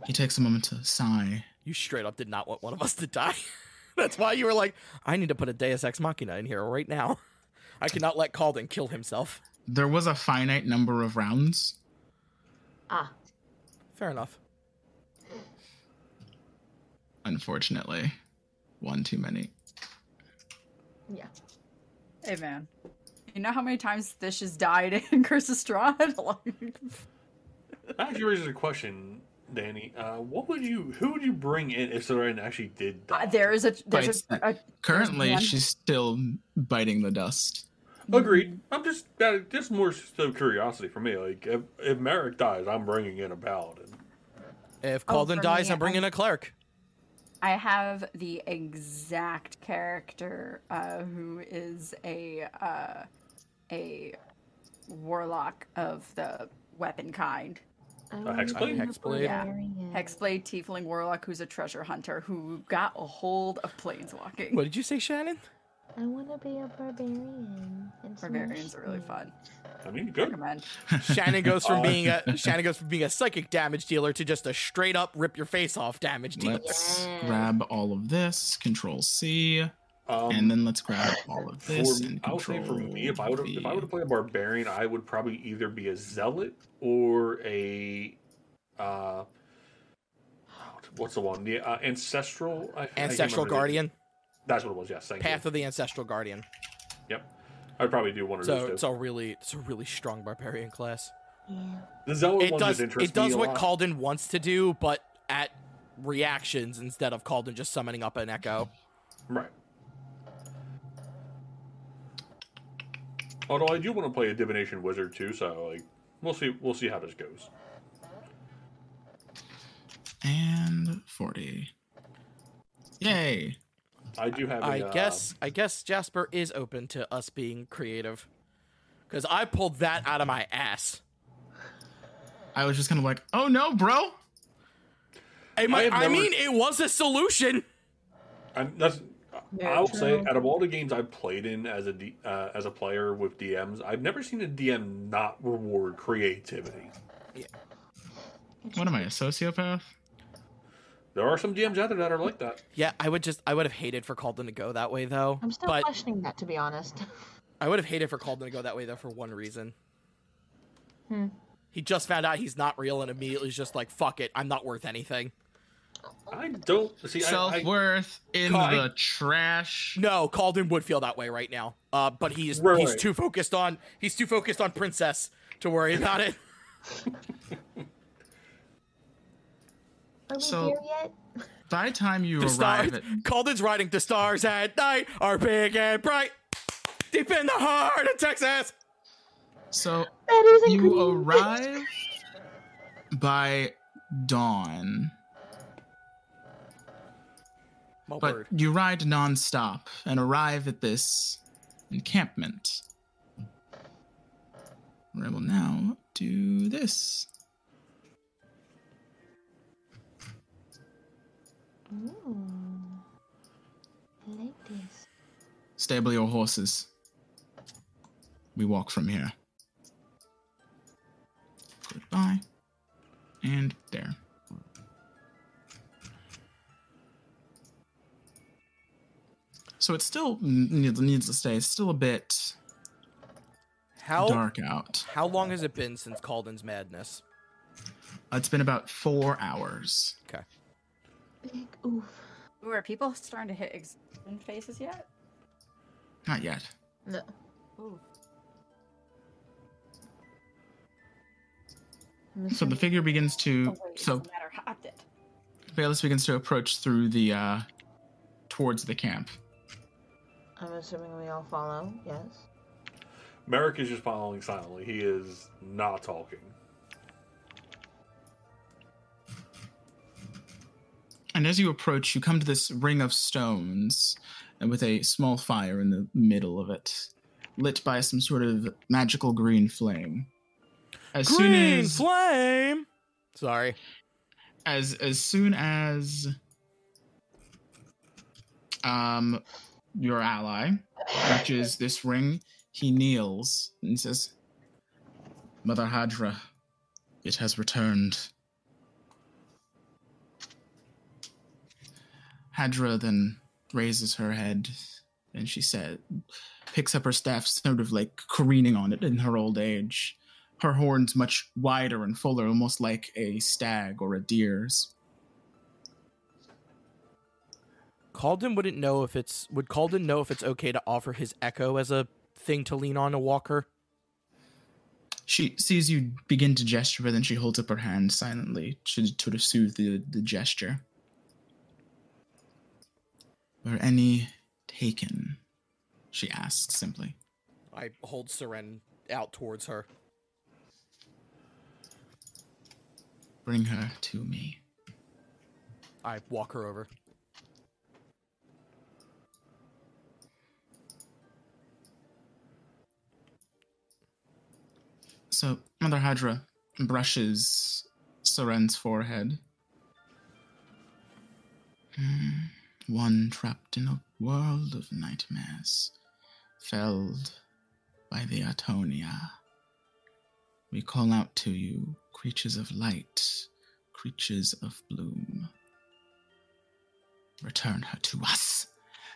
he takes a moment to sigh. You straight up did not want one of us to die. That's why you were like, I need to put a Deus Ex Machina in here right now. I cannot let Calden kill himself. There was a finite number of rounds. Ah. Fair enough. Unfortunately, one too many. Yeah. Hey man, you know how many times Fish has died in Curse of Strahd? Like, That actually raises a question, Danny. Uh, what would you, who would you bring in if Soren actually did die? uh, there is a there's Bites a, a Currently, one. she's still biting the dust. Agreed. I'm just that just more so curiosity for me. Like if, if Merrick dies, I'm bringing in a paladin. If Oh, Calden for dies, me, I'm bringing a cleric. I have the exact character uh, who is a uh, a warlock of the weapon kind. A hexblade? A hexblade? Yeah. Hexblade Tiefling Warlock who's a treasure hunter who got a hold of planeswalking. What did you say, Shannon? I want to be a barbarian. and Barbarians are really things. fun. I mean, good. Recommend. Shannon goes from Oh. being a Shannon goes from being a psychic damage dealer to just a straight up rip your face off damage dealer. Let's Yeah. grab all of this, Control C, Um, and then let's grab all of this for, I would say for me, if I would if I were to play a barbarian, I would probably either be a zealot or a uh, what's the one? The uh, ancestral I, I Ancestral remember the- Guardian, That's what it was. Yes, thank Path you. of the Ancestral Guardian. Yep, I'd probably do one of So those. it's a really it's a really strong barbarian class. Yeah. The zealot It one does just interests it does me what lot. Calden wants to do, but at reactions instead of Calden just summoning up an echo. Right. Although I do want to play a divination wizard too, so like we'll see we'll see how this goes. and 40. Yay! I do have. a, I uh, guess I guess Jasper is open to us being creative. Cause I pulled that out of my ass. I was just kind of like, oh no, bro! Hey, my- have I, never- mean, it was a solution. I'm, that's. Yeah, I'll say, out of all the games I've played in as a D, uh, as a player with DMs, I've never seen a DM not reward creativity. What am I, a sociopath? There are some DMs out there that are like that. Yeah, I would just I would have hated for Calden to go that way though. I'm still but questioning that, to be honest. I would have hated for Calden to go that way though for one reason. Hmm. He just found out he's not real and immediately is just like, fuck it, I'm not worth anything. I don't see. self worth in Kai- the trash. No, Calden would feel that way right now. Uh, but he's Right, he's too focused on he's too focused on Princess to worry about it. Are we So- here yet? By the time you The stars, arrive at Calden's riding the stars at night are big and bright, deep in the heart of Texas. so you green. arrive by dawn, My but word. you ride nonstop and arrive at this encampment. I will now do this. Ooh. I like this. Stable your horses. We walk from here. Goodbye. And there. So it still needs, needs to stay. It's still a bit How dark out. how long has it been since Calden's madness? Uh, it's been about four hours. Big oof. Ooh, are people starting to hit exhaustion faces yet? Not yet. No. Ooh. So the figure begins to. Oh, wait, so it doesn't matter. I did. Valus begins to approach through the. uh towards the camp. I'm assuming we all follow. Yes. Merrick is just following silently. He is not talking. And as you approach, you come to this ring of stones, and with a small fire in the middle of it, lit by some sort of magical green flame. As soon Green as flame. Sorry. as as soon as um your ally reaches this ring, he kneels and says, Mother Hadra, it has returned. Hadra then raises her head and she said picks up her staff, sort of like careening on it in her old age. Her horns much wider and fuller, almost like a stag or a deer's. Calden wouldn't know if it's would Calden know if it's okay to offer his echo as a thing to lean on to walk her? She sees you begin to gesture, but then she holds up her hand silently to sort of soothe the, the gesture. Were any taken? She asks simply. I hold Seren out towards her. Bring her to me. I walk her over. So, Mother Hadra brushes Seren's forehead. Hmm, One trapped in a world of nightmares, felled by the Atonia. We call out to you, creatures of light, creatures of bloom. Return her to us.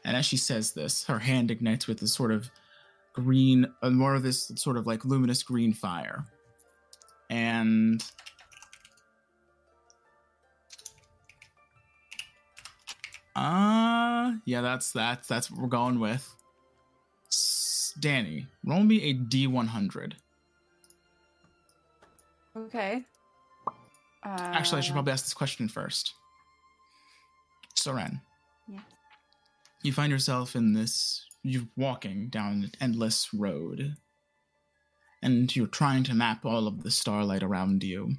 And as she says this, her hand ignites with a sort of green, uh, more of this sort of like luminous green fire. And uh yeah, that's that's that's what we're going with. S- Danny, roll me a D100. Okay. Uh, Actually, I should probably ask this question first. Seren, Yes. you find yourself in this you're walking down an endless road and you're trying to map all of the starlight around you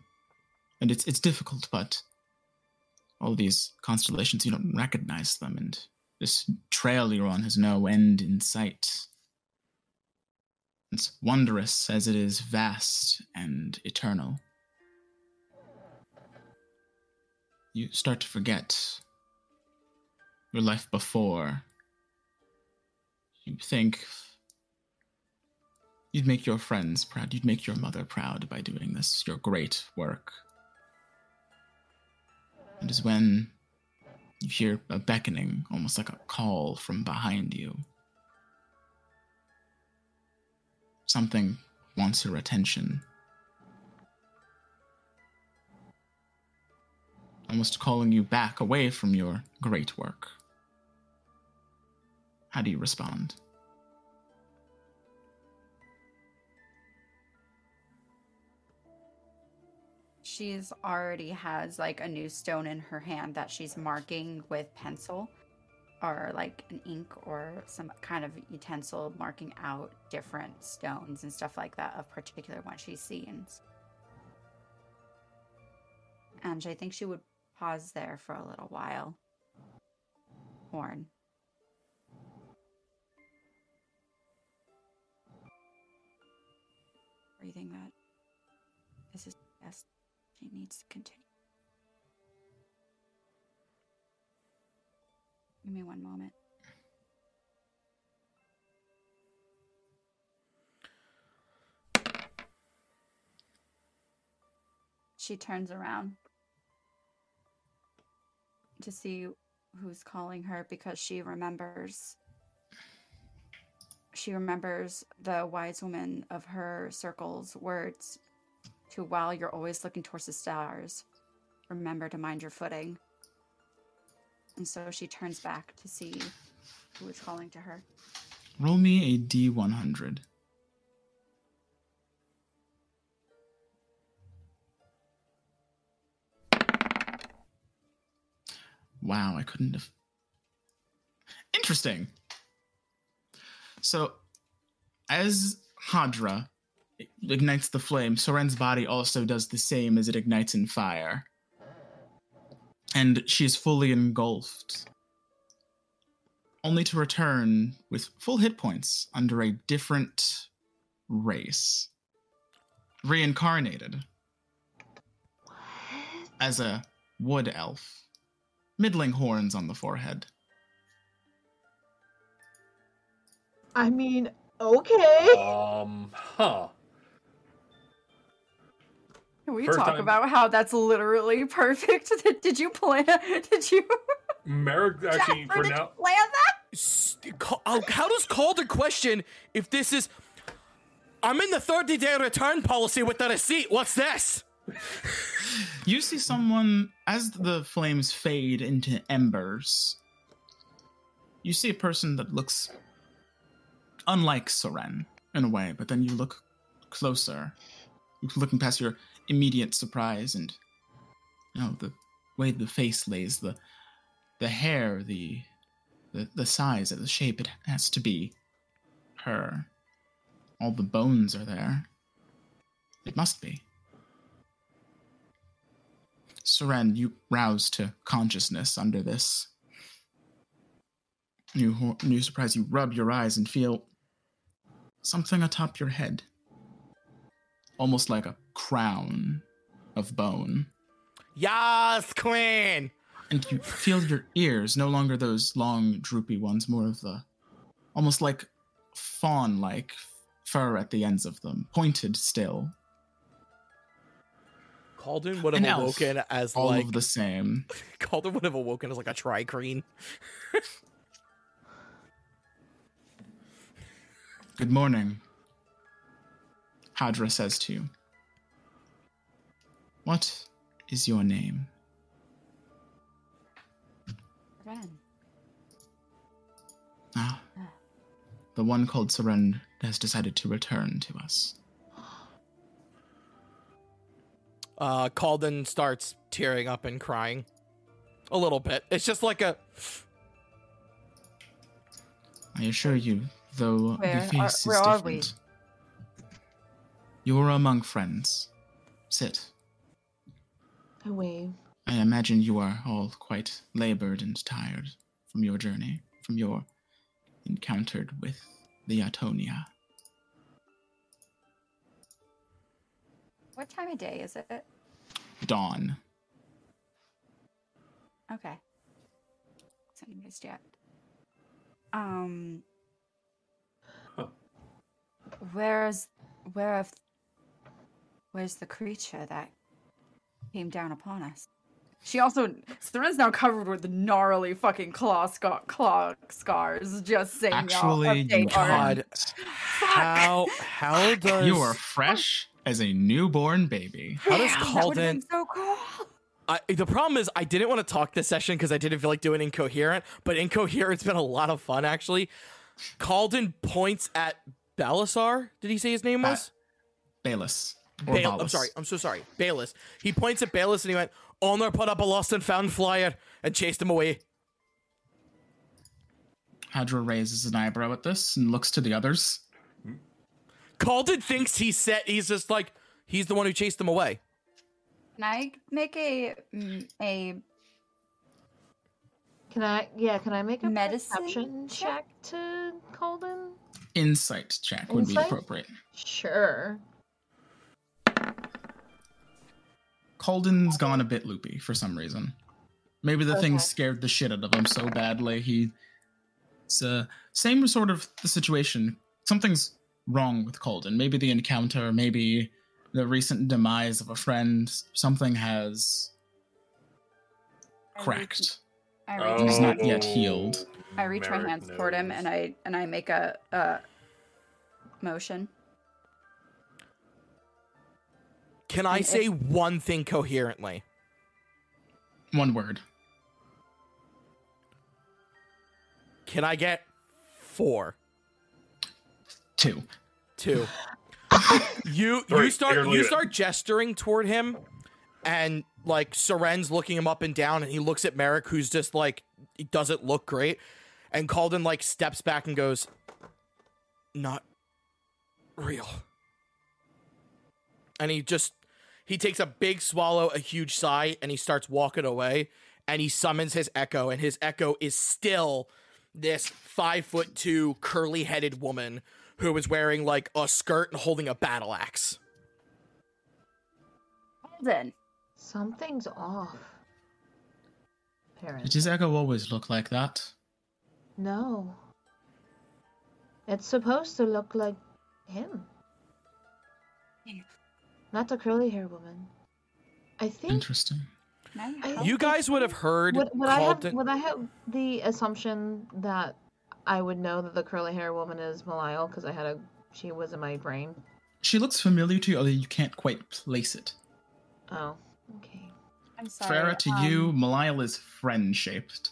and it's it's difficult but all these constellations you don't recognize them and this trail you're on has no end in sight. It's wondrous as it is vast and eternal. You start to forget your life before. You think you'd make your friends proud, you'd make your mother proud by doing this, your great work. It is when you hear a beckoning, almost like a call from behind you. Something wants your attention. Almost calling you back away from your great work. How do you respond? She's already has like a new stone in her hand that she's marking with pencil or like an ink or some kind of utensil marking out different stones and stuff like that of particular ones she's seen. And I think she would pause there for a little while. Horn. Breathing that she needs to continue. Give me one moment. She turns around to see who's calling her because she remembers she remembers the wise woman of her circle's words to while you're always looking towards the stars, remember to mind your footing. And so she turns back to see who is calling to her. Roll me a D100. Wow, I couldn't have. Interesting. So, as Hadra ignites the flame, Seren's body also does the same as it ignites in fire. And she is fully engulfed only to return with full hit points under a different race. Reincarnated as a wood elf, middling horns on the forehead. I mean, okay. Um, huh. Can we First talk time- about how that's literally perfect? Did you plan? Did you? Merrick actually Jasper, for did you now. plan that? S- Ca- oh, How does Calden question if this is? I'm in the 30 day return policy with the receipt. What's this? You see someone, as the flames fade into embers, you see a person that looks unlike Seren in a way, but then you look closer, looking past your immediate surprise and you know the way the face lays, the the hair, the the, the size, and the shape, it has to be her. All the bones are there. It must be. Seren, you rouse to consciousness under this. New, new surprise, you rub your eyes and feel something atop your head. Almost like a crown of bone. Yes, Queen. And you feel your ears, no longer those long, droopy ones, more of the almost like fawn like fur at the ends of them, pointed still, Calden would An have elf. awoken as all like of the same. Calden would have awoken as like a tricreen. Good morning. Hadra says to you. What is your name? Ren. Ah. The one called Seren has decided to return to us. Uh, Calden starts tearing up and crying a little bit. It's just like a I assure you, though Where the are- face where is are different. You're among friends. Sit. I wave. I imagine you are all quite labored and tired from your journey, from your encounter with the Atonia. What time of day is it? Dawn. Okay. It's anyways yet. Um. Huh. Where's where of where's the creature that came down upon us? She also Seren's now covered with gnarly fucking claw scar claw scars. Just saying, y'all. Actually, you God. How how does You are fresh as a newborn baby. how does Damn, that would've been Calden so cool. I, the problem is I didn't want to talk this session because I didn't feel like doing incoherent, but incoherent's been a lot of fun actually. Calden points at Balasar. Did he say his name was? Bayless. Or Bale, I'm sorry. I'm so sorry. Bayless. He points at Bayless and he went, Honor put up a lost and found flyer and chased him away. Hadra raises an eyebrow at this and looks to the others. Calden thinks he's set. He's just like, he's the one who chased him away. Can I make a mm, a Can I? Yeah. Can I make a Medicine perception check? check to Calden? Insight check would be Insight? appropriate. Sure. Calden's gone a bit loopy for some reason. Maybe the thing scared the shit out of him so badly. He, it's uh, same sort of the situation. Something's wrong with Calden. Maybe the encounter. Maybe the recent demise of a friend. Something has I reach- cracked. I reach, Oh, He's not yet healed. I reach my Merrick hands toward him and. I and I make a uh motion. Can I say one thing coherently? One word. Can I get four? Two. Two. you you Three. start you start gesturing toward him, and like Seren's looking him up and down, and he looks at Merrick, who's just like he doesn't look great, and Calden like steps back and goes, "Not real." And he just he takes a big swallow, a huge sigh, and he starts walking away. And he summons his echo, and his echo is still this five foot two curly headed woman who is wearing like a skirt and holding a battle axe. Calden, Something's off. Did his echo always look like that? No. It's supposed to look like him. Yeah. Not the curly hair woman. I think Interesting. you I- You guys would have heard would, would I have Calden. would I have the assumption that I would know that the curly hair woman is Malile because I had a she was in my brain. She looks familiar to you, although you can't quite place it. Oh, okay. I'm sorry. Farah, to you, um, is friend shaped.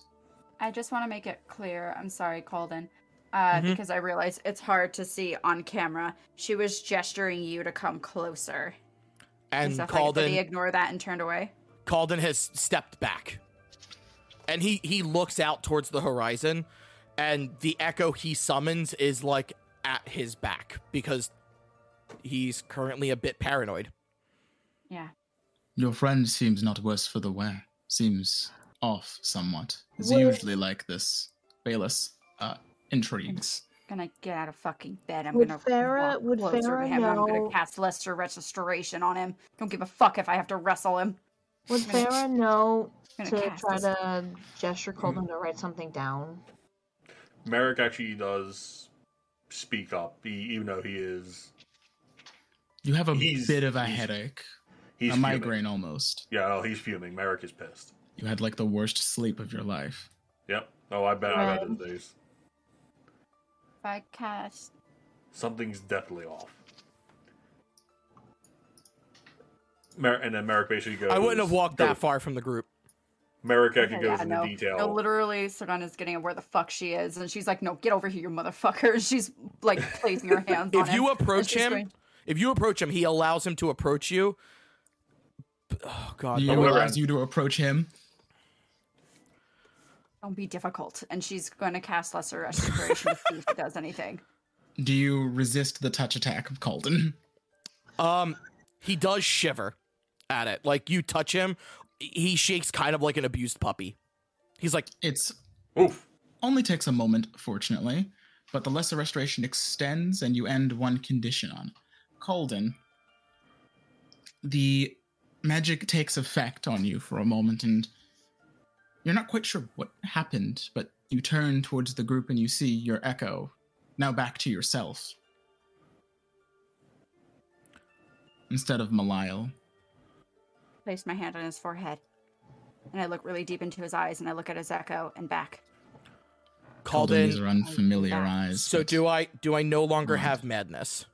I just want to make it clear. I'm sorry, Calden. Uh, Mhm. because I realize it's hard to see on camera. She was gesturing you to come closer. And stuff like that. Did he Calden ignore that and turned away? Calden has stepped back. And he he looks out towards the horizon and the echo he summons is like at his back because he's currently a bit paranoid. Yeah. Your friend seems not worse for the wear. Seems off somewhat. It's usually like this. Bayless uh, intrigues. Gonna get out of fucking bed. I'm Would gonna Farah- walk would closer to Farah him. and I'm gonna cast Lesser Restoration on him. Don't give a fuck if I have to wrestle him. Would I'm gonna- Farah know to gonna cast try this. to gesture Calden to write something down? Merrick actually does speak up, he, even though he is You have a He's- bit of a he's- headache. he's a fuming. migraine almost. Yeah, oh, he's fuming. Merrick is pissed. You had like the worst sleep of your life. Yep. Oh, I bet. I had bet Right. Those days. If I cast Something's definitely off. Mer- and then Merrick basically goes. I wouldn't have walked that far from the group. Merrick actually Okay, goes yeah, into no. detail. No, literally, Savannah's getting at where the fuck she is, and she's like, "No, get over here, you motherfucker!" She's like placing her hands If him. you and approach him, going- if you approach him, he allows him to approach you. Oh god. He allows you to approach him. Don't be difficult, and she's going to cast Lesser Restoration to see if it does anything. Do you resist the touch attack of Calden? Um, he does shiver at it. Like you touch him, he shakes kind of like an abused puppy. He's like, It's Oof. only takes a moment, fortunately, but the lesser restoration extends and you end one condition on. Calden, the magic takes effect on you for a moment and you're not quite sure what happened, but you turn towards the group and you see your echo, now back to yourself. Instead of Malile. Place my hand on his forehead, and I look really deep into his eyes, and I look at his echo and back. called Calden, these in. are unfamiliar eyes. So do I? Do I no longer Right. have madness?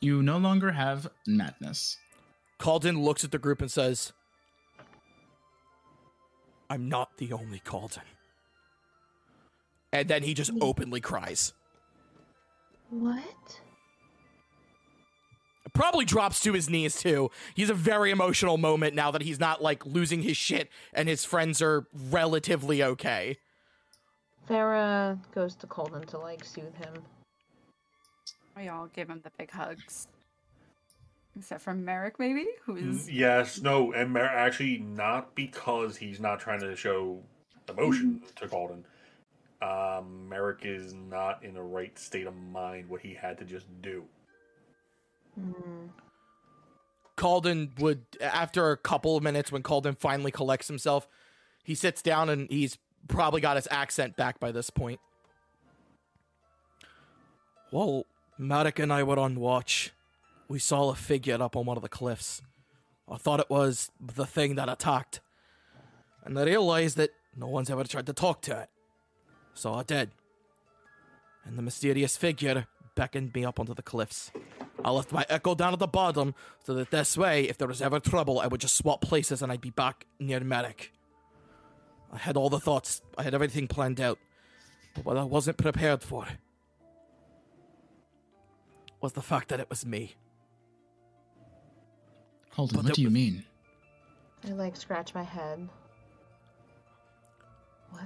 You no longer have madness. Calden looks at the group and says, "I'm not the only Calden." And then he just openly cries. What? Probably drops to his knees too. He's a very emotional moment now that he's not like losing his shit and his friends are relatively okay. Farah goes to Calden to like soothe him. We all give him the big hugs, except for Merrick, maybe, who Mm, Yes, no, and Merrick actually not because he's not trying to show emotion to Calden. Um, Merrick is not in the right state of mind. What he had to just do. Hmm. Calden would, after a couple of minutes, when Calden finally collects himself, he sits down and he's probably got his accent back by this point. Well, Merrick and I were on watch. We saw a figure up on one of the cliffs. I thought it was the thing that attacked. And I realized that no one's ever tried to talk to it. So I did. And the mysterious figure beckoned me up onto the cliffs. I left my echo down at the bottom so that this way, if there was ever trouble, I would just swap places and I'd be back near Merrick. I had all the thoughts, I had everything planned out. But what I wasn't prepared for was the fact that it was me. Calden, But what do you mean? I like scratch my head. What?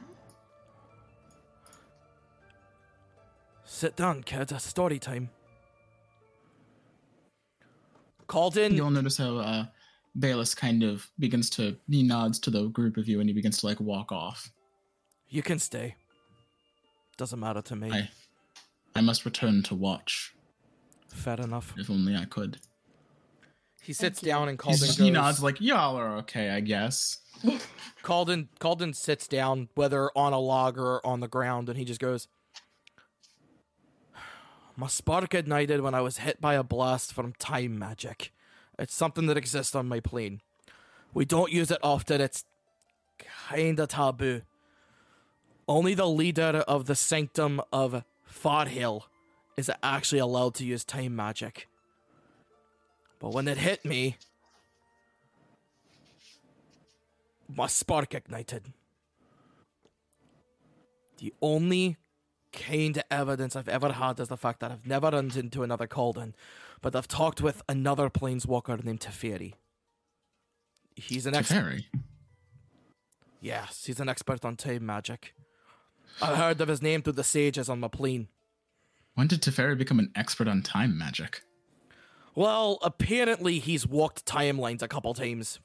Sit down, kids. It's story time. Called in. You'll notice how uh, Bayless kind of begins to he nods to the group of you and he begins to like walk off. You can stay. Doesn't matter to me. I I must return to watch. Fair enough. If only I could. He sits you. down and He's- Calden he goes. nods like y'all are okay, I guess. Calden Calden sits down, whether on a log or on the ground, and he just goes. My spark ignited when I was hit by a blast from time magic. It's something that exists on my plane. We don't use it often, it's kinda taboo. Only the leader of the sanctum of Farhill is actually allowed to use time magic. But when it hit me, my spark ignited. The only kind of evidence I've ever had is the fact that I've never run into another Calden, but I've talked with another planeswalker named Teferi. He's an expert. Teferi. Yes, he's an expert on time magic. I heard of his name through the sages on my plane. When did Teferi become an expert on time magic? Well, apparently he's walked timelines a couple times.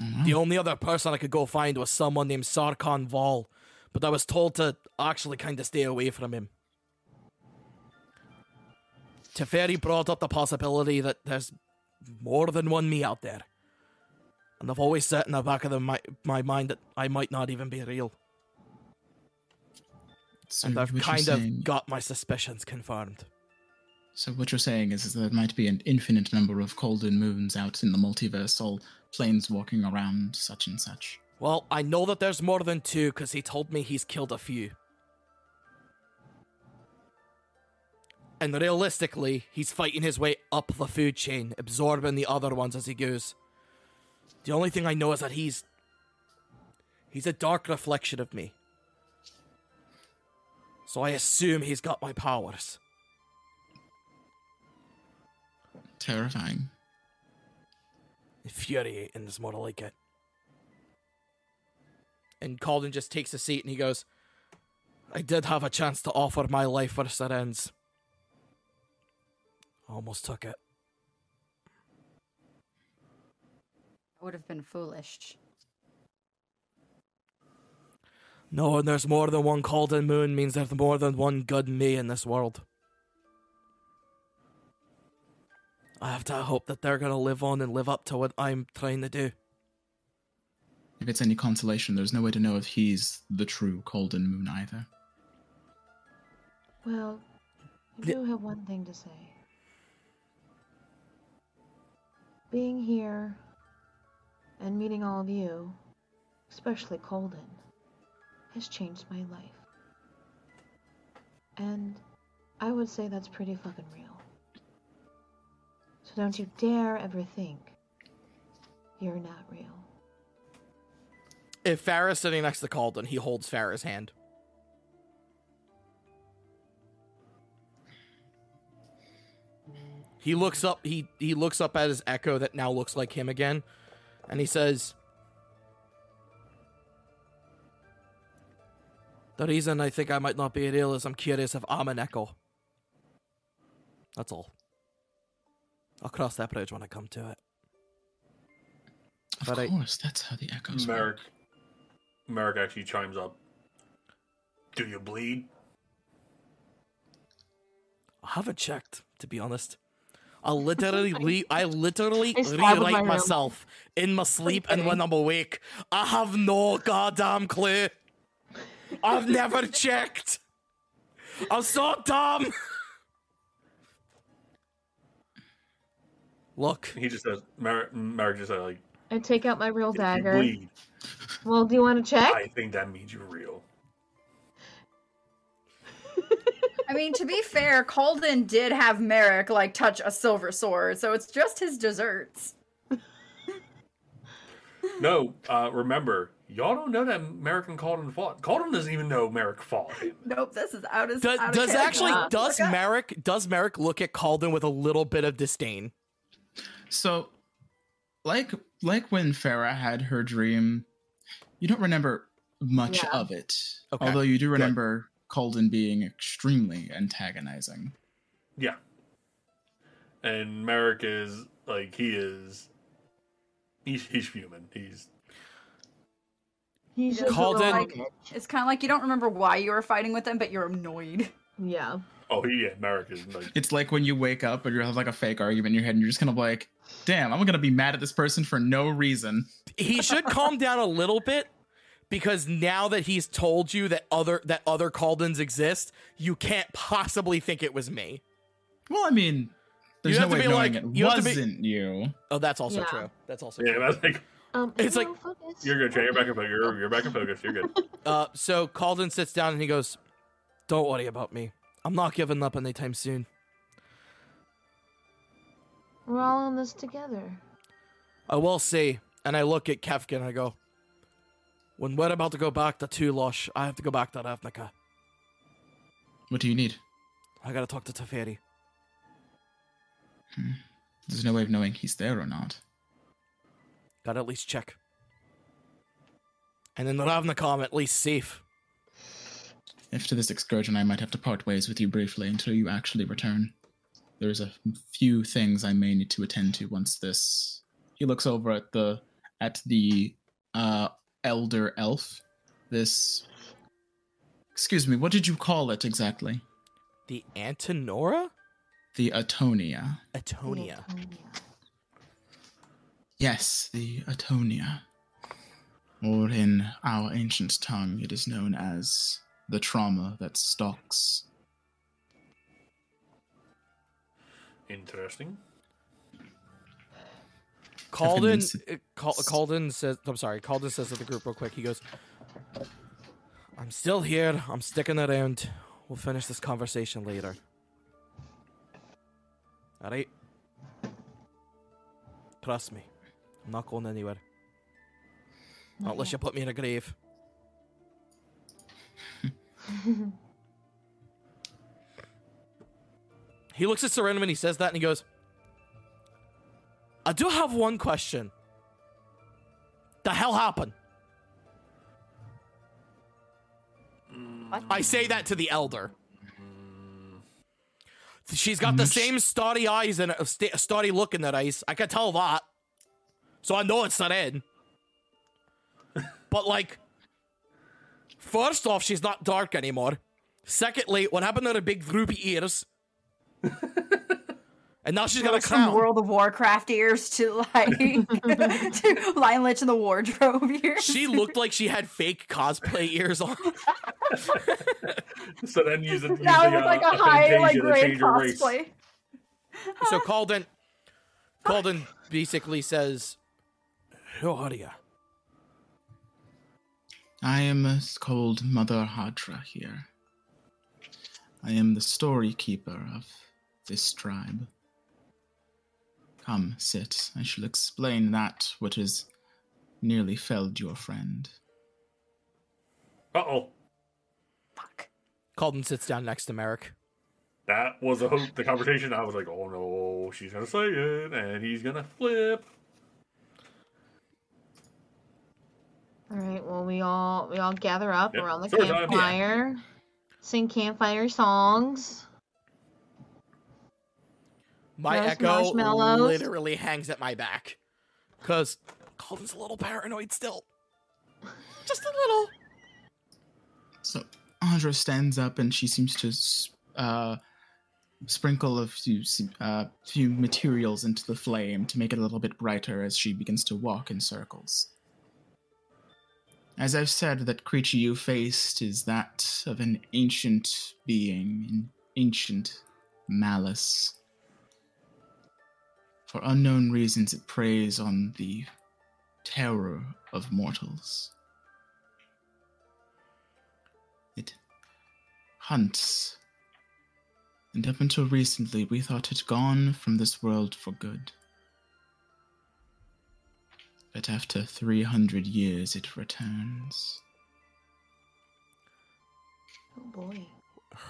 Mhm. The only other person I could go find was someone named Sarkhan Vol, but I was told to actually kind of stay away from him. Teferi brought up the possibility that there's more than one me out there. And I've always set in the back of the, my, my mind that I might not even be real. So and I've kind of got my suspicions confirmed. So what you're saying is, is there might be an infinite number of Calden moons out in the multiverse, all planes walking around, such and such. Well, I know that there's more than two because he told me he's killed a few. And realistically, he's fighting his way up the food chain, absorbing the other ones as he goes. The only thing I know is that he's. He's a dark reflection of me. So I assume he's got my powers. Terrifying. Infuriating is more like it. And Calden just takes a seat and he goes, I did have a chance to offer my life for Seren's. Almost took it. I would have been foolish. No, and there's more than one Calden moon means there's more than one good me in this world. I have to hope that they're gonna live on and live up to what I'm trying to do. If it's any consolation, there's no way to know if he's the true Calden moon either. Well, I do have one thing to say. Being here and meeting all of you, especially Calden, has changed my life. And I would say that's pretty fucking real. So don't you dare ever think you're not real. If Farah's sitting next to Calden, he holds Farah's hand. He looks up he he looks up at his echo that now looks like him again, and he says The reason I think I might not be real is I'm curious if I'm an echo. That's all. I'll cross that bridge when I come to it. Of But I- course, that's how the echoes Merrick, work. Merrick actually chimes up. Do you bleed? I haven't checked, to be honest. I literally, re- I literally I stab my rewrite room. myself in my sleep and when I'm awake. I have no goddamn clue. I've never checked. I'm so dumb. Look, He just says, Merrick, Merrick just said, like, I take out my real dagger. bleed, Well, do you want to check? I think that means you're real. I mean, to be fair, Calden did have Merrick like touch a silver sword, so it's just his desserts. No, uh, remember, y'all don't know that Merrick and Calden fought. Calden doesn't even know Merrick fought him. Nope, this is out of Does, out does character. actually does Merrick does Merrick look at Calden with a little bit of disdain? So, like like when Farah had her dream, you don't remember much Yeah. of it. Okay, Although you do remember Calden being extremely antagonizing. Yeah. And Merrick is like he is. He's he's human. He's He's just a Called little. It's kind of like you don't remember why you were fighting with them, but you're annoyed. Yeah. Oh yeah Merrick is like It's like when you wake up and you have like a fake argument in your head and you're just kind of like, damn, I'm gonna be mad at this person for no reason. he should calm down a little bit because now that he's told you that other that other Caldens exist, you can't possibly think it was me. Well, I mean, there's You no have to way be knowing like- it you have to be- wasn't you. Oh, that's also Yeah. true. That's also yeah true. that's like Um, It's like- focus. you're good. Jay. You're back in focus. You're you're back in focus. You're good. Uh, so Calden sits down and he goes, "Don't worry about me. I'm not giving up anytime soon. We're all in this together. I will see." And I look at Kefkin and I go, "When we're about to go back to Tulosh, I have to go back to Ravnica. What do you need? I gotta talk to Teferi. Hmm. There's no way of knowing he's there or not. Gotta at least check. And in Ravnica, I'm at least safe." After this excursion, I might have to part ways with you briefly until you actually return. There's a few things I may need to attend to once this. He looks over at the at the uh, elder elf. This. Excuse me. What did you call it exactly? The Antinora? The Atonia. Atonia. Yes, the Atonia. Or in our ancient tongue, it is known as the trauma that stalks. Interesting. Calden, Kefkin uh, Cal- Calden says, I'm sorry, Calden says to the group real quick, he goes, I'm still here. I'm sticking around. We'll finish this conversation later. Alright? Trust me. I'm not going anywhere. Not unless you put me in a grave. he looks at Serenum and he says that and he goes, I do have one question. The hell happened? What? I say that to the elder. She's got the mm-hmm. same starry eyes and a sta- starry look in her eyes. I can tell that. So I know it's not in. but like, first off, she's not dark anymore. Secondly, what happened to her big droopy ears? and now she's got a Goes from crown. World of Warcraft ears to like to Lion Lich in the wardrobe ears. She looked like she had fake cosplay ears on. So then use it. Use now the, with like uh, a high like Fantasia to gray change her race. cosplay. so Calden, Calden basically says, "Who are you?" I am called Mother Hadra here. I am the story keeper of this tribe. Come, sit. I shall explain that which has nearly felled your friend. Uh oh. Fuck. Calden sits down next to Merrick. That was a hope. The conversation. I was like, oh no, she's gonna say it, and he's gonna flip. All right. Well, we all we all gather up Yep, around the story time. Yeah. campfire, sing campfire songs. My Roast echo literally hangs at my back. Because Calden's a little paranoid still. Just a little. So Audra stands up and she seems to uh, sprinkle a few, uh, few materials into the flame to make it a little bit brighter as she begins to walk in circles. As I've said, that creature you faced is that of an ancient being, an ancient malice. For unknown reasons, it preys on the terror of mortals. It hunts. And up until recently, we thought it gone from this world for good. But after 300 years, it returns. Oh boy.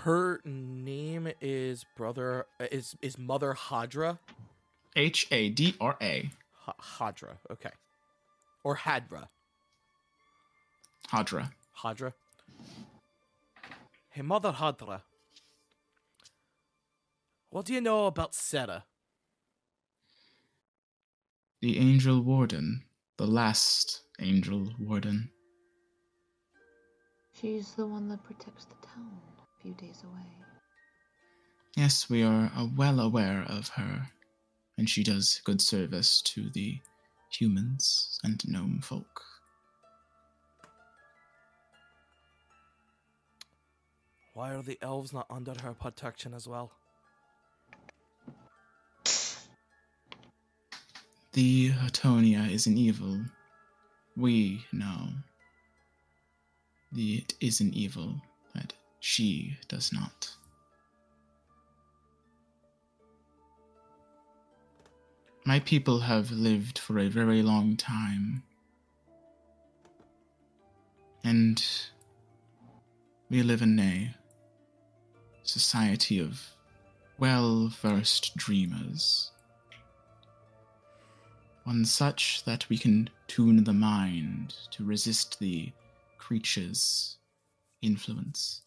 Her name is brother uh, is is Mother Hadra. H A D R A. Hadra. Okay. Or Hadra. Hadra. Hadra. Hey, Mother Hadra. What do you know about Seta? The Angel Warden. The last Angel Warden. She's the one that protects the town a few days away. Yes, we are uh, well aware of her, and she does good service to the humans and gnome folk. Why are the elves not under her protection as well? The Atonia is an evil. We know. The it is an evil that she does not. My people have lived for a very long time. And we live in a society of well versed dreamers. One such that we can tune the mind to resist the creature's influence.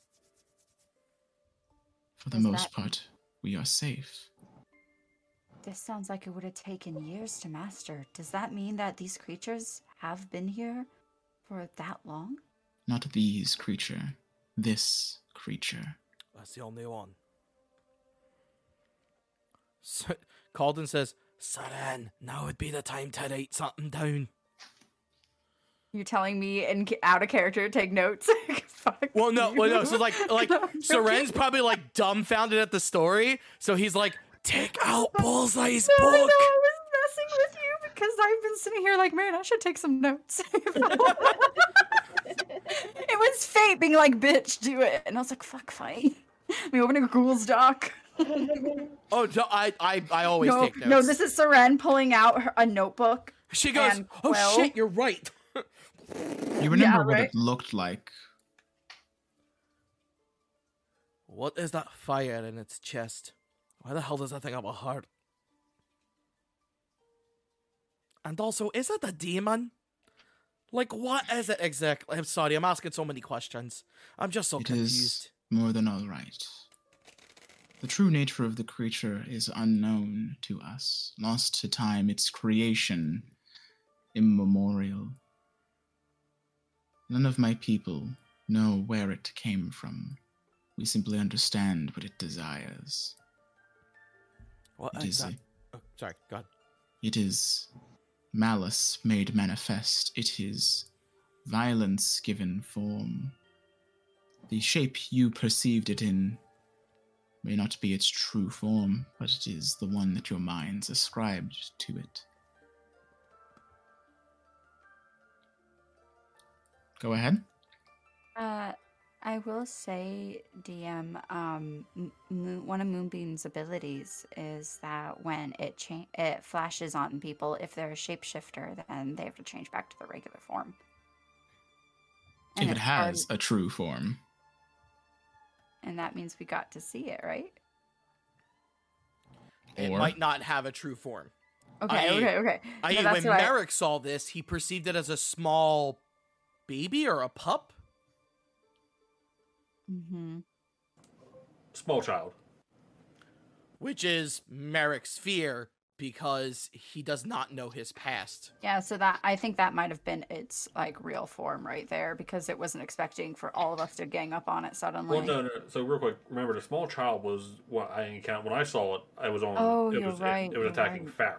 For the Does most that- part, we are safe. This sounds like it would have taken years to master. Does that mean that these creatures have been here for that long? Not these creature, this creature. That's the only one. So, Calden says, Seren, now would be the time to write something down. You're telling me in out of character to take notes? Fuck Well, no, you. well, no. So like, like No, I'm Seren's joking. probably like dumbfounded at the story, so he's like, take out Bullseye's No, no, I was messing with you because I've been sitting here like, man, I should take some notes. it was fate being like, bitch, do it. And I was like, fuck, fine. We open a Google's doc. Oh, no, I, I, I always no, take notes. no, this is Seren pulling out her, a notebook. She goes, oh Quill. shit, you're right. You remember what right. it looked like. What is that fire in its chest? Why the hell does that thing have a heart? And also, is it a demon? Like, what is it exactly? I'm sorry, I'm asking so many questions. I'm just so It confused. is more than all right. The true nature of the creature is unknown to us, lost to time, its creation immemorial. None of my people know where it came from. We simply understand what it desires. What It uh, is, a, oh, sorry, God. it is malice made manifest. It is violence given form. The shape you perceived it in may not be its true form, but it is the one that your minds ascribed to it. Go ahead. Uh, I will say, DM, um, Moon, one of Moonbeam's abilities is that when it cha- it flashes on people, if they're a shapeshifter, then they have to change back to the regular form. And if it has a true form. And that means we got to see it, right? It Or- might not have a true form. Okay, I- okay, okay. I, No, when that's what I- Merrick saw this, he perceived it as a small baby or a pup. Mm-hmm. Small child. which is Merrick's fear because he does not know his past. Yeah, so that I think that might have been its like real form right there because it wasn't expecting for all of us to gang up on it suddenly. Well, no, no. So real quick, remember the small child was what I encountered when I saw it. I was on. Oh, it you're was, right, It, it was you're attacking right. Farah.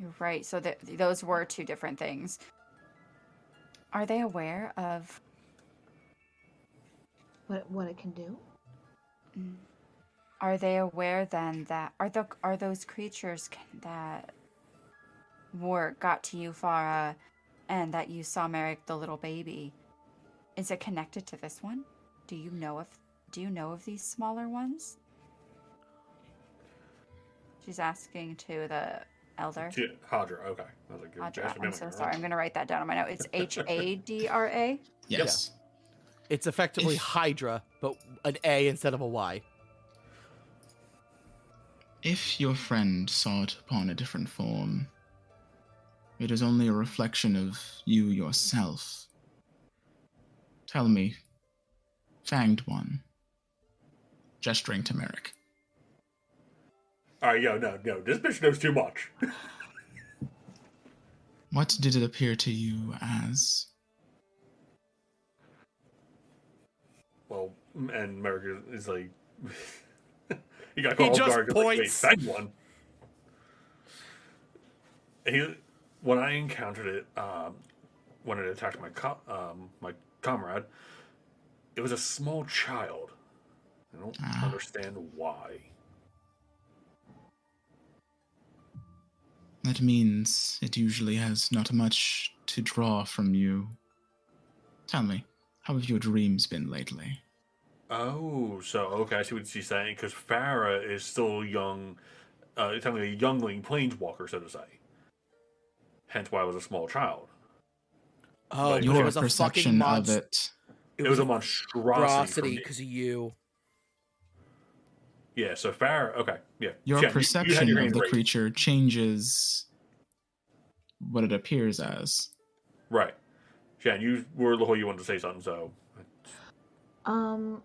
You're right. So th- those were two different things. Are they aware of? What what it can do? Mm. Are they aware then that are the are those creatures that were got to you, Farah, and that you saw Merrick, the little baby? Is it connected to this one? Do you know if do you know of these smaller ones? She's asking to the elder. To Hadra, okay. I was like, good. Audra, Jasmine, I'm I'm so like, sorry. I'm gonna write that down on my note. It's H A D R A. Yes. It's effectively If- Hydra, but an A instead of a Y. If your friend saw it upon a different form, it is only a reflection of you yourself. Tell me, fanged one, gesturing to Merrick. All right, yo, no, no. This bitch knows too much. What did it appear to you as? Well, and Merrick is, is like, he got He called just guard. 'cause, Like, Wait, points. one. He, when I encountered it, um, when it attacked my co- um, my comrade, it was a small child. I don't Ah. understand why. That means it usually has not much to draw from you. Tell me, how have your dreams been lately? Oh, so okay, I see what she's saying. Because Farah is still young, uh, technically a youngling planeswalker, so to say. Hence why I was a small child. Oh, But but Your it was a fucking perception of monster. it. It, was, a monstrosity. for because of you. Yeah, so Farah. Okay, yeah. Your Yeah, you- you perception your of the raised. creature changes what it appears as. Right. Jan, you were the whole you wanted to say something, so Um,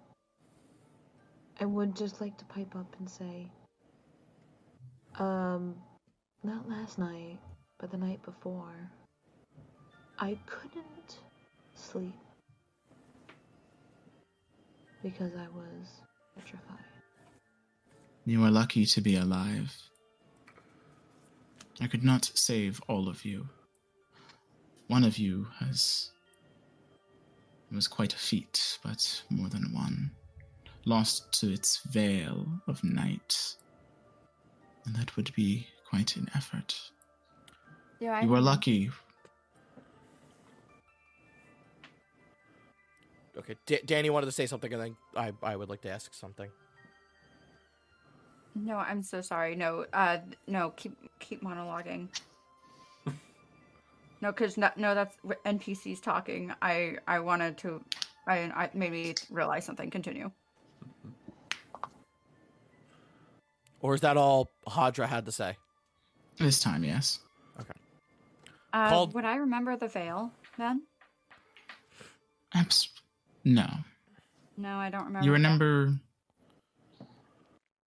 I would just like to pipe up and say, um, not last night, but the night before, I couldn't sleep because I was petrified. You are lucky to be alive. I could not save all of you. One of you has. It was quite a feat, but more than one. Lost to its veil of night. And that would be quite an effort. Do I You were lucky. Okay, D- Danny wanted to say something, and then I, I would like to ask something. No, I'm so sorry. No, uh, no, keep keep monologuing. no, cause no, no, that's NPCs talking. I I wanted to, I I made me realize something. Continue. Or is that all Hadra had to say? This time, yes. Okay. Uh, Called- would I remember the veil then? Abs- no. No, I don't remember. You that. remember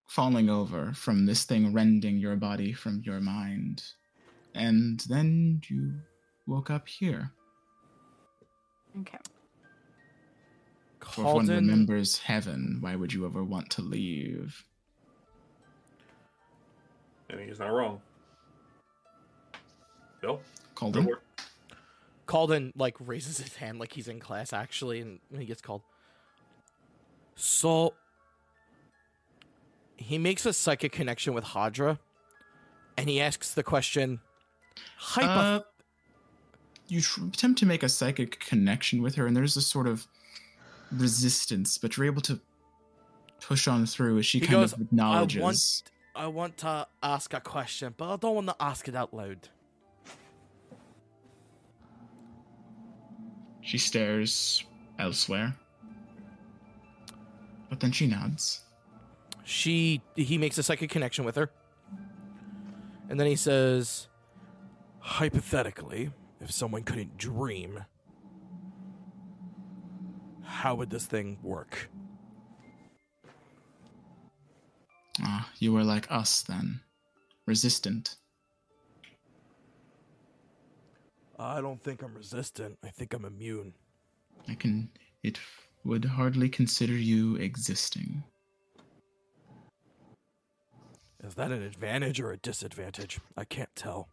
falling over from this thing rending your body from your mind. And then you woke up here. Okay. For if one remembers heaven, why would you ever want to leave? I mean he's not wrong. Bill, Calden? Calden like raises his hand like he's in class actually, and he gets called. So he makes a psychic connection with Hadra, and he asks the question. Hypo- Uh, you tr- attempt to make a psychic connection with her, and there's a sort of resistance, but you're able to push on through as she He kind goes, of acknowledges. I want, I want to ask a question, but I don't want to ask it out loud. She stares elsewhere. But then she nods. She he makes a psychic connection with her. And then he says hypothetically, if someone couldn't dream, how would this thing work? Ah, you were like us then. Resistant. I don't think I'm resistant. I think I'm immune. I can. It would hardly consider you existing. Is that an advantage or a disadvantage? I can't tell.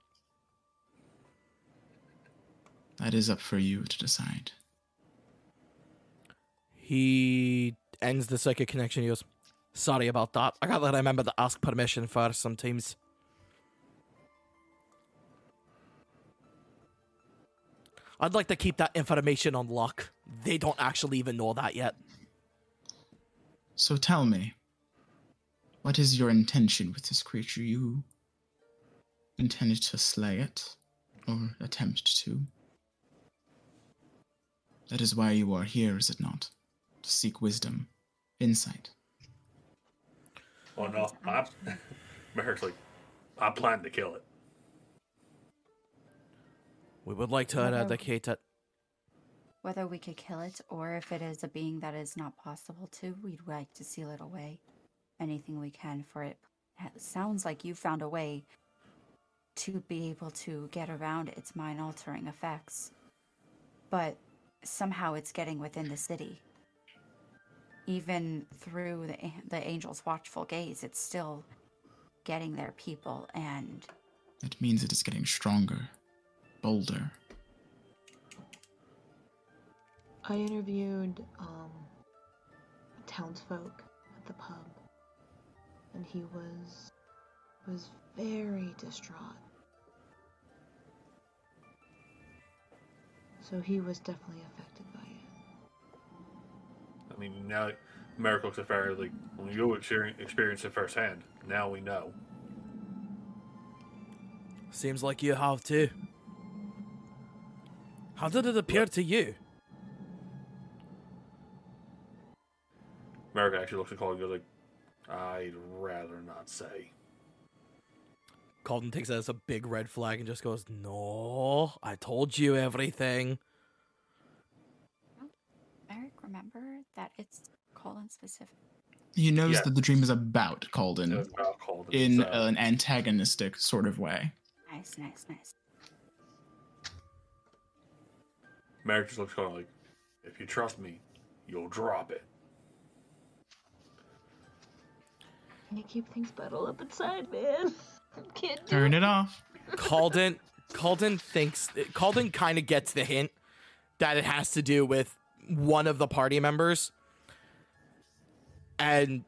That is up for you to decide. He ends the psychic connection. He goes, Sorry about that. I gotta remember to ask permission first sometimes. I'd like to keep that information on lock. They don't actually even know that yet. So tell me, what is your intention with this creature? You intended to slay it, or attempt to? That is why you are here, is it not? To seek wisdom, insight. Oh no, I, Merrick's like, I plan to kill it. We would like to Whatever. eradicate it. Whether we could kill it or if it is a being that is not possible to, we'd like to seal it away. Anything we can for it. It sounds like you found a way to be able to get around its mind altering effects. But somehow it's getting within the city. Even through the, the angel's watchful gaze, it's still getting their people and It means it is getting stronger, bolder. I interviewed um, townsfolk at the pub, and he was was very distraught. So he was definitely affected by it. I mean, now Merrick looks at Farah like, well, you experience experience it firsthand. Now we know. Seems like you have too. How did it appear to you? America actually looks at Cole and goes like, I'd rather not say. Calden takes that as a big red flag and just goes, No, I told you everything. Eric, remember that it's colon specific. He knows Yeah. that the dream is about Calden It was about Calden, in so- an antagonistic sort of way. Nice, nice, nice. Merrick just looks at Cole like, if you trust me, you'll drop it. Can you keep things bottled up inside, man? Can't do Turn it off. Calden Calden thinks Calden kind of gets the hint that it has to do with one of the party members. And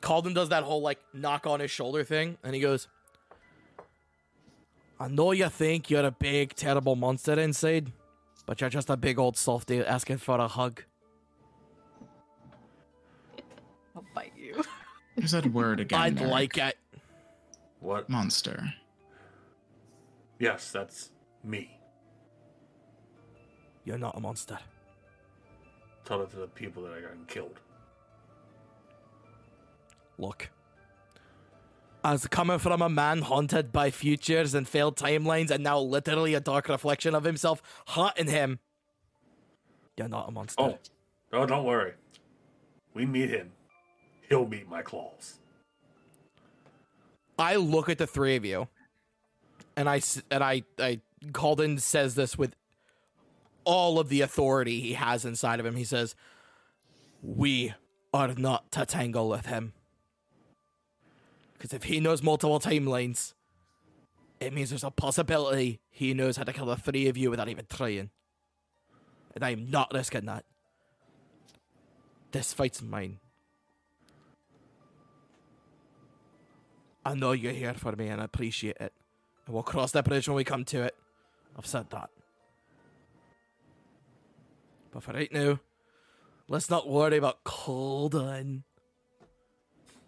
Calden does that whole like knock on his shoulder thing and he goes I know you think you're a big terrible monster inside, but you're just a big old softy asking for a hug. I'll bite you. There's that word again. I'd Merrick. like it. What? monster. Yes, that's me. You're not a monster. Tell it to the people that I got killed. Look. As coming from a man haunted by futures and failed timelines and now literally a dark reflection of himself haunting him. You're not a monster. Oh, oh, don't worry. We meet him. He'll meet my claws. I look at the three of you, and I and I I Calden says this with all of the authority he has inside of him. He says, "We are not to tangle with him, because if he knows multiple timelines, it means there's a possibility he knows how to kill the three of you without even trying, and I'm not risking that. This fight's mine." I know you're here for me and I appreciate it. And we'll cross that bridge when we come to it. I've said that. But for right now, let's not worry about Calden.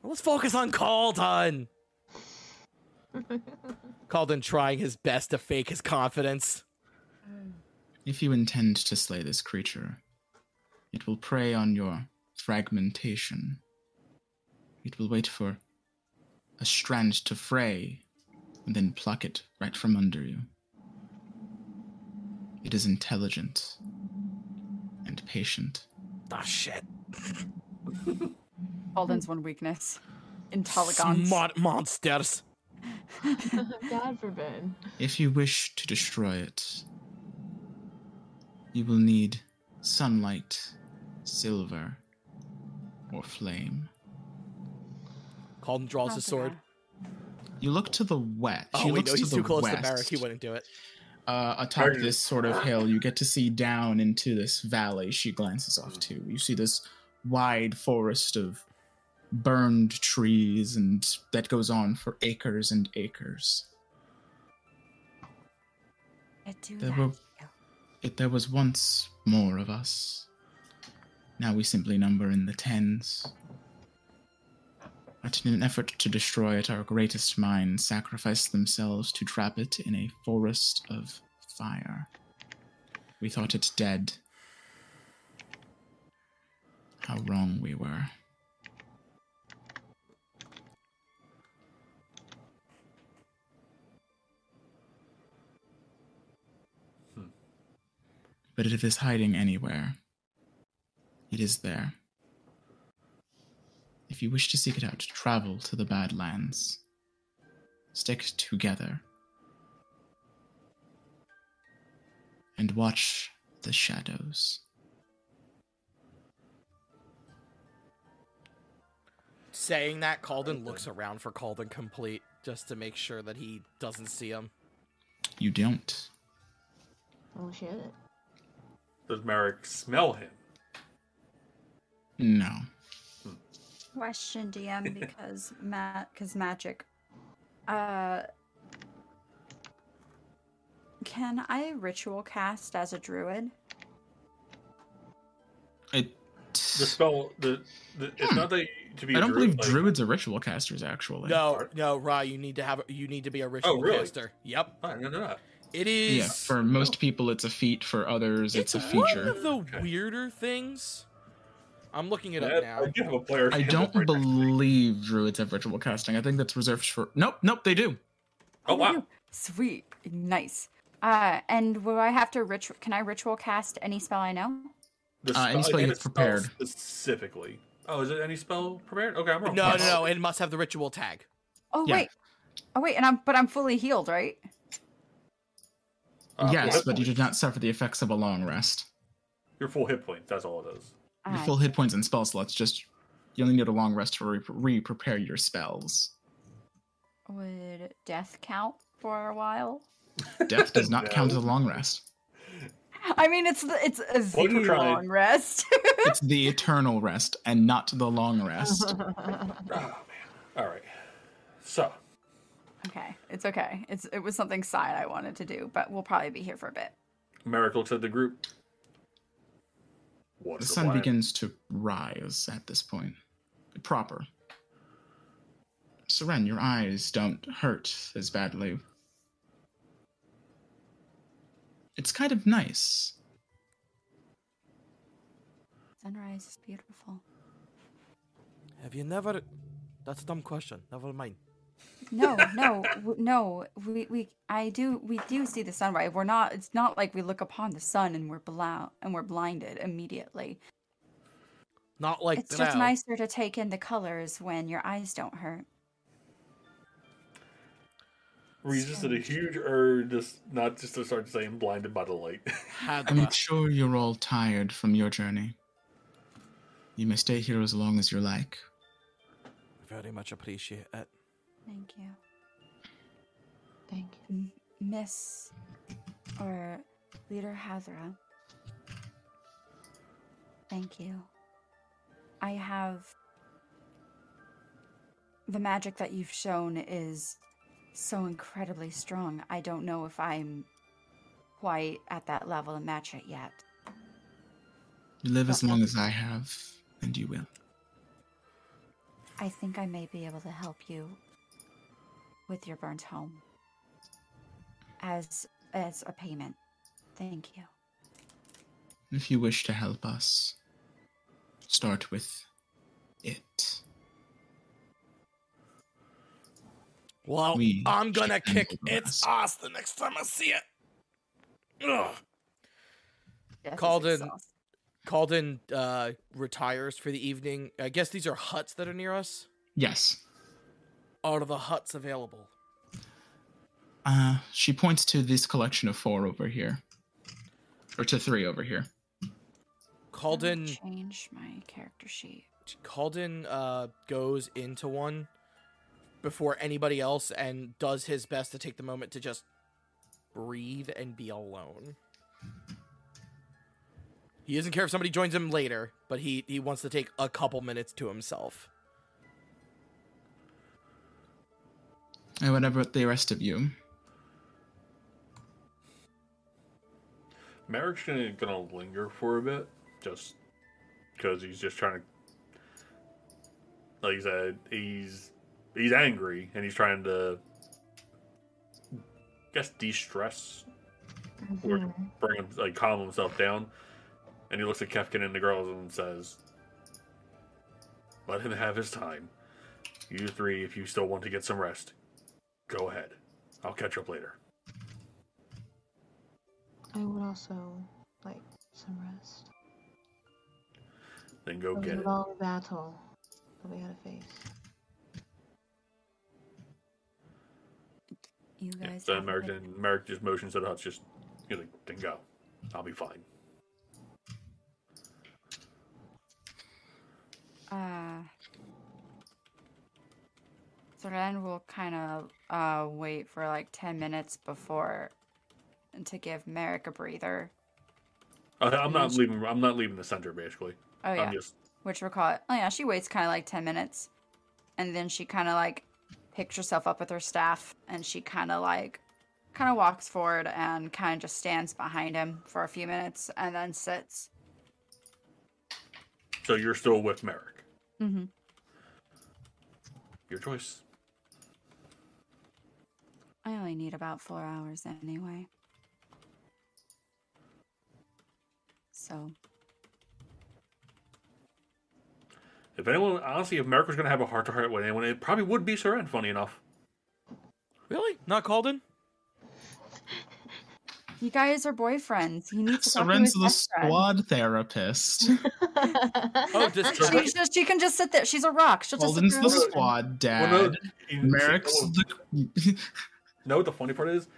Let's focus on Calden. Calden trying his best to fake his confidence. If you intend to slay this creature, it will prey on your fragmentation. It will wait for a strand to fray and then pluck it right from under you. It is intelligent and patient. Ah, shit. Alden's one weakness. Intelligence. Smart monsters. God forbid. If you wish to destroy it, you will need sunlight, silver, or flame. Calden draws Not his sword. guy. You look to the west. Oh, he wait, looks no, to he's the too close west. to Merrick. He wouldn't do it. Uh, atop Merrick- this sort of hill, you get to see down into this valley she glances off to. You see this wide forest of burned trees, and that goes on for acres and acres. It There were- It, there was once more of us. Now we simply number in the tens. But in an effort to destroy it, our greatest minds sacrificed themselves to trap it in a forest of fire. We thought it dead. How wrong we were. Hmm. But if it is hiding anywhere, it is there. If you wish to seek it out, travel to the Badlands. Stick together. And watch the shadows. Saying that, Calden looks around for Calden complete just to make sure that he doesn't see him. You don't. Oh shit. Does Merrick smell him? No. Question DM because ma- cause magic. Uh can I ritual cast as a druid? It. The spell, the, the it's not that to be. I a don't druid, believe like- druids are ritual casters, actually. No, no, Ra, you need to have you need to be a ritual oh, really? caster. Yep, I didn't know that. it is. Yeah, for most people, it's a feat. For others, it's, a feature. one feature. of the Okay. weirder things. I'm looking it I, up now. I do have a player I don't right next to me. believe druids have ritual casting. I think that's reserved for. Nope, nope, they do. Oh wow! Sweet. Nice. Uh and will I have to ritual can I ritual cast any spell I know? The Uh, any spell you've it's spelled prepared. specifically. Oh, is it any spell prepared? Okay, I'm wrong. No, no, no. It must have the ritual tag. Oh Yeah. wait. Oh wait, and I'm but I'm fully healed, right? Uh, yes, but you did not suffer the effects of a long rest. Your full hit points. That's all it is. Your full hit points and spell slots just. You only need a long rest to re prepare your spells. would death count for a while? Death does not count as a long rest. I mean it's the, it's a Well, you're trying. long rest. It's the eternal rest and not the long rest. Oh man. All right. So okay, it's okay. It's it was something side I wanted to do, but we'll probably be here for a bit. Merrick looks at the group. The the sun plan? begins to rise at this point. Proper. Seren, your eyes don't hurt as badly. It's kind of nice. Sunrise is beautiful. Have you never? That's a dumb question. Never mind. No, no, w- no. We, we, I do, we do see the sunrise. We're not. It's not like we look upon the sun and we're blind and we're blinded immediately. Not like it's just now. nicer to take in the colors when your eyes don't hurt. resisted a huge urge, just not just to start saying blinded by the light. I'm sure you're all tired from your journey. You may stay here as long as you like. Very much appreciate it. Thank you, Thank you. M- Miss or Leader Hazra. Thank you. I have the magic that you've shown is so incredibly strong. I don't know if I'm quite at that level to match it yet. You live as long as I have, and you will. I think I may be able to help you with your burnt home as as a payment. Thank you. If you wish to help us, start with it. Well, We I'm gonna kick its rest. ass the next time I see it. Ugh. Death is Called in- Calden uh, retires for the evening. I guess these are huts that are near us. Yes. Are the huts available? Uh, she points to this collection of four over here, or to three over here. Let me Calden change my character sheet. Calden uh, goes into one before anybody else and does his best to take the moment to just breathe and be alone. He doesn't care if somebody joins him later, but he, he wants to take a couple minutes to himself. And what about the rest of you? Merrick's gonna gonna linger for a bit, just because he's just trying to like I said, he's he's angry and he's trying to, I guess, de-stress or Mhm. bring him like calm himself down. And he looks at Kefkin and the girls and says, "Let him have his time. You three, if you still want to get some rest, go ahead. I'll catch up later." I would also like some rest. Then go It was get a it. long battle that we had to face. You guys. so have a Merrick, Merrick just motions to the huts, just you like, "Then go. I'll be fine." Uh, so then we'll kind of uh wait for like ten minutes before to give Merrick a breather. I'm not leaving. I'm not leaving the center. Basically, Oh yeah, just which we'll call it. Oh yeah, she waits kind of like ten minutes, and then she kind of like picks herself up with her staff, and she kind of like kind of walks forward and kind of just stands behind him for a few minutes, and then sits. so you're still with Merrick. Mm-hmm. Your choice. I only need about four hours anyway. So If anyone, honestly, if Merrick was going to have a heart to heart with anyone, it probably would be Seren. Funny enough. Really? Not Calden? you guys are boyfriends. He needs to talk to Seren's the best friend. squad therapist. Oh, does She, Kefkin, just, she can just sit there. She's a rock. She'll just sit Holden's there the squad dad. Well, no, you- Merrick's oh. No, the. No, the funny part is,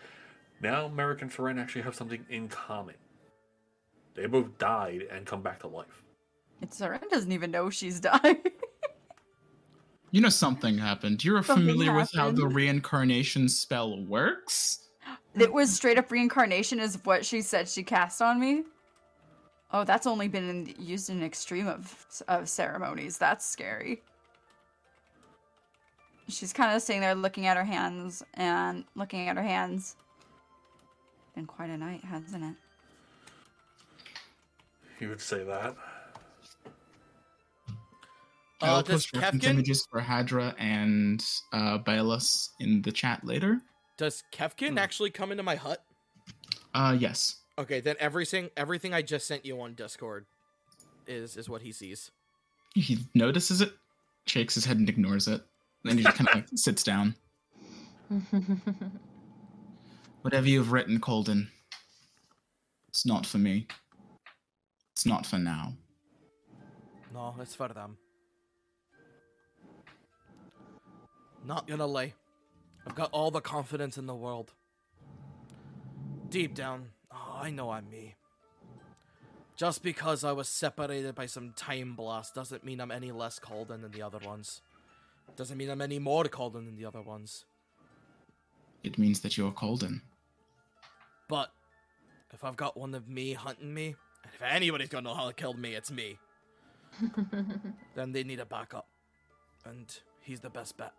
now Merrick and Seren actually have something in common. They both died and come back to life. It's Seren doesn't even know she's died. You know something happened. You're Something familiar with how the reincarnation spell works? it was straight up reincarnation, is what she said she cast on me. Oh, that's only been in, used in extreme of of ceremonies. That's scary. She's kind of sitting there looking at her hands and looking at her hands. Been quite a night, hasn't it? You would say that. I uh, will does post reference Kefkin, images for Hadra and uh, Baelus in the chat later. does Kefkin Hmm. actually come into my hut? Uh, yes. Okay, then everything everything I just sent you on Discord is is what he sees. He notices it, shakes his head and ignores it. Then he just kind of like sits down. Whatever you've written, Calden, it's not for me. It's not for now. No, it's for them. Not gonna lie. I've got all the confidence in the world. Deep down, oh, I know I'm me. Just because I was separated by some time blast doesn't mean I'm any less Calden than the other ones. Doesn't mean I'm any more Calden than the other ones. It means that you're Calden. But if I've got one of me hunting me, and if anybody's gonna know how to kill me, it's me. then they need a backup. And he's the best bet.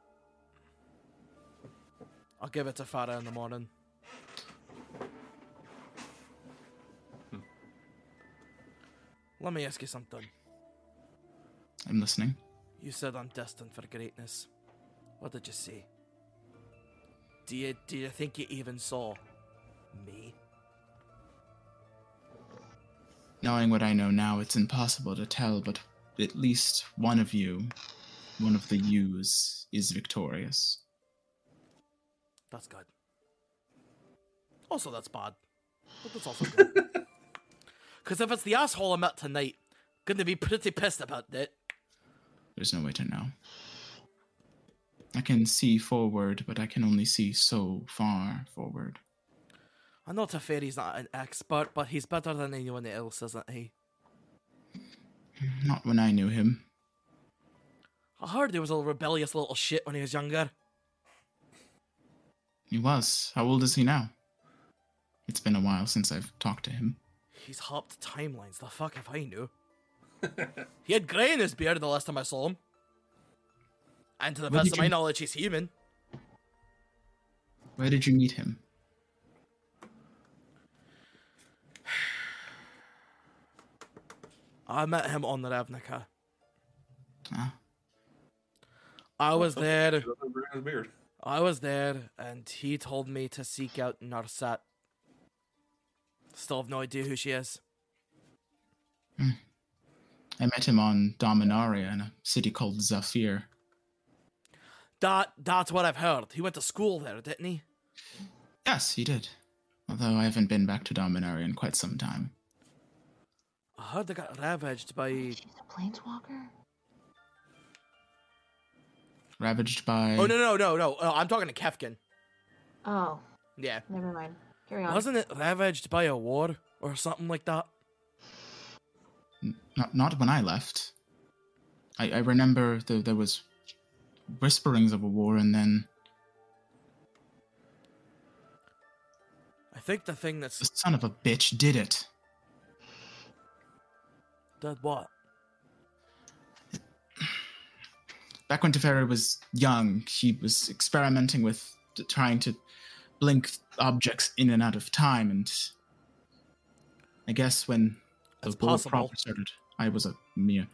I'll give it to Farah in the morning. Hmm. Let me ask you something. I'm listening. You said I'm destined for greatness. What did you say? Do you do you think you even saw me? Knowing what I know now, it's impossible to tell, but at least one of you, one of the yous, is victorious. That's good. Also, that's bad. But that's also good. Because if it's the asshole I met tonight, gonna be pretty pissed about that. There's no way to know. I can see forward, but I can only see so far forward. I know Teferi's not an expert, but he's better than anyone else, isn't he? Not when I knew him. I heard he was a rebellious little shit when he was younger. He was. How old is he now? It's been a while since I've talked to him. He's hopped timelines, the fuck if I knew. He had grey in his beard the last time I saw him. And to the Where best of my you- knowledge, he's human. Where did you meet him? I met him on the Ravnica. Ah, I was there. He doesn't grow his beard. I was there, and he told me to seek out Narset. Still have no idea who she is. I met him on Dominaria in a city called Zhalfir. That that's what I've heard. He went to school there, didn't he? Yes, he did. Although I haven't been back to Dominaria in quite some time. I heard they got ravaged by. She's a planeswalker. Ravaged by. Oh no no no no! Uh, I'm talking to Kefkin. Oh, Yeah, never mind. Carry on. wasn't it ravaged by a war or something like that? Not, not when I left. I, I remember there, there was whisperings of a war, and then I think the thing that's the son of a bitch did it. did what? Back when Teferi was young, he was experimenting with trying to blink objects in and out of time, and I guess when the That's war possible. started, I was a mere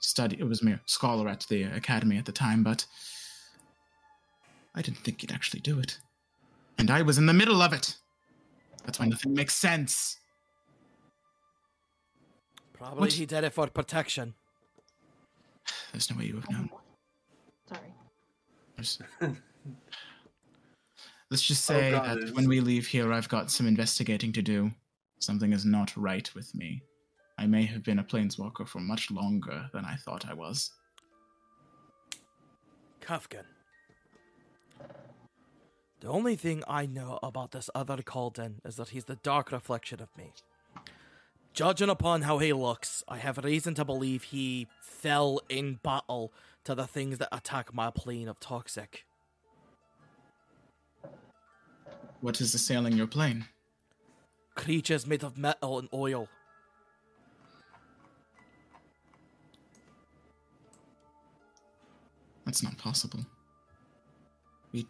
study. It was a mere scholar at the academy at the time, but I didn't think he'd actually do it, and I was in the middle of it. That's why nothing makes sense. Probably What? he did it for protection. There's no way you have known. Sorry. There's- Let's just Oh, say God, that when we leave here, I've got some investigating to do. Something is not right with me. I may have been a planeswalker for much longer than I thought I was. Kefkin. The only thing I know about this other Calden is that he's the dark reflection of me. Judging upon how he looks, I have reason to believe he fell in battle to the things that attack my plane of toxic. What is assailing your plane? Creatures made of metal and oil. That's not possible. We.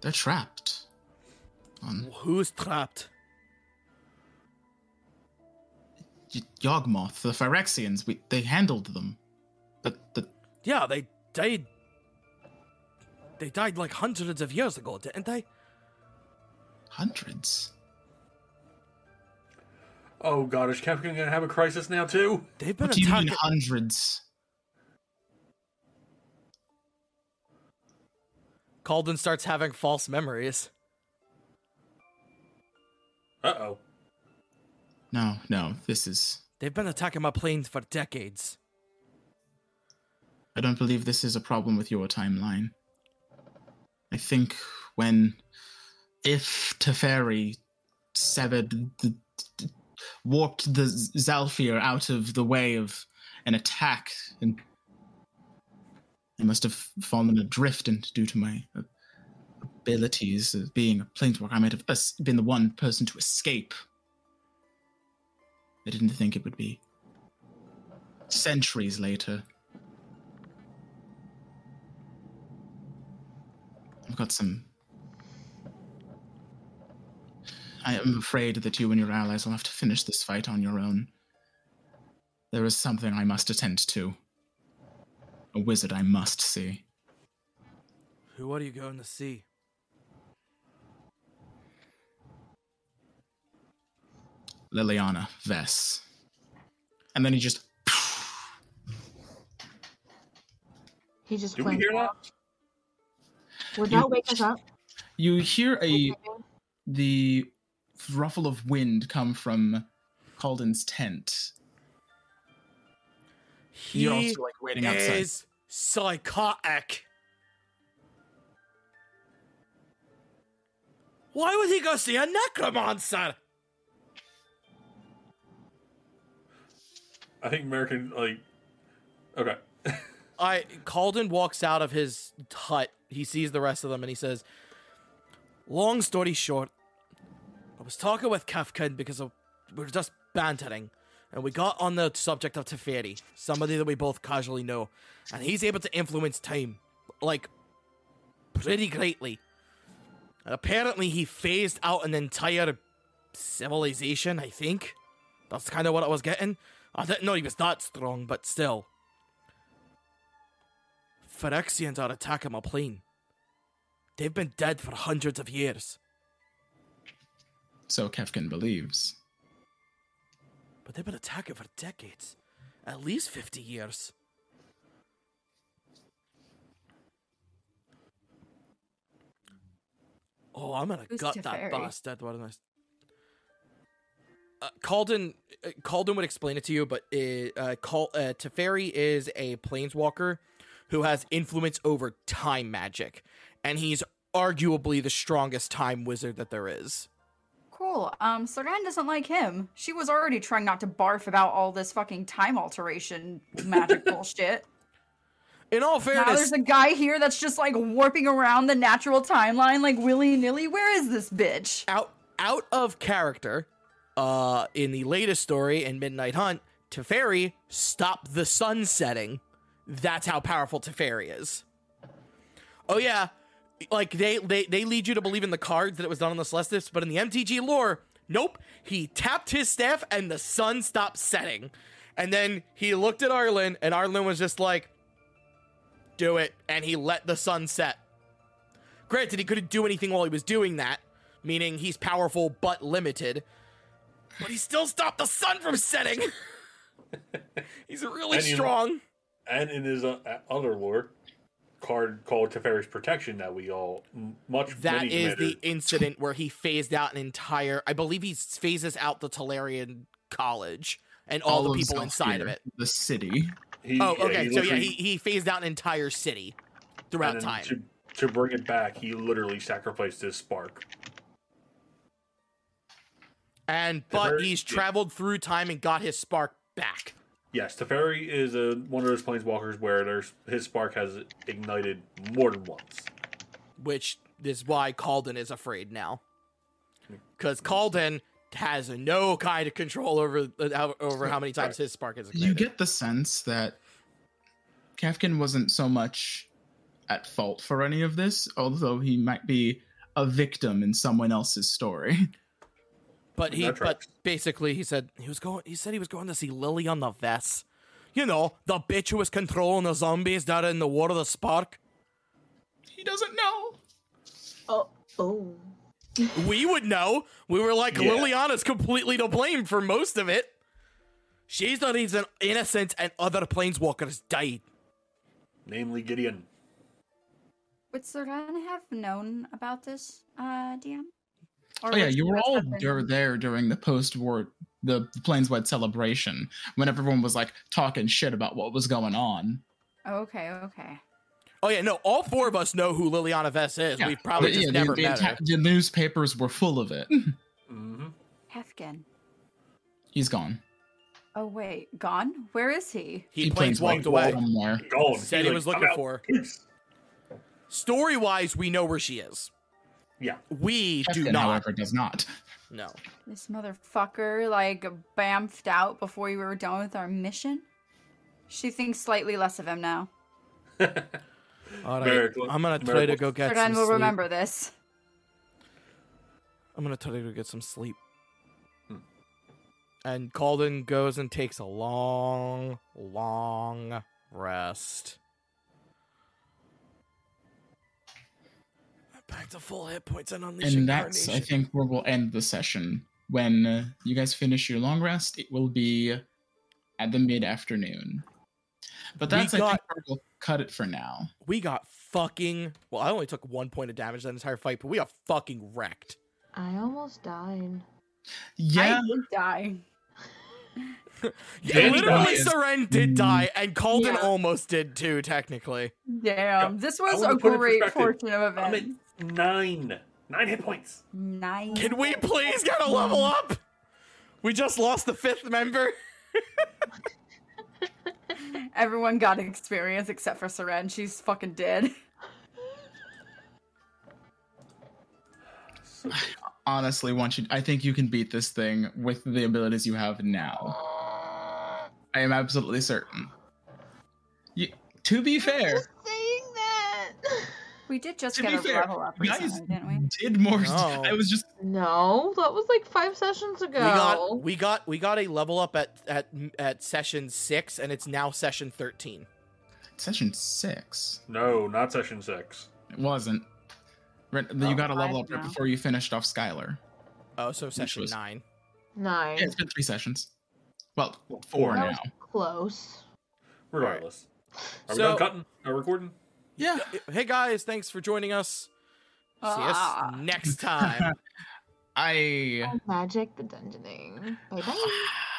They're trapped. On Who's trapped? Y- Yawgmoth, the Phyrexians, we, they handled them. But the Yeah, they died. They died like hundreds of years ago, didn't they? hundreds. Oh god, is Capcom gonna have a crisis now too? They've been What do you mean attacking. hundreds? Calden starts having false memories. Uh oh. No, no, this is. They've been attacking my planes for decades. I don't believe this is a problem with your timeline. I think when. If Teferi severed the. warped the Zhalfir out of the way of an attack, and. I must have fallen adrift, and due to my abilities as being a planeswalker, I might have been the one person to escape. I didn't think it would be centuries later. I've got some. I am afraid that you and your allies will have to finish this fight on your own. There is something I must attend to. A wizard I must see. Who are you going to see? Liliana Vess. And then he just. He just Did we hear that? walked. Would that wake us up? You hear a the ruffle of wind come from Calden's tent. He You're also like waiting outside. is psychotic. Why would he go see a necromancer? I think American like Okay. I Calden walks out of his hut. He sees the rest of them and he says, "Long story short, I was talking with Kefkin because of, we were just bantering, and we got on the subject of Teferi, somebody that we both casually know, and he's able to influence time, like pretty greatly. And apparently, he phased out an entire civilization. I think that's kind of what I was getting. I didn't know he was that strong, but still." Phyrexians are attacking my plane. They've been dead for hundreds of years, So Kefkin believes. But they've been attacking for decades. At least 50 years. Oh, I'm gonna Who's gut that bastard. What a nice. Uh, Calden, uh, Calden would explain it to you, but uh, uh, Cal- uh, Teferi is a planeswalker who has influence over time magic, and he's arguably the strongest time wizard that there is. Cool. Um, Seren doesn't like him. She was already trying not to barf about all this fucking time alteration magic bullshit. In all fairness, Now there's a guy here that's just like warping around the natural timeline like willy nilly. Where is this bitch? out out of character uh in the latest story in midnight hunt teferi stopped the sun setting that's how powerful teferi is oh yeah like they, they they lead you to believe in the cards that it was done on the Celestus but in the mtg lore nope he tapped his staff and the sun stopped setting and then he looked at Arlinn and Arlinn was just like do it and he let the sun set granted he couldn't do anything while he was doing that meaning he's powerful but limited. But he still stopped the sun from setting. he's really And strong. And in his uh, other lore, card called Teferi's Protection that we all much That many is the incident where he phased out an entire. I believe he phases out the Tolarian college and all, the people inside of it. The city. he- Oh, yeah, okay. so yeah, he, he phased out an entire city throughout time. To, to bring it back, he literally sacrificed his spark. And but very- he's yeah. traveled through time and got his spark back. Yes, Teferi is a, one of those planeswalkers where there's his spark has ignited more than once. which is why Calden is afraid now. Because Calden has no kind of control over over how many times his spark is You get the sense that Kefkin wasn't so much at fault for any of this, although he might be a victim in someone else's story. but he, That but basically, he said he was going. He said he was going to see Liliana Vess. You know, the bitch who was controlling the zombies that are in the War of the Spark. He doesn't know. Oh, oh. We would know. We were like, Yeah. Liliana's completely to blame for most of it. She's the reason innocent and other planeswalkers died. Namely Gideon. Would Seren have known about this, uh, DM? Or Oh yeah, you were all have there during the post-war, the Planeswide celebration, when everyone was like talking shit about what was going on. Okay, okay. Oh yeah, no, all four of us know who Liliana Vess is. We've probably The- just yeah, never the, the, met her. the newspapers were full of it. Mm-hmm. Kefkin. He's gone. Oh wait, gone? Where is he? He, planes planeswalked away. somewhere. Gone. Said He's he like, was "I'm looking for Story wise, we know where she is. Yeah. We do Kefkin, not. however, does not. No. This motherfucker like bamfed out before we were done with our mission. She thinks slightly less of him now. All right. Miracle- I'm gonna try to go get some Seren will sleep. remember this. I'm gonna try to go get some sleep. Hmm. And Calden goes and takes a long, long rest. Back to full hit points and unleash And that's, I think, where we'll end the session. When uh, you guys finish your long rest, it will be at the mid afternoon. But We that's, I got- think, where we'll cut it for now. we got fucking. Well, I only took one point of damage that entire fight, but we got fucking wrecked. I almost died. Yeah, I did die. Yeah, Yeah, literally, is- Seren did die, and Calden Yeah. almost did too, technically. Damn, this was a put it in great perspective. fortune of I'm events. At nine. Nine hit points. Nine. Can we please get a level up? We just lost the fifth member. Everyone got experience except for Seren. She's fucking dead. Honestly, once you, I think you can beat this thing with the abilities you have now. I am absolutely certain. You, to be fair, saying that. We did just To get be a fair, level up you guys recently, didn't we? did more. No. I was just No, that was like five sessions ago. We got we got we got a level up at at at session six, and it's now session thirteen. session six. No, not session six. It wasn't. Right, you Oh, got a level up right know. before you finished off Skylar. Oh, so session was- nine. Nine. Yeah, it's been three sessions. Well, Well, four that now. was close. Regardless. Are we So- done cutting? Are we recording? Yeah. Hey guys, thanks for joining us. See us Ah. next time. I Magic the dungeoning. Bye bye.